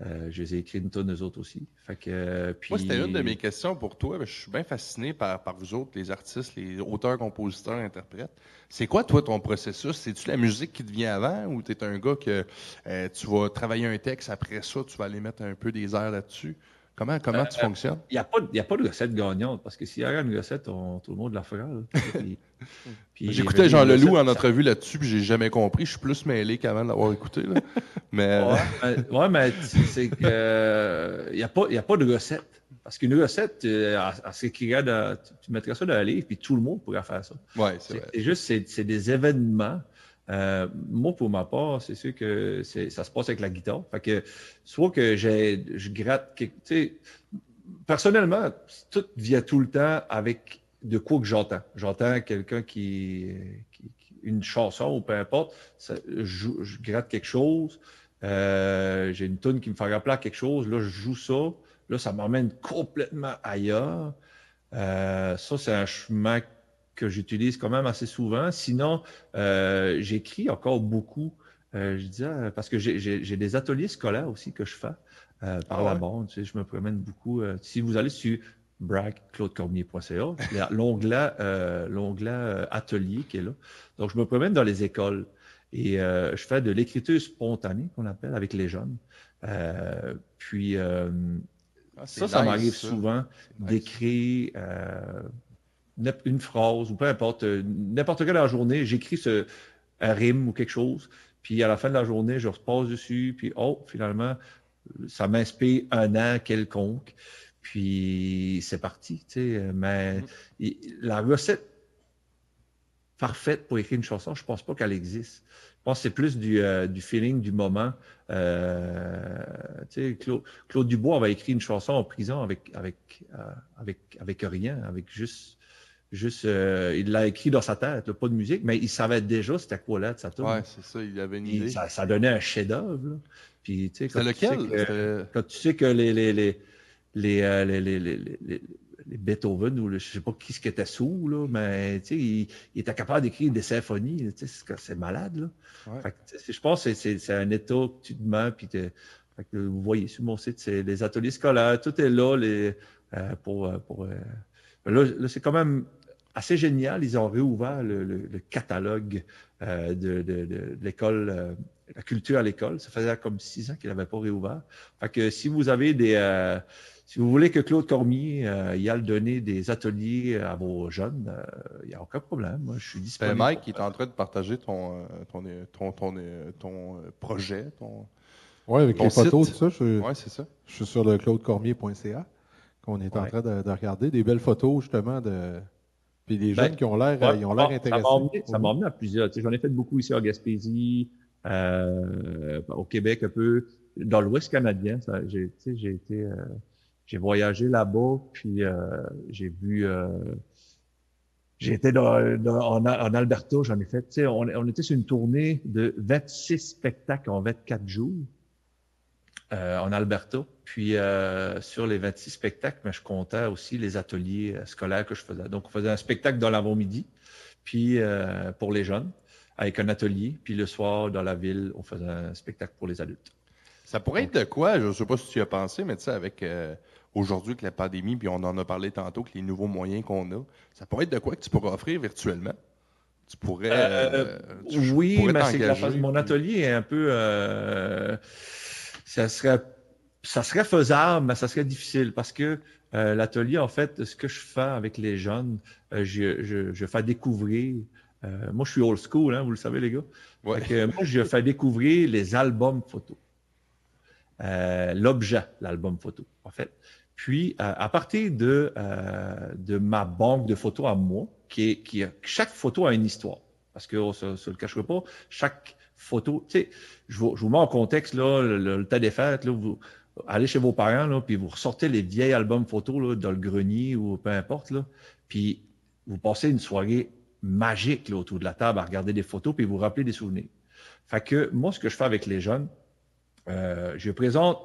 Euh, je les ai écrits une tonne eux autres aussi. Fait que, euh, puis... Moi, c'était une de mes questions pour toi. Je suis bien fasciné par, par vous autres, les artistes, les auteurs, compositeurs, interprètes. C'est quoi, toi, ton processus? C'est-tu la musique qui te vient avant ou tu es un gars que euh, tu vas travailler un texte, après ça, tu vas aller mettre un peu des airs là-dessus? Comment, comment tu fonctionnes? Il n'y a, pas- y a pas de recette gagnante, parce que s'il y avait une recette, on- tout le monde la fera. J'écoutais Jean Leloup en entrevue là-dessus, puis j'ai jamais compris. Je suis plus mêlé qu'avant de l'avoir écouté. là. Mais Ouais, mais, ouais, mais tu- c'est que euh, il n'y a, pas- y a pas de recette. Parce qu'une recette, euh, à, à ce qui regarde, euh, tu, tu mettrais ça dans un livre, puis tout le monde pourrait faire ça. ouais, c'est C'est vrai. c'est juste, c'est c'est des événements. Euh, moi, pour ma part, c'est sûr que ça se passe avec la guitare. Fait que, soit que je gratte, tu sais, personnellement, tout vient tout le temps avec de quoi que j'entends. J'entends quelqu'un qui, une chanson ou peu importe, je gratte quelque chose. Euh, j'ai une tune qui me fait rappeler à quelque chose. Là, je joue ça. Là, ça m'emmène complètement ailleurs. Euh, ça, c'est un chemin que j'utilise quand même assez souvent. Sinon, euh, j'écris encore beaucoup. Euh, je dis, ah, parce que j'ai- des ateliers scolaires aussi que je fais euh, par Ah la bande. Tu sais, je me promène beaucoup. Euh, si vous allez sur bragclaudecormier.ca, l'onglet euh, euh, atelier qui est là. Donc, je me promène dans les écoles et euh, je fais de l'écriture spontanée qu'on appelle avec les jeunes. Euh, puis euh, Ah, ça, ça m'arrive souvent d'écrire euh, une phrase ou peu importe, euh, n'importe quelle dans la journée, j'écris ce, un rime ou quelque chose, puis à la fin de la journée, je repasse dessus, puis oh, finalement, ça m'inspire un an quelconque, puis c'est parti, tu sais. Mais il- la recette parfaite pour écrire une chanson, je pense pas qu'elle existe. Je pense que c'est plus du, euh, du feeling du moment. Euh, tu sais, Claude, Claude Dubois avait écrit une chanson en prison avec avec euh, avec avec rien, avec juste juste euh, il l'a écrit dans sa tête, là, pas de musique, mais il savait déjà c'était quoi là de sa tune. Ouais, c'est ça. Il avait une idée. ça, ça donnait un chef-d'œuvre. là. Puis tu sais quand tu sais lequel? que- quand tu sais que les les les les euh, les, les, les, les- les- les Beethoven ou le- je sais pas qui ce qui était sous là, mais tu sais il, il était capable d'écrire des symphonies, tu sais c'est- malade là. Ouais. Fait que, je pense que c'est- un état que tu mets puis fait que vous voyez sur mon site c'est les ateliers scolaires, tout est là les euh, pour euh, pour euh, là, là, c'est quand même assez génial. Ils ont réouvert le, le- le catalogue euh, de, de- de- de l'école, euh, la culture à l'école. Ça faisait comme six ans qu'il n'avait pas réouvert. Fait que si vous avez des, euh, si vous voulez que Claude Cormier euh, y aille donner des ateliers à vos jeunes, euh, il n'y a aucun problème. Moi, je suis Ben, disponible. Mike, il est en train de partager ton, euh, ton, euh, ton, ton, euh, ton, euh, projet. Ton... Oui, avec Ton les photos, site. tout ça. Je, Ouais, c'est ça. je suis sur le claudecormier.ca qu'on est en train de, de regarder. Des belles photos, justement, de. Puis les Ben, jeunes qui ont l'air Ouais, ils ont l'air ça m'a intéressés. emmené- Ça m'a emmené à plusieurs. Tu sais, J'en ai fait beaucoup ici en Gaspésie, euh, au Québec un peu, dans l'Ouest canadien. J'ai tu sais, j'ai été, euh, j'ai voyagé là-bas, puis euh, j'ai vu. euh, j'ai été dans, dans- en, en Alberta, j'en ai fait. Tu sais, on, on était sur une tournée de 26 spectacles en 24 jours euh, en Alberta. Puis euh, sur les 26 spectacles, mais je comptais aussi les ateliers euh, scolaires que je faisais. Donc, on faisait un spectacle dans l'avant-midi, puis euh, pour les jeunes, avec un atelier. Puis le soir, dans la ville, on faisait un spectacle pour les adultes. Ça pourrait être de quoi, je ne sais pas si tu y as pensé, mais tu sais, avec euh, aujourd'hui, avec la pandémie, puis on en a parlé tantôt, que les nouveaux moyens qu'on a, ça pourrait être de quoi que tu pourrais offrir virtuellement? Tu pourrais. Euh, tu oui, pourrais mais c'est que la mon atelier est un peu... euh, ça serait ça serait faisable, mais ça serait difficile parce que euh, l'atelier, en fait, ce que je fais avec les jeunes, euh, je, je, je fais découvrir. euh, moi, je suis old school, hein, vous le savez, les gars. Ouais. Que moi, je fais découvrir les albums photos. Euh, L'objet, l'album photo, en fait. Puis, euh, à partir de, euh, de ma banque de photos à moi, qui est, qui chaque photo a une histoire. Parce qu'on ne se, le cachera pas, chaque photo, tu sais, je vous, je vous mets en contexte, là, le, le, le temps des fêtes, là, vous allez chez vos parents, là, puis vous ressortez les vieilles albums photos là, dans le grenier ou peu importe, là, puis vous passez une soirée magique là, autour de la table à regarder des photos, puis vous rappelez des souvenirs. Fait que moi, ce que je fais avec les jeunes, euh, je présente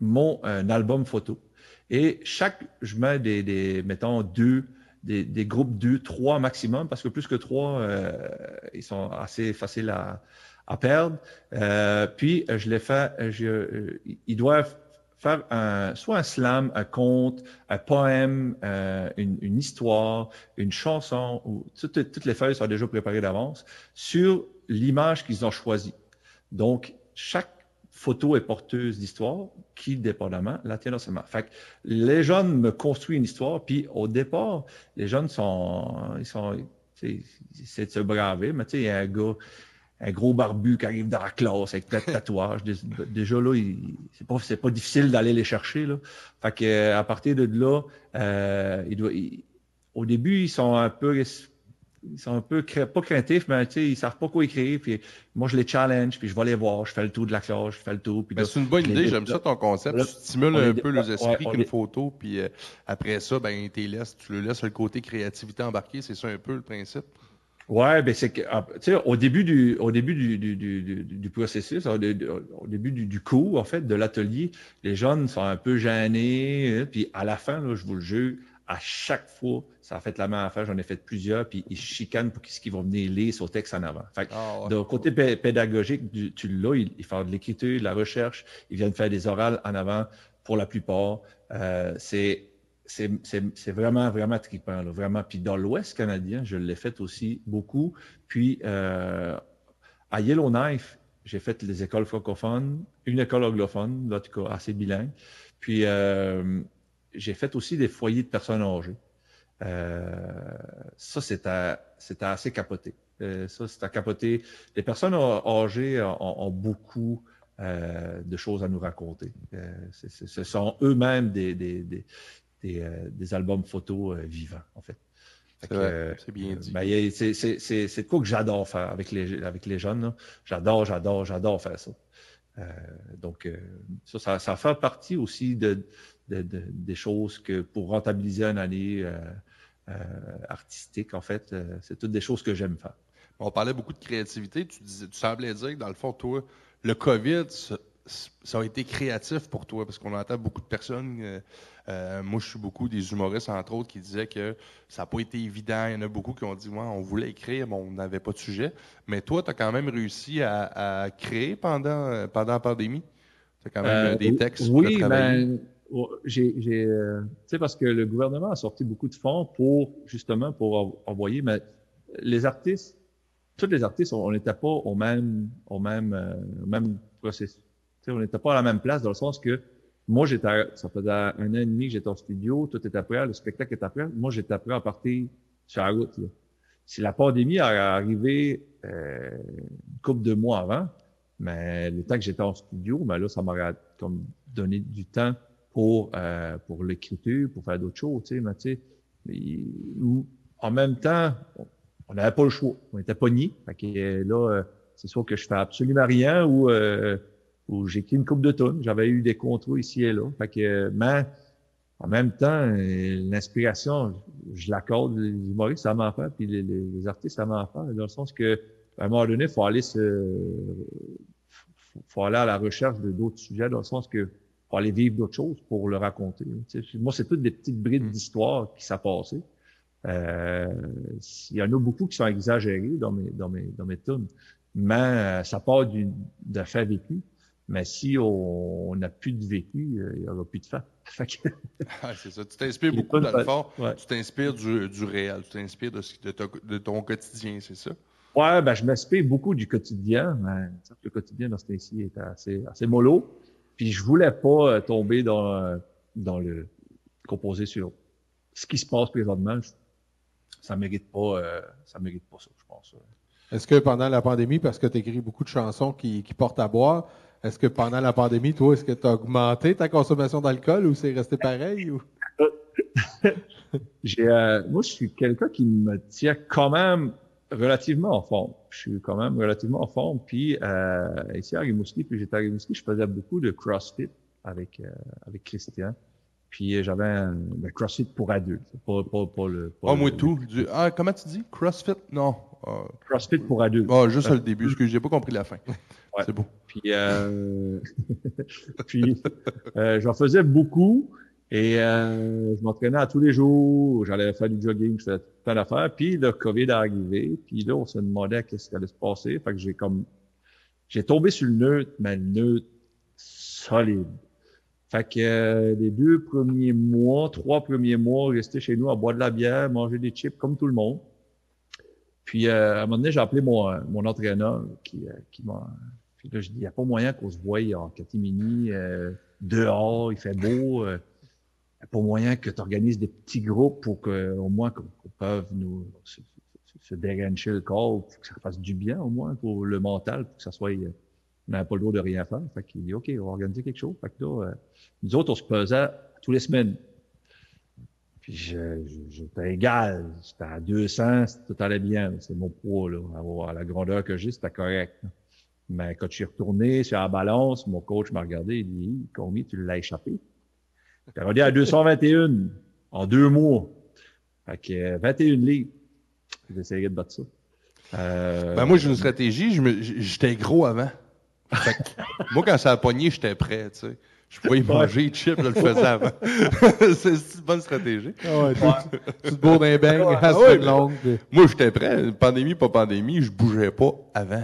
mon un album photo. Et chaque, je mets des, des mettons, deux, des, des groupes deux, trois maximum, parce que plus que trois, euh, ils sont assez faciles à, à perdre. Euh, puis, je fait, euh, je, euh, ils doivent faire un, soit un slam, un conte, un poème, euh, une, une histoire, une chanson, ou toutes, toutes les feuilles sont déjà préparées d'avance sur l'image qu'ils ont choisie. Donc, chaque photo est porteuse d'histoire qui, dépendamment, la tienne seulement. Fait que les jeunes me construisent une histoire, puis au départ, les jeunes sont, ils sont, essaient de se braver, mais tu sais, il y a un gars, un gros barbu qui arrive dans la classe avec plein de tatouages. Dé- Déjà là, c'est pas, c'est pas difficile d'aller les chercher, là. Fait que, euh, à partir de là, euh, il doit, il- au début, ils sont un peu, ils sont un peu, pas craintifs, mais tu sais, ils savent pas quoi écrire, puis moi, je les challenge, puis je vais les voir, je fais le tour de la classe, je fais le tour, puis Ben, c'est une bonne on les idée, dé- j'aime ça ton concept. là, tu stimules les un peu les esprits qu'une les- photo, puis euh, après ça, ben, t'es laisses, tu le laisses le côté créativité embarqué, c'est ça un peu le principe? Ouais, ben c'est que ah, tu sais au début du au début du du, du, du, processus, au, dé- au début du, du cours en fait de l'atelier, les jeunes sont un peu gênés, hein, puis à la fin là, je vous le jure, à chaque fois, ça a fait la même affaire, j'en ai fait plusieurs, puis ils chicanent pour qu'est-ce qu'ils vont venir lire sur texte en avant. Fait que, Ah, ouais. côté pé- pédagogique, tu l'as, ils, ils font de l'écriture, de la recherche, ils viennent faire des orales en avant pour la plupart. Euh, c'est c'est vraiment, vraiment trippant, là, vraiment. Puis dans l'Ouest canadien, je l'ai fait aussi beaucoup. Puis euh, à Yellowknife, j'ai fait les écoles francophones, une école anglophone, là, en tout cas assez bilingue. Puis euh, j'ai fait aussi des foyers de personnes âgées. Euh, ça, c'était assez capoté. Euh, ça, c'était capoté. Les personnes âgées ont, beaucoup de choses à nous raconter. Ce sont eux-mêmes des, des, euh, des albums photos euh, vivants, en fait. C'est vrai, euh, bien dit. ben, c'est de quoi que j'adore faire avec les, avec les jeunes. J'adore, j'adore, j'adore faire ça. Euh, donc, euh, ça, ça, ça fait partie aussi de, de- de- des choses que pour rentabiliser une année euh, artistique, en fait, c'est toutes des choses que j'aime faire. On parlait beaucoup de créativité. Tu, disais, tu semblais dire que, dans le fond, toi, le COVID, ça, ça a été créatif pour toi, parce qu'on entend beaucoup de personnes. Euh, moi, je suis beaucoup des humoristes, entre autres, qui disaient que ça n'a pas été évident. Il y en a beaucoup qui ont dit ouais, on voulait écrire, mais on n'avait pas de sujet. Mais toi, tu as quand même réussi à, à créer pendant, euh, pendant la pandémie? Tu as quand même Euh, euh, des textes Oui, ben, oh, j'ai, j'ai, tu sais, parce que le gouvernement a sorti beaucoup de fonds pour, justement, pour en- envoyer, mais les artistes, tous les artistes, on n'était pas au même, au même, euh, au même processus. Tu sais, on n'était pas à la même place dans le sens que moi, j'étais, ça faisait un an et demi que j'étais en studio, tout était prêt, le spectacle était prêt. Moi, j'étais prêt à partir sur la route. là. Si la pandémie a arrivé euh, une couple de mois avant, mais le temps que j'étais en studio, ben là, ça m'aurait comme donné du temps pour euh, pour l'écriture, pour faire d'autres choses, tu sais, mais tu sais, mais, en même temps, on- on n'avait pas le choix, on était pognés. Fait que euh, là, euh, c'est sûr que je fais absolument rien ou euh, ou j'écris une coupe de tonnes. J'avais eu des contrats ici et là. Fait que, mais en même temps, l'inspiration, je l'accorde les humoristes, ça m'en fait, puis les, les- les artistes, ça m'en fait, dans le sens que à un moment donné, faut aller se, faut, aller à la recherche de d'autres sujets, dans le sens que faut aller vivre d'autres choses pour le raconter. Sais, moi, c'est toutes des petites brides d'histoire qui s'est passé. Euh, il y en a beaucoup qui sont exagérés dans mes dans mes dans mes tunes, mais euh, ça part d'un fait vécu. Mais si on n'a plus de vécu, euh, il n'y aura plus de que- Ouais, c'est ça. Tu t'inspires beaucoup, dans le fond. ouais. Tu t'inspires du, du réel. Tu t'inspires de, ce- de, ton- de ton quotidien, c'est ça? Ouais, ben, je m'inspire beaucoup du quotidien. mais le quotidien dans ce temps-ci est assez, assez mollo. Puis je voulais pas euh, tomber dans, euh, dans le composé sur ce qui se passe présentement. Ça mérite pas, euh, ça mérite pas ça, je pense. Est-ce que pendant la pandémie, parce que tu écris beaucoup de chansons qui, qui portent à boire, est-ce que pendant la pandémie, toi, est-ce que tu as augmenté ta consommation d'alcool ou c'est resté pareil? Ou... J'ai, euh, moi, je suis quelqu'un qui me tient quand même relativement en forme. Je suis quand même relativement en forme. Puis euh, ici à Rimouski, puis j'étais à Rimouski, je faisais beaucoup de CrossFit avec euh, avec Christian. Puis euh, j'avais un, un CrossFit pour adultes, pas pas pas le. Ah, le- moi, tout. Du- ah, comment tu dis? CrossFit? Non. Ah, CrossFit pour adultes. ah, juste le début, parce que j'ai pas compris la fin. Ouais. C'est beau. Puis, euh, puis euh, j'en faisais beaucoup et euh, je m'entraînais à tous les jours. J'allais faire du jogging, je faisais plein d'affaires. Puis le COVID est arrivé. Puis là, on se demandait qu'est-ce qui allait se passer. Fait que j'ai comme j'ai tombé sur le neutre, mais le neutre solide. Fait que euh, les deux premiers mois, trois premiers mois, rester chez nous à boire de la bière, manger des chips comme tout le monde. Puis euh, à un moment donné, j'ai appelé mon, euh, mon entraîneur qui, euh, qui m'a. Puis là, je dis, il n'y a pas moyen qu'on se voie en catimini, euh, dehors, il fait beau. Il n'y a pas moyen que tu organises des petits groupes pour que au moins qu'on peuvent nous se, se, se le corps, pour que ça fasse du bien au moins pour le mental, pour que ça soit. on n'a pas le droit de rien faire. Fait qu'il dit OK, on va organiser quelque chose. Fait que là, euh, nous autres, on se pesait tous les semaines. Puis je- j'étais égal. J'étais à 200, tout allait bien. C'est mon poids, là. À, la grandeur que j'ai, c'était correct. Mais quand je suis retourné sur la balance, mon coach m'a regardé, il dit, combien tu l'as échappé? J'étais rendu à 221 en deux mois. Fait que euh, 21 livres. J'ai essayé de battre ça. Euh, Ben moi, j'ai une stratégie. J'étais gros avant. Fait que, moi, quand ça a pogné, j'étais prêt, tu sais. Je pouvais y manger les chips, je le faisais avant. c'est une bonne stratégie. Ah ouais, tu, tu te bourres d'un bang, à Ah ouais, longue. puis- Moi, j'étais prêt. Pandémie, pas pandémie, je bougeais pas avant.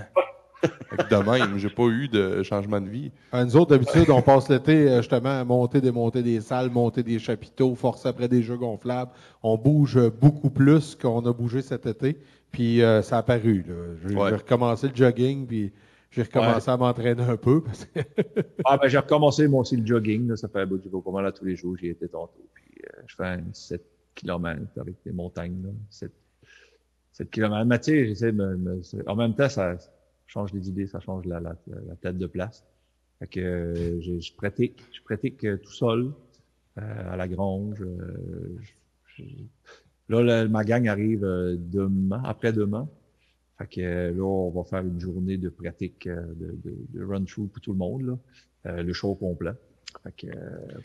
De même, j'ai pas eu de changement de vie. Ah, nous autres, d'habitude, on passe l'été euh, justement à monter, démonter des salles, monter des chapiteaux, forcer après des jeux gonflables. On bouge beaucoup plus qu'on a bougé cet été. Puis euh, ça a paru. là. J'ai Ouais. recommencé le jogging, puis j'ai recommencé à m'entraîner un peu. Parce que Ah, ben, j'ai recommencé moi aussi le jogging, là. Ça fait un bout, je vais pas là tous les jours, j'y étais tantôt. Puis, euh, je fais un 7 km avec les montagnes, là. 7, 7 km. Mais tu sais, j'essaie de me, me- en même temps, ça change les idées, ça change la, la, la tête de place. Fait que, euh, je, je pratique, je pratique euh, tout seul, euh, à la grange. euh, je- je- là, ma gang arrive demain, après-demain. Fait que euh, là, on va faire une journée de pratique euh, de, de, de run-through pour tout le monde, là. Euh, le show complet. Fait que, euh,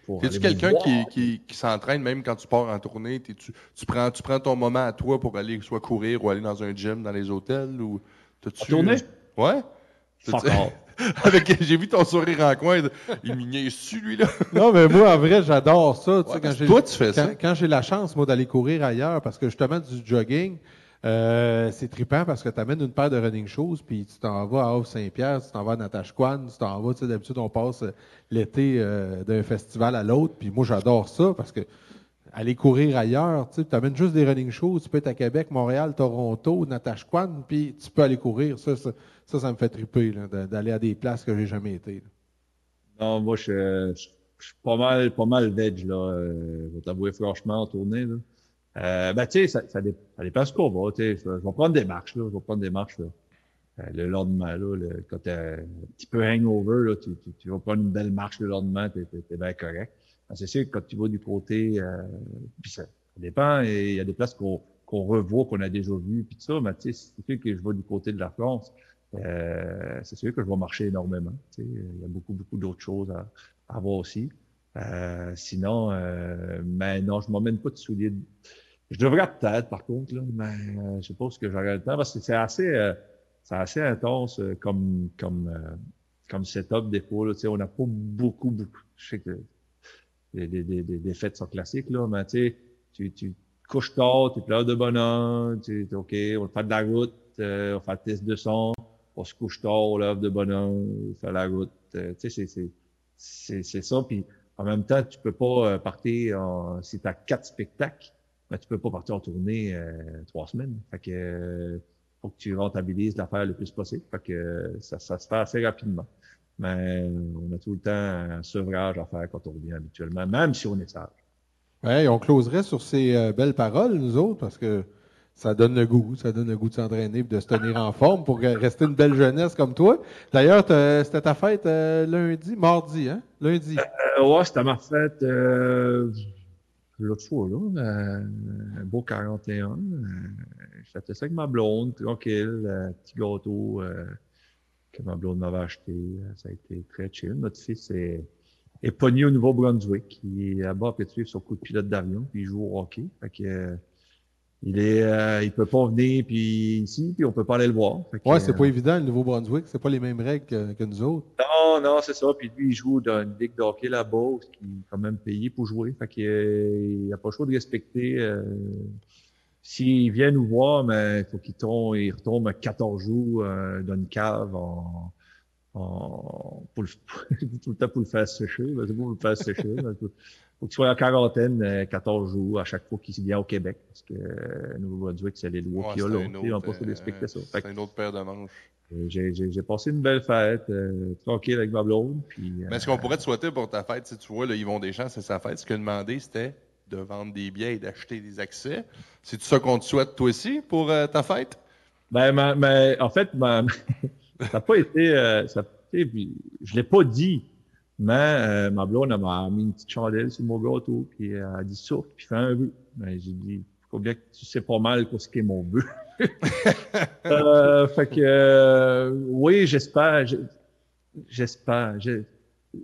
pour Es-tu aller quelqu'un qui, qui, qui s'entraîne même quand tu pars en tournée? Tu, tu, prends, tu prends ton moment à toi pour aller soit courir ou aller dans un gym dans les hôtels? Ou t'as-tu- En tournée? Ouais? Fuck. Avec, j'ai vu ton sourire en coin. Il m'y niaise-tu, lui, là? non, mais moi, en vrai, j'adore ça. tu sais, Ouais, quand toi, tu fais quand, ça. quand j'ai la chance, moi, d'aller courir ailleurs, parce que justement, du jogging, euh, c'est trippant parce que tu amènes une paire de running shoes, puis tu t'en vas à Havre-Saint-Pierre, tu t'en vas à Natashquan, tu t'en vas, tu sais, d'habitude, on passe euh, l'été euh, d'un festival à l'autre, puis moi, j'adore ça parce que aller courir ailleurs, tu sais, amènes juste des running shoes, tu peux être à Québec, Montréal, Toronto, Natashquan, puis tu peux aller courir. Ça, ça, ça, me fait de- d'aller à des places que j'ai jamais été. là. Non, moi, je suis pas mal, pas mal veg, là. Euh, je vais t'avouer franchement en tournée, là. Euh, ben, tu sais, ça, ça, ça dépend ce qu'on va, tu sais. Je, je vais prendre des marches, là. Je vais prendre des marches, là. Euh, le lendemain, là, le, quand t'es un petit peu hangover, là, tu, tu, tu vas prendre une belle marche le lendemain, t'es, t'es bien correct. Ben, c'est sûr que quand tu vas du côté, euh, ça, ça dépend, et il y a des places qu'on, revoit, qu'on a déjà vues, puis tout ça, mais tu sais, c'est que je vais du côté de la France, euh, c'est sûr que je vais marcher énormément. tu sais. Il y a beaucoup, beaucoup d'autres choses à, à voir aussi. Euh, sinon, euh, mais non, je m'emmène pas de souliers. De- Je devrais peut-être, par contre, là, mais euh, je ce que j'aurai le temps, parce que c'est assez, euh, c'est assez intense euh, comme, comme, euh, comme setup des fois. Là, on n'a pas beaucoup, beaucoup. Je sais que les, les, les, les- fêtes sont classiques, là, mais tu tu, tu couches tard, tu pleures de bonheur, tu OK, on fait de la route, euh, on fait le test de son, on se couche tard, on lève de bonheur, on fait la route. euh, tu sais, c'est, c'est, c'est, ça. Puis en même temps, tu peux pas partir en, si tu as quatre spectacles, ben, tu peux pas partir en tournée euh, trois semaines. Fait que euh, faut que tu rentabilises l'affaire le plus possible. Fait que ça, ça se fait assez rapidement. Mais on a tout le temps un sevrage à faire quand on revient habituellement, même si on est sage. Ouais, on closerait sur ces euh, belles paroles, nous autres, parce que ça donne le goût, ça donne le goût de s'entraîner et de se tenir en forme pour euh, rester une belle jeunesse comme toi. D'ailleurs, c'était ta fête euh, lundi, mardi, hein? Lundi. Euh, ouais, c'était ma fête euh, l'autre fois, là. euh, un beau 41. Euh, je fêtais ça avec ma blonde, tranquille, euh, petit gâteau euh, que ma blonde m'avait acheté. Ça a été très chill. Notre fils est, est pogné au Nouveau-Brunswick. Il est là-bas après suivre son coup de pilote d'avion, puis il joue au hockey. Fait que, il est, euh, il peut pas venir puis ici, puis on peut pas aller le voir. Que, Ouais, c'est euh, pas évident, le Nouveau-Brunswick, c'est pas les mêmes règles que, que nous autres. non, non, c'est ça. Puis lui, il joue dans une ligue de hockey là-bas, qui est quand même payé pour jouer. Fait qu'il euh, il a pas le choix de respecter. Euh, S'il vient nous voir, mais il faut qu'il tombe, il retombe à 14 jours euh, dans une cave en, on- pour le, tout le temps pour le faire sécher. Ben, c'est pour le faire sécher. Faut qu'il soit en quarantaine euh, 14 jours à chaque fois qu'il vient au Québec. Parce que euh, Nouveau-Brunswick, c'est les lois Ouais, qu'il y a là. sais, On autre, peut pas euh, respecter ça. C'est une autre paire de manches. euh, j'ai, passé une belle fête, euh, tranquille avec ma blonde. Puis, euh, Mais ce qu'on pourrait te souhaiter pour ta fête, si tu vois, là, Yvon Deschamps, c'est sa fête. Ce qu'il a demandé, c'était de vendre des billets et d'acheter des accès. C'est tout ça qu'on te souhaite, toi aussi, pour euh, ta fête? Ben, ma- ma- en fait, ma- ça n'a pas été, euh, ça, tu sais, puis je l'ai pas dit, mais euh, ma blonde m'a mis une petite chandelle sur mon gâteau, puis elle a dit souffle, puis fais un vœu. Ben, j'ai dit, faut bien que tu sais pas mal ce qu'est mon vœu. euh, fait que, euh, oui, j'espère, j'espère, j'ai-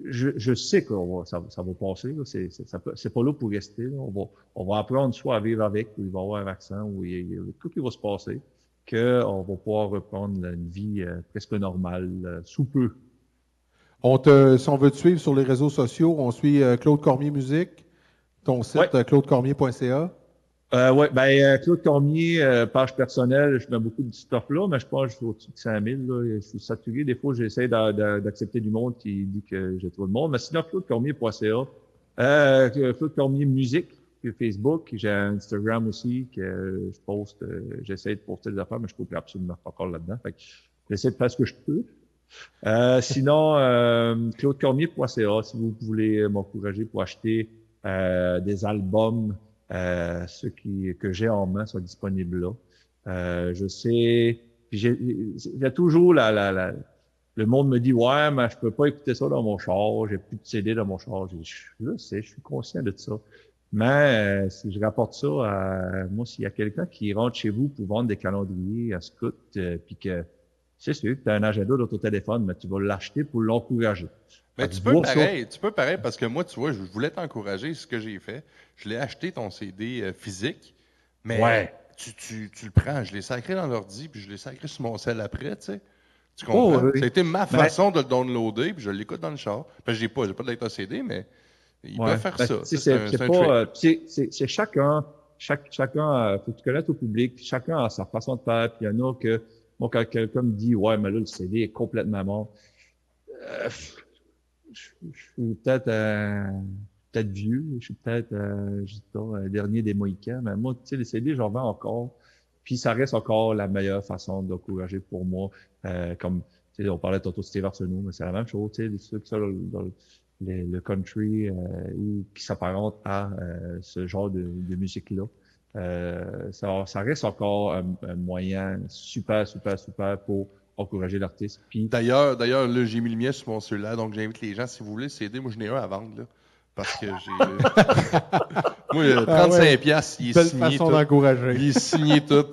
je, je sais que va- ça, ça va passer, c'est, c'est, pas là pour rester, là. On va, on va apprendre soit à vivre avec, ou il va y avoir un vaccin, ou il, il- tout qui va se passer qu'on va pouvoir reprendre une vie euh, presque normale euh, sous peu. On te, si on veut te suivre sur les réseaux sociaux, on suit euh, Claude Cormier Musique, ton site Ouais. euh, claudecormier.ca. Euh, ouais, ben euh, Claude Cormier, euh, page personnelle, je mets beaucoup de stuff là, mais je pense que je suis au-dessus de 5000. Là, je suis saturé. Des fois, j'essaie d'a- d'a- d'accepter du monde qui dit que j'ai trop de monde. Mais sinon, claudecormier.ca. Euh, Claude Cormier Musique Facebook. J'ai Instagram aussi que je poste. euh, j'essaie de poster des affaires, mais je trouve absolument pas encore là-dedans. Fait que j'essaie de faire ce que je peux. Euh, sinon, euh, claudecormier.ca, si vous voulez m'encourager pour acheter euh, des albums, euh, ceux qui, que j'ai en main sont disponibles là. Euh, je sais, il y a toujours la, la, la, le monde me dit ouais, mais je peux pas écouter ça dans mon char, j'ai plus de CD dans mon char. Je sais, je suis conscient de ça. Mais euh, si je rapporte ça à moi, s'il y a quelqu'un qui rentre chez vous pour vendre des calendriers à scout, euh, puis que c'est sûr que tu as un agenda dans ton téléphone, mais tu vas l'acheter pour l'encourager. Mais tu peux ça. pareil, tu peux pareil parce que moi, tu vois, je voulais t'encourager, c'est ce que j'ai fait. Je l'ai acheté ton CD euh, physique, mais Ouais. tu, tu, tu le prends, je l'ai sacré dans l'ordi, puis je l'ai sacré sur mon sel après, tu sais. Tu comprends? Oh, oui. Été ma façon de le downloader, puis je l'écoute dans le char. Parce que j'ai pas, j'ai pas de lecteur CD, mais Ouais. peuvent faire Ben, ça. c'est c'est chacun, chaque, chacun, euh, faut que tu connaisses au public, chacun a sa façon de faire, puis il y en a que, moi, quand quelqu'un me dit, ouais, mais là, le CD est complètement mort, euh, je, suis peut-être, peut-être vieux, je suis peut-être, euh, je sais pas, dernier des Mohicans, mais moi, tu sais, les CD, j'en vends encore, puis ça reste encore la meilleure façon d'encourager pour moi, euh, comme, on parlait tantôt de Steve Arsenault, mais c'est la même chose, tu sais, ceux qui sont dans le- le, country euh, ou qui s'apparente à euh, ce genre de musique-là. Euh, ça, ça reste encore un, un moyen super, super, super pour encourager l'artiste. Puis, D'ailleurs, d'ailleurs, là, j'ai mis le mien sur mon cellulaire, donc j'invite les gens, si vous voulez le CD, moi, j'en ai un à vendre, là. Parce que j'ai. moi, euh, 35 Ah ouais. piastres, il est Belle signé façon tout. d'encourager. Il est signé tout.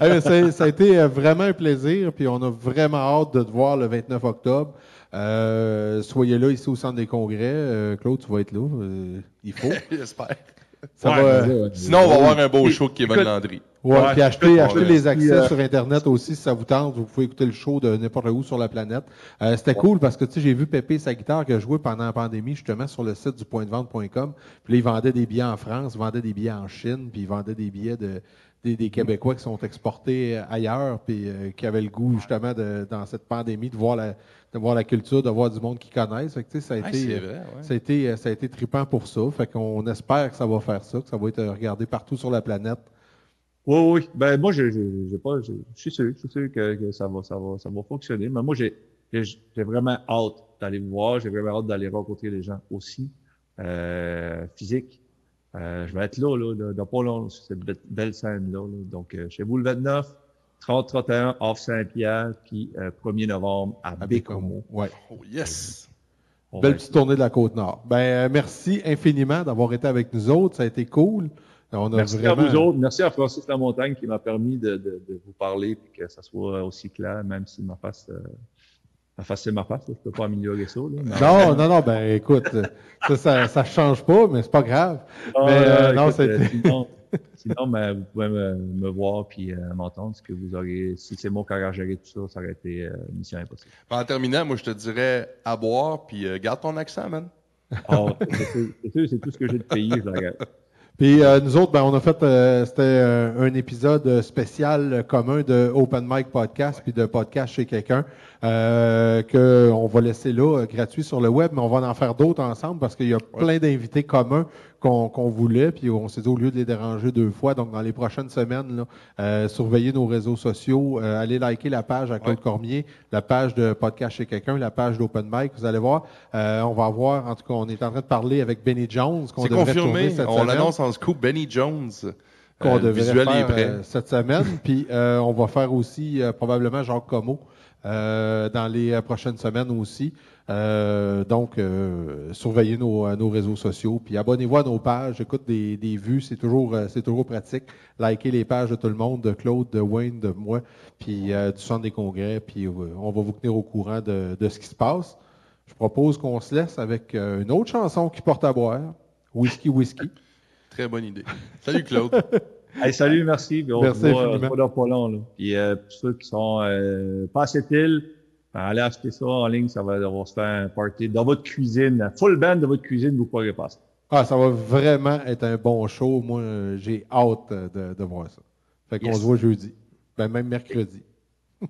Ah, ça a été euh, vraiment un plaisir, puis on a vraiment hâte de te voir le 29 octobre. Euh, soyez là ici au centre des congrès. Euh, Claude, tu vas être là. euh, il faut. J'espère. Ça Ouais, va. euh, Sinon, on va avoir un beau show de Kevin écoute- Landry. Ouais, Ouais, puis acheter, acheter ouais. les accès Puis, euh, sur Internet aussi, si ça vous tente. Vous pouvez écouter le show de n'importe où sur la planète. Euh, C'était cool parce que tu sais, j'ai vu Pépé sa guitare qui a joué pendant la pandémie justement sur le site du pointdevente.com. Puis là, il vendait des billets en France, il vendait des billets en Chine, puis il vendait des billets de des, des Québécois qui sont exportés ailleurs, puis euh, qui avaient le goût justement de, dans cette pandémie de voir la de voir la culture, de voir du monde qui connaissent. Fait que, tu sais, ça a Ah, été vrai, ouais. ça a été ça a été trippant pour ça. Fait qu'on espère que ça va faire ça, que ça va être euh, regardé partout sur la planète. Oui, oui. Ben moi, je, je, j'ai pas, je, je suis sûr, je suis sûr que, que ça va, ça va, ça va fonctionner. Mais moi, j'ai, j'ai j'ai vraiment hâte d'aller vous voir. J'ai vraiment hâte d'aller rencontrer les gens aussi, euh, physique. Euh, je vais être là, là, dans- dans pas long, sur cette be- belle scène-là. là. Donc, euh, chez vous le 29, 30-31, off Saint-Pierre, puis euh, 1er novembre à, À Bécomo. Ouais. Oh, yes! On Belle petite tournée de la Côte-Nord. Ben, euh, merci infiniment d'avoir été avec nous autres. Ça a été cool. On a Merci vraiment... à vous autres. Merci à Francis Lamontagne qui m'a permis de, de, de vous parler et que ça soit aussi clair, même si ma face, ma face c'est ma face. là. Je peux pas améliorer ça. Là, mais- Non, non, non, ben écoute, ça, ça, ça change pas, mais c'est pas grave. Ah, mais, euh, non, écoute, euh, sinon, sinon ben, vous pouvez me, me voir puis euh, m'entendre. Ce que vous aurez, si c'est moi qui aurais géré tout ça, ça aurait été euh, mission impossible. Ben, en terminant, moi, je te dirais à boire, puis euh, garde ton accent, man. Ah, c'est sûr, c'est sûr, c'est tout ce que j'ai de pays, je regarde. Puis euh, nous autres, ben, on a fait, euh, c'était euh, un épisode spécial euh, commun de Open Mic Podcast puis de podcast chez quelqu'un euh, que on va laisser là euh, gratuit sur le web, mais on va en faire d'autres ensemble parce qu'il y a plein d'invités communs qu'on qu'on voulait, puis on s'est dit au lieu de les déranger deux fois, donc dans les prochaines semaines, là, euh, surveillez nos réseaux sociaux, euh, allez liker la page à Claude Ouais. Cormier, la page de podcast chez quelqu'un, la page d'Open Mic, vous allez voir, euh, on va voir, en tout cas, on est en train de parler avec Benny Jones qu'on C'est confirmé. cette On l'annonce en scoop. Benny Jones. qu'on Euh, devrait faire euh, cette semaine. Puis euh, on va faire aussi euh, probablement Jacques Como euh, dans les euh, prochaines semaines aussi. Euh, donc, euh, surveillez nos, euh, nos réseaux sociaux, puis abonnez-vous à nos pages. Écoute des, des vues, c'est toujours c'est toujours pratique. Likez les pages de tout le monde, de Claude, de Wayne, de moi, puis euh, du centre des congrès, puis on va vous tenir au courant de, de ce qui se passe. Je propose qu'on se laisse avec une autre chanson qui porte à boire, Whisky Whisky. Très bonne idée. Salut Claude. Hey, salut, merci. Puis on Merci se voit, pas long. Là. Puis euh, pour ceux qui sont euh, pas à cette île, ben, allez acheter ça en ligne, ça va, on va se faire un party dans votre cuisine, full band de votre cuisine, vous pourrez passer. Ah, ça va vraiment être un bon show. Moi, euh, j'ai hâte euh, de, de voir ça. Fait qu'on Yes. se voit jeudi. Ben, même mercredi.